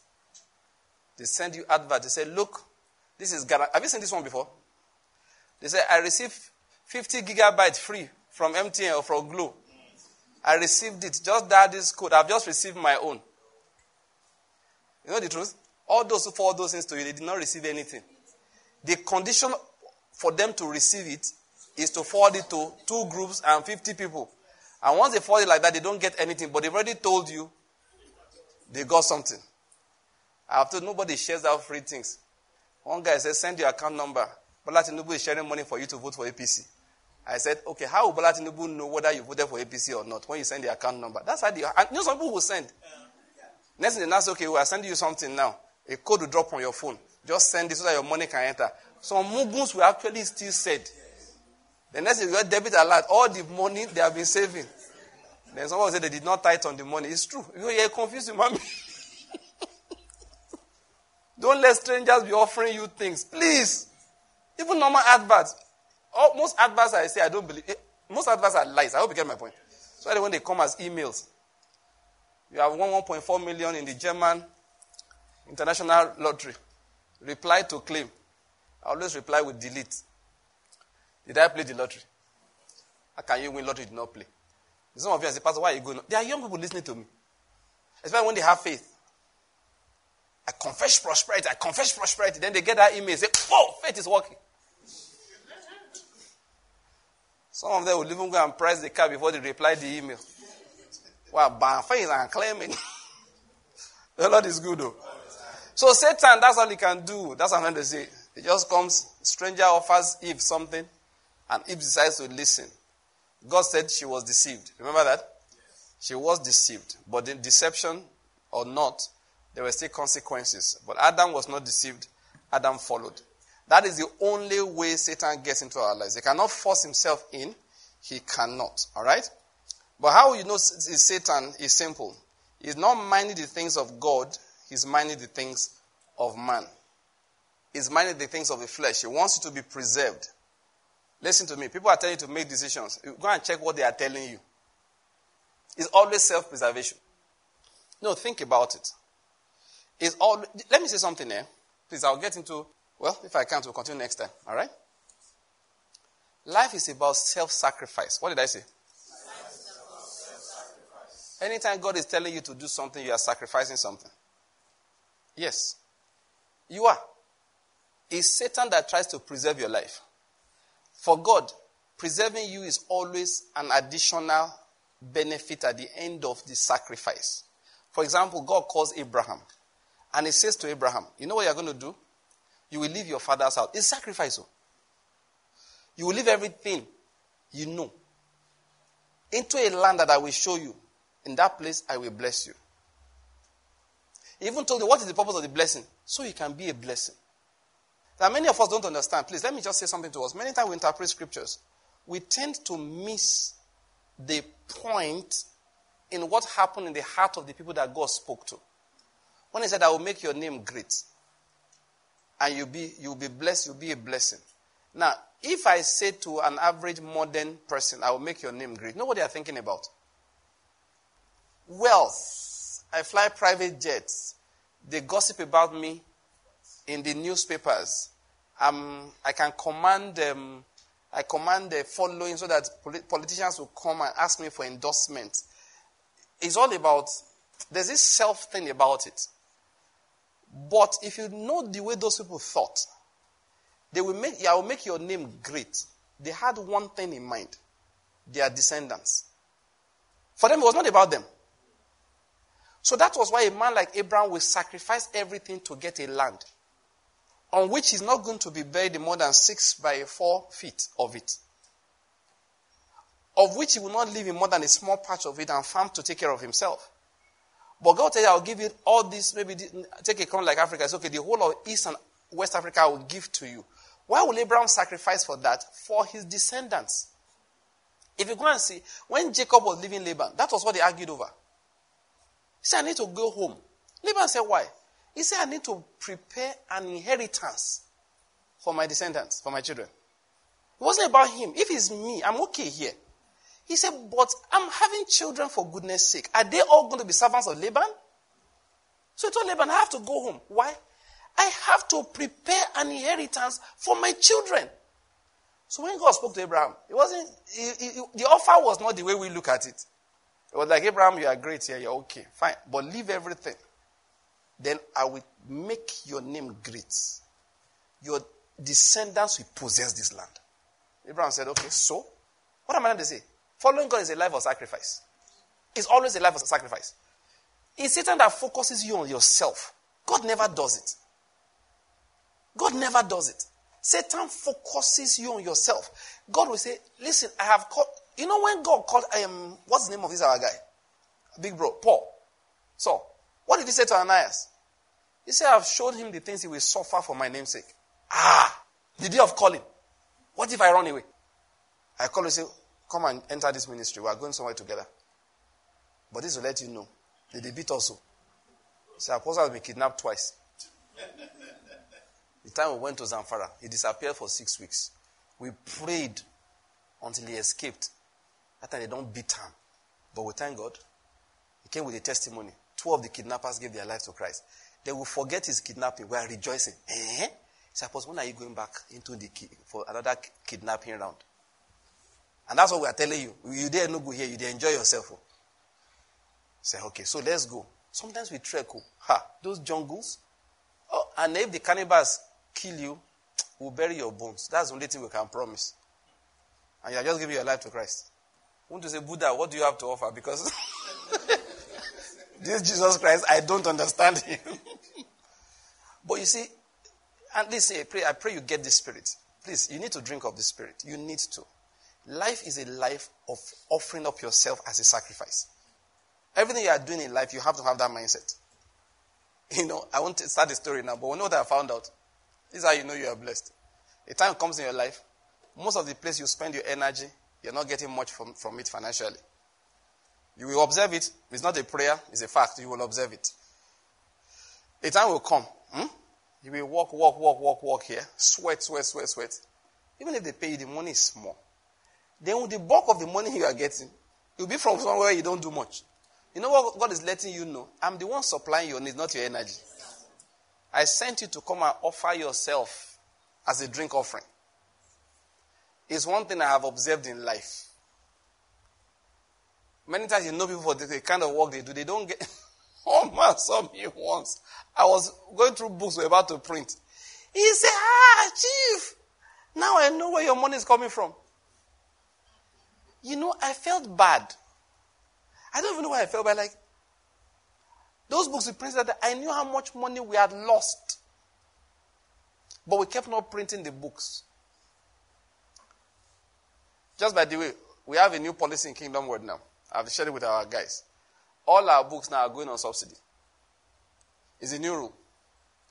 They send you adverts. They say, look, this is Ghana. Have you seen this one before? They say, I received 50 gigabytes free from MTN or from Glo. I received it. Just that this code. I've just received my own. You know the truth? All those who forward those things to you, they did not receive anything. The condition for them to receive it is to forward it to two groups and 50 people. And once they forward it like that, they don't get anything. But they've already told you they got something. After nobody shares out free things. One guy says, send your account number. Bola Tinubu is sharing money for you to vote for APC. I said, okay, how will Bola Tinubu know whether you voted for APC or not when you send the account number? That's how the, uh, and you know some people will send. Next thing they okay, we are sending you something now. A code will drop on your phone. Just send it so that your money can enter. Some Muguns will actually still said. The next thing you get debit alert, all the money they have been saving. Then someone said they did not tithe on the money. It's true. You're confused, mommy. <laughs> Don't let strangers be offering you things. Please. Even normal adverts. Oh, most adverts I say, I don't believe. Eh, most adverts are lies. I hope you get my point. So when they come as emails, you have won 1.4 million in the German international lottery. Reply to claim. I always reply with delete. Did I play the lottery? How can you win lottery? Did not play. Some of you say, Pastor, why are you going? There are young people listening to me. Especially when they have faith. I confess prosperity. I confess prosperity. Then they get that email and say, Oh, faith is working. Some of them will even go and price the car before they reply the email. Well, by faith I'm claiming. <laughs> the Lord is good though. So Satan, that's all he can do. That's what to say. He just comes, stranger offers Eve something, and Eve decides to listen. God said she was deceived. Remember that? She was deceived. But in deception or not, there were still consequences. But Adam was not deceived. Adam followed. That is the only way Satan gets into our lives. He cannot force himself in. He cannot. All right? But how you know Satan is simple. He's not minding the things of God. He's minding the things of man. He's minding the things of the flesh. He wants you to be preserved. Listen to me. People are telling you to make decisions. Go and check what they are telling you. It's always self preservation. No, think about it. It's all, let me say something there. Please, I'll get into, well, if I can't, we'll continue next time. All right? Life is about self sacrifice. What did I say? Anytime God is telling you to do something, you are sacrificing something. Yes. You are. It's Satan that tries to preserve your life. For God, preserving you is always an additional benefit at the end of the sacrifice. For example, God calls Abraham and he says to Abraham, You know what you're going to do? You will leave your father's house. It's sacrifice. Oh. You will leave everything you know into a land that I will show you. In that place, I will bless you. He even told you what is the purpose of the blessing? So you can be a blessing. That many of us don't understand. Please, let me just say something to us. Many times we interpret scriptures, we tend to miss the point in what happened in the heart of the people that God spoke to. When he said, I will make your name great, and you'll be, you'll be blessed, you'll be a blessing. Now, if I say to an average modern person, I will make your name great, know what they are thinking about? Wealth. I fly private jets. They gossip about me in the newspapers. Um, I can command um, I command the following so that politicians will come and ask me for endorsement. It's all about there's this self thing about it. But if you know the way those people thought, they will make I will make your name great. They had one thing in mind. Their descendants. For them, it was not about them. So that was why a man like Abraham will sacrifice everything to get a land on which he's not going to be buried more than six by four feet of it. Of which he will not live in more than a small patch of it and farm to take care of himself. But God tell you, I'll give you all this, maybe take a country like Africa. It's okay, the whole of East and West Africa I will give to you. Why will Abraham sacrifice for that? For his descendants. If you go and see, when Jacob was leaving Laban, that was what they argued over. He said, I need to go home. Laban said, Why? He said, I need to prepare an inheritance for my descendants, for my children. It wasn't about him. If it's me, I'm okay here. He said, But I'm having children for goodness sake. Are they all going to be servants of Laban? So he told Laban, I have to go home. Why? I have to prepare an inheritance for my children. So when God spoke to Abraham, it wasn't, the offer was not the way we look at it. It was like, Abraham, you are great here, you're okay, fine, but leave everything then I will make your name great. Your descendants will possess this land. Abraham said, Okay, so what am I going to say? Following God is a life of sacrifice. It's always a life of sacrifice. It's Satan that focuses you on yourself. God never does it. God never does it. Satan focuses you on yourself. God will say, Listen, I have called. You know when God called, um, what's the name of this our guy? Big bro, Paul. So, what did he say to Ananias? He said, I've showed him the things he will suffer for my name's sake. Ah, the day of calling. What if I run away? I call and say, Come and enter this ministry. We are going somewhere together. But this will let you know. They, beat also. So Apostle has been kidnapped twice. the time we went to Zamfara, he disappeared for six weeks. We prayed until he escaped. That time they don't beat him. But we thank God. He came with a testimony. Two of the kidnappers gave their life to Christ. They will forget his kidnapping. We are rejoicing. Eh? Apostle, when are you going back into the for another kidnapping round? And that's what we are telling you. You dare no go here. You dare enjoy yourself. Oh. Say, okay, so let's go. Sometimes we trek. Oh. Ha, those jungles. Oh, and if the cannibals kill you, we'll bury your bones. That's the only thing we can promise. And you're just giving your life to Christ. Want to say, Buddha, what do you have to offer? Because <laughs> this Jesus Christ, I don't understand him. <laughs> but you see, and listen, I pray, I pray you get this spirit. Please, you need to drink of the spirit. You need to. Life is a life of offering up yourself as a sacrifice. Everything you are doing in life, you have to have that mindset. <laughs> You know, I won't start the story now, but one know what I found out. This is how you know you are blessed. A time comes in your life, most of the place you spend your energy, you're not getting much from, from it financially. You will observe it. It's not a prayer, it's a fact. You will observe it. A time will come. Hmm? You will walk, walk, walk, walk, walk here. Sweat, sweat, sweat, sweat. Even if they pay you, the money is small. Then with the bulk of the money you are getting, will be from somewhere you don't do much. You know what God is letting you know? I'm the one supplying your needs, not your energy. I sent you to come and offer yourself as a drink offering. It's one thing I have observed in life. Many times you know people for the kind of work they do, they don't get. <laughs> oh man saw me once. I was going through books we are about to print. He said, Ah, Chief, now I know where your money is coming from. You know, I felt bad. I don't even know why I felt bad. Like, those books we printed, I knew how much money we had lost. But we kept not printing the books. Just by the way, we have a new policy in Kingdom World now. I've shared it with our guys. All our books now are going on subsidy. It's a new rule.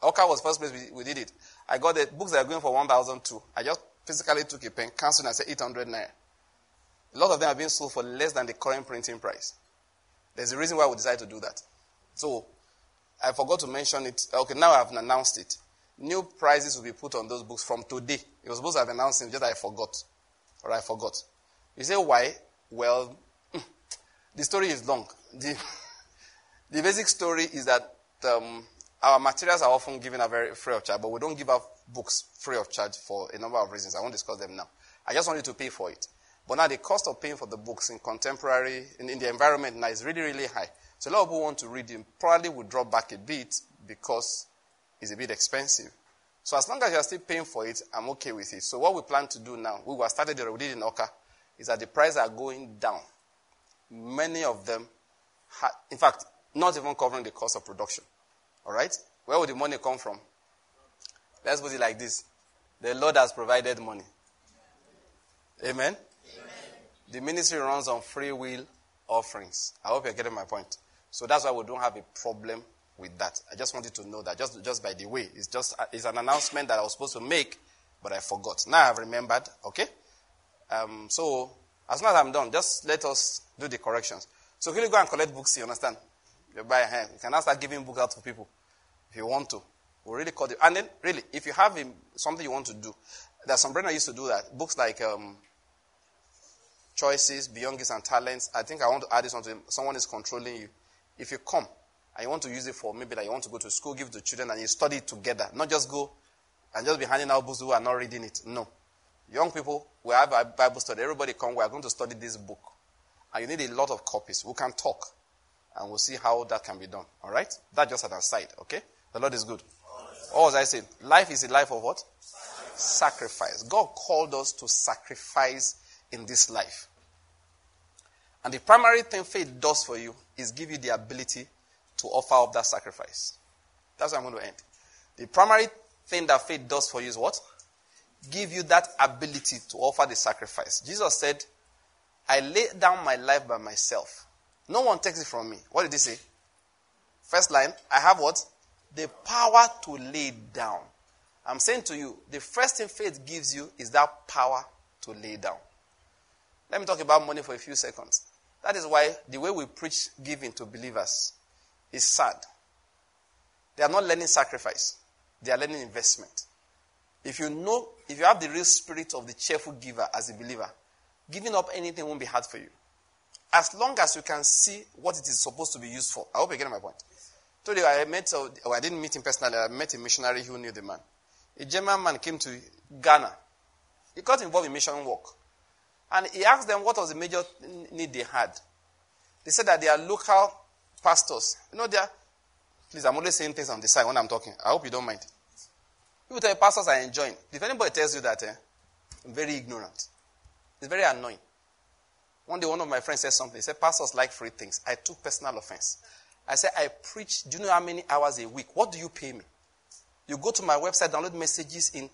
Oka was first place we, we did it. I got the books that are going for 1,002. I just physically took a pen, cancelled, and I said 800 naira. A lot of them have been sold for less than the current printing price. There's a reason why we decided to do that. So, I forgot to mention it. Okay, now I've announced it. New prices will be put on those books from today. It was supposed to have announced it, just I forgot. Or I forgot. You say why? Well, the story is long. The, <laughs> the basic story is that um, our materials are often given a very free of charge, but we don't give out books free of charge for a number of reasons. I won't discuss them now. I just want you to pay for it. But now the cost of paying for the books in contemporary, in, in the environment now is really, really high. So a lot of people want to read them. Probably will drop back a bit because it's a bit expensive. So as long as you're still paying for it, I'm okay with it. So what we plan to do now, we were started already in Oka, is that the prices are going down. Many of them, ha- in fact, not even covering the cost of production. All right? Where would the money come from? Let's put it like this: the Lord has provided money. Amen. The ministry runs on free will offerings. I hope you're getting my point. So that's why we don't have a problem with that. I just wanted to know that just, just by the way. It's just it's an announcement that I was supposed to make, but I forgot. Now I've remembered. Okay? Um, so as soon as I'm done, just let us do the corrections. So you go and collect books, you understand? You buy hand. You can now start giving books out to people if you want to. We'll really call it. And then, really, if you have something you want to do, there's some brethren used to do that. Books like um, choices, beyond gifts and talents. I think I want to add this one to someone is controlling you. If you come and you want to use it for maybe that you want to go to school, give to children, and you study together, not just go and just be handing out books who are not reading it. No. Young people, we have a Bible study. Everybody come, we are going to study this book. And you need a lot of copies. We can talk. And we'll see how that can be done. All right? That just an side, okay? The Lord is good. What was I saying? Life is a life of what? Sacrifice. God called us to sacrifice in this life. And the primary thing faith does for you is give you the ability to offer up that sacrifice. That's where I'm going to end. The primary thing that faith does for you is what? Give you that ability to offer the sacrifice. Jesus said, I lay down my life by myself. No one takes it from me. What did he say? First line, I have what? The power to lay down. I'm saying to you, the first thing faith gives you is that power to lay down. Let me talk about money for a few seconds. That is why the way we preach giving to believers is sad. They are not learning sacrifice, they are learning investment. If you know, if you have the real spirit of the cheerful giver as a believer, giving up anything won't be hard for you. As long as you can see what it is supposed to be used for. I hope you get my point. Today I met, oh, I didn't meet him personally, I met a missionary who knew the man. A German man came to Ghana. He got involved in mission work. And he asked them what was the major need they had. They said that their local pastors, you know, they are, please, I'm only saying things on the side when I'm talking. I hope you don't mind. People tell you pastors are enjoying. If anybody tells you that, eh, I'm very ignorant. It's very annoying. One day, one of my friends said something. He said, Pastors like free things. I took personal offense. I said, I preach. Do you know how many hours a week? What do you pay me? You go to my website, download messages in.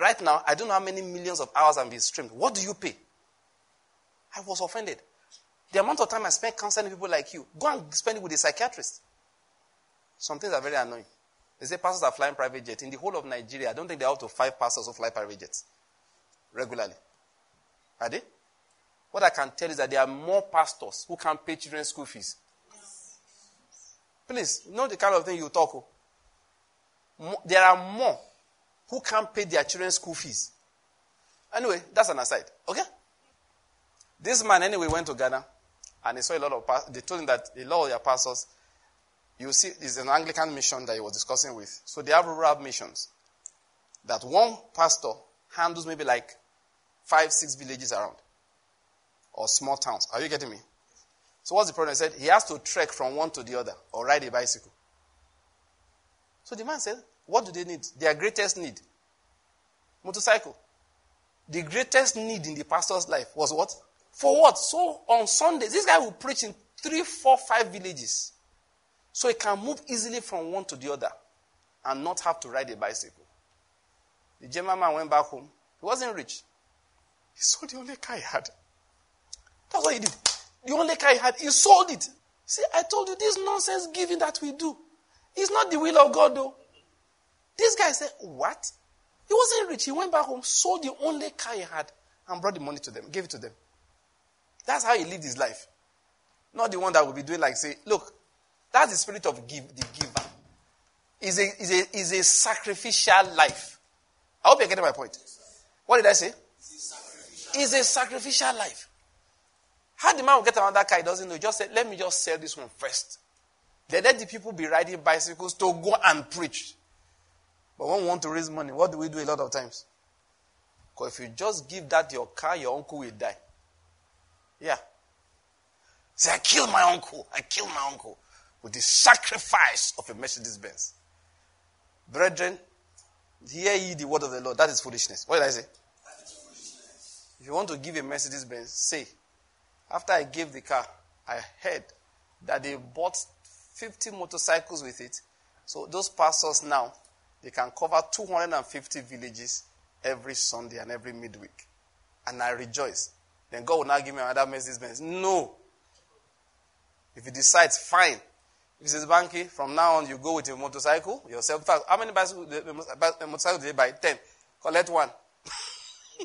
Right now, I don't know how many millions of hours I'm being streamed. What do you pay? I was offended. The amount of time I spend counseling people like you, go and spend it with a psychiatrist. Some things are very annoying. They say pastors are flying private jets. In the whole of Nigeria, I don't think there are up to five pastors who fly private jets regularly. Are they? What I can tell is that there are more pastors who can pay children's school fees. Please, know the kind of thing you talk. Oh. There are more who can't pay their children's school fees. Anyway, that's an aside. Okay? This man, anyway, went to Ghana and he saw a lot of pastors. They told him that a lot of their pastors, you see, is an Anglican mission that he was discussing with. So they have rural missions. That one pastor handles maybe like five, six villages around or small towns. Are you getting me? So what's the problem? He said he has to trek from one to the other or ride a bicycle. So the man said, What do they need? Their greatest need. Motorcycle. The greatest need in the pastor's life was what? For what? So on Sundays, this guy will preach in three, four, five villages. So he can move easily from one to the other and not have to ride a bicycle. The German man went back home. He wasn't rich. He sold the only car he had. That's what he did. The only car he had, he sold it. See, I told you this nonsense giving that we do. It's not the will of God, though. This guy said, What? He wasn't rich. He went back home, sold the only car he had, and brought the money to them, gave it to them. That's how he lived his life. Not the one that will be doing like, say, look, that's the spirit of give, the giver. Is a, is a, is a sacrificial life. I hope you're getting my point. What did I say? Is a sacrificial life. How the man will get around that car, he doesn't know. He just said, let me just sell this one first. Then let the people be riding bicycles to go and preach. But when we want to raise money, what do we do a lot of times? Because if you just give that your car, your uncle will die. Yeah. Say, I killed my uncle. I killed my uncle with the sacrifice of a Mercedes Benz. Brethren, hear ye the word of the Lord. That is foolishness. What did I say? If you want to give a Mercedes Benz, say, after I gave the car, I heard that they bought 50 motorcycles with it. So those pastors now, they can cover 250 villages every Sunday and every midweek. And I rejoice. Then God will not give me another message. No. If he decides, fine. He says, Banky, from now on you go with your motorcycle yourself. In fact, how many bicycles, motorcycles did they buy? Ten. Collect one. <laughs>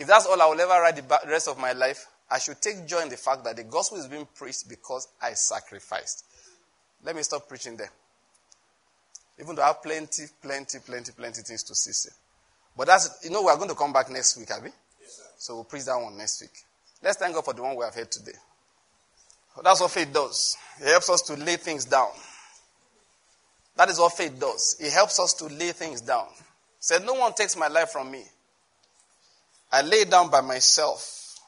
if that's all I will ever ride the rest of my life, I should take joy in the fact that the gospel is being preached because I sacrificed. Let me stop preaching there. Even though I have plenty, plenty, plenty, plenty things to see. But that's, you know, we are going to come back next week, Abby. Yes, sir. so we'll preach that one next week. Let's thank God for the one we have heard today. That's what faith does. It helps us to lay things down. That is what faith does. It helps us to lay things down. Said, No one takes my life from me. I lay it down by myself.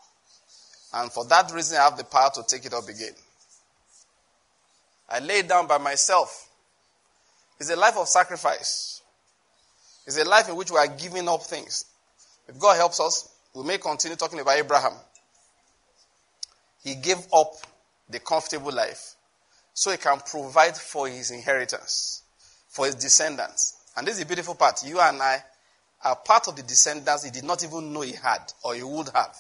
And for that reason, I have the power to take it up again. I lay it down by myself. It's a life of sacrifice. It's a life in which we are giving up things. If God helps us, we may continue talking about Abraham. He gave up the comfortable life so he can provide for his inheritance, for his descendants. And this is the beautiful part. You and I are part of the descendants he did not even know he had or he would have.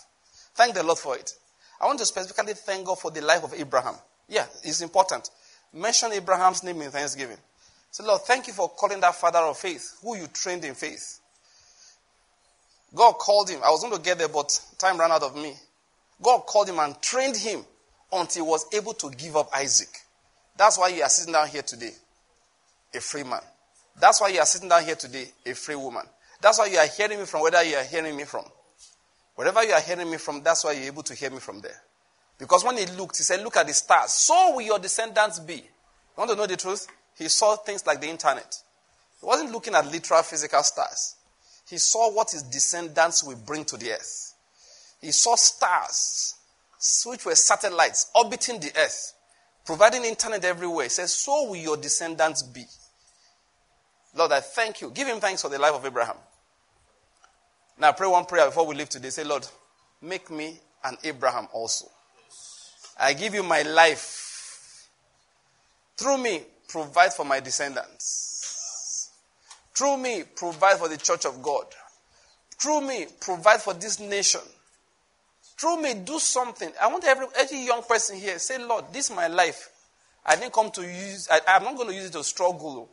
Thank the Lord for it. I want to specifically thank God for the life of Abraham. Yeah, it's important. Mention Abraham's name in Thanksgiving. Say, Lord, thank you for calling that father of faith, who you trained in faith. God called him. I was going to get there, but time ran out of me. God called him and trained him until he was able to give up Isaac. That's why you are sitting down here today, a free man. That's why you are sitting down here today, a free woman. That's why you are hearing me from whether you are hearing me from. Wherever you are hearing me from, that's why you're able to hear me from there. Because when he looked, he said, Look at the stars. So will your descendants be. You want to know the truth? He saw things like the internet. He wasn't looking at literal physical stars. He saw what his descendants will bring to the earth. He saw stars, which were satellites orbiting the earth, providing internet everywhere. He says, So will your descendants be. Lord, I thank you. Give him thanks for the life of Abraham. Now, pray one prayer before we leave today. Say, Lord, make me an Abraham also. I give you my life. Through me, provide for my descendants. Through me, provide for the church of God. Through me, provide for this nation. Through me, do something. I want every, every young person here say, Lord, this is my life. I didn't come to use, I, I'm not going to use it to struggle.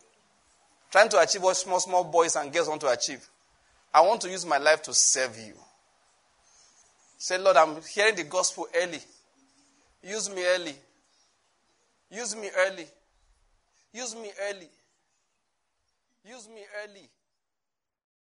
Trying to achieve what small, small boys and girls want to achieve. I want to use my life to serve you. Say, Lord, I'm hearing the gospel early. Use me early. Use me early. Use me early. Use me early.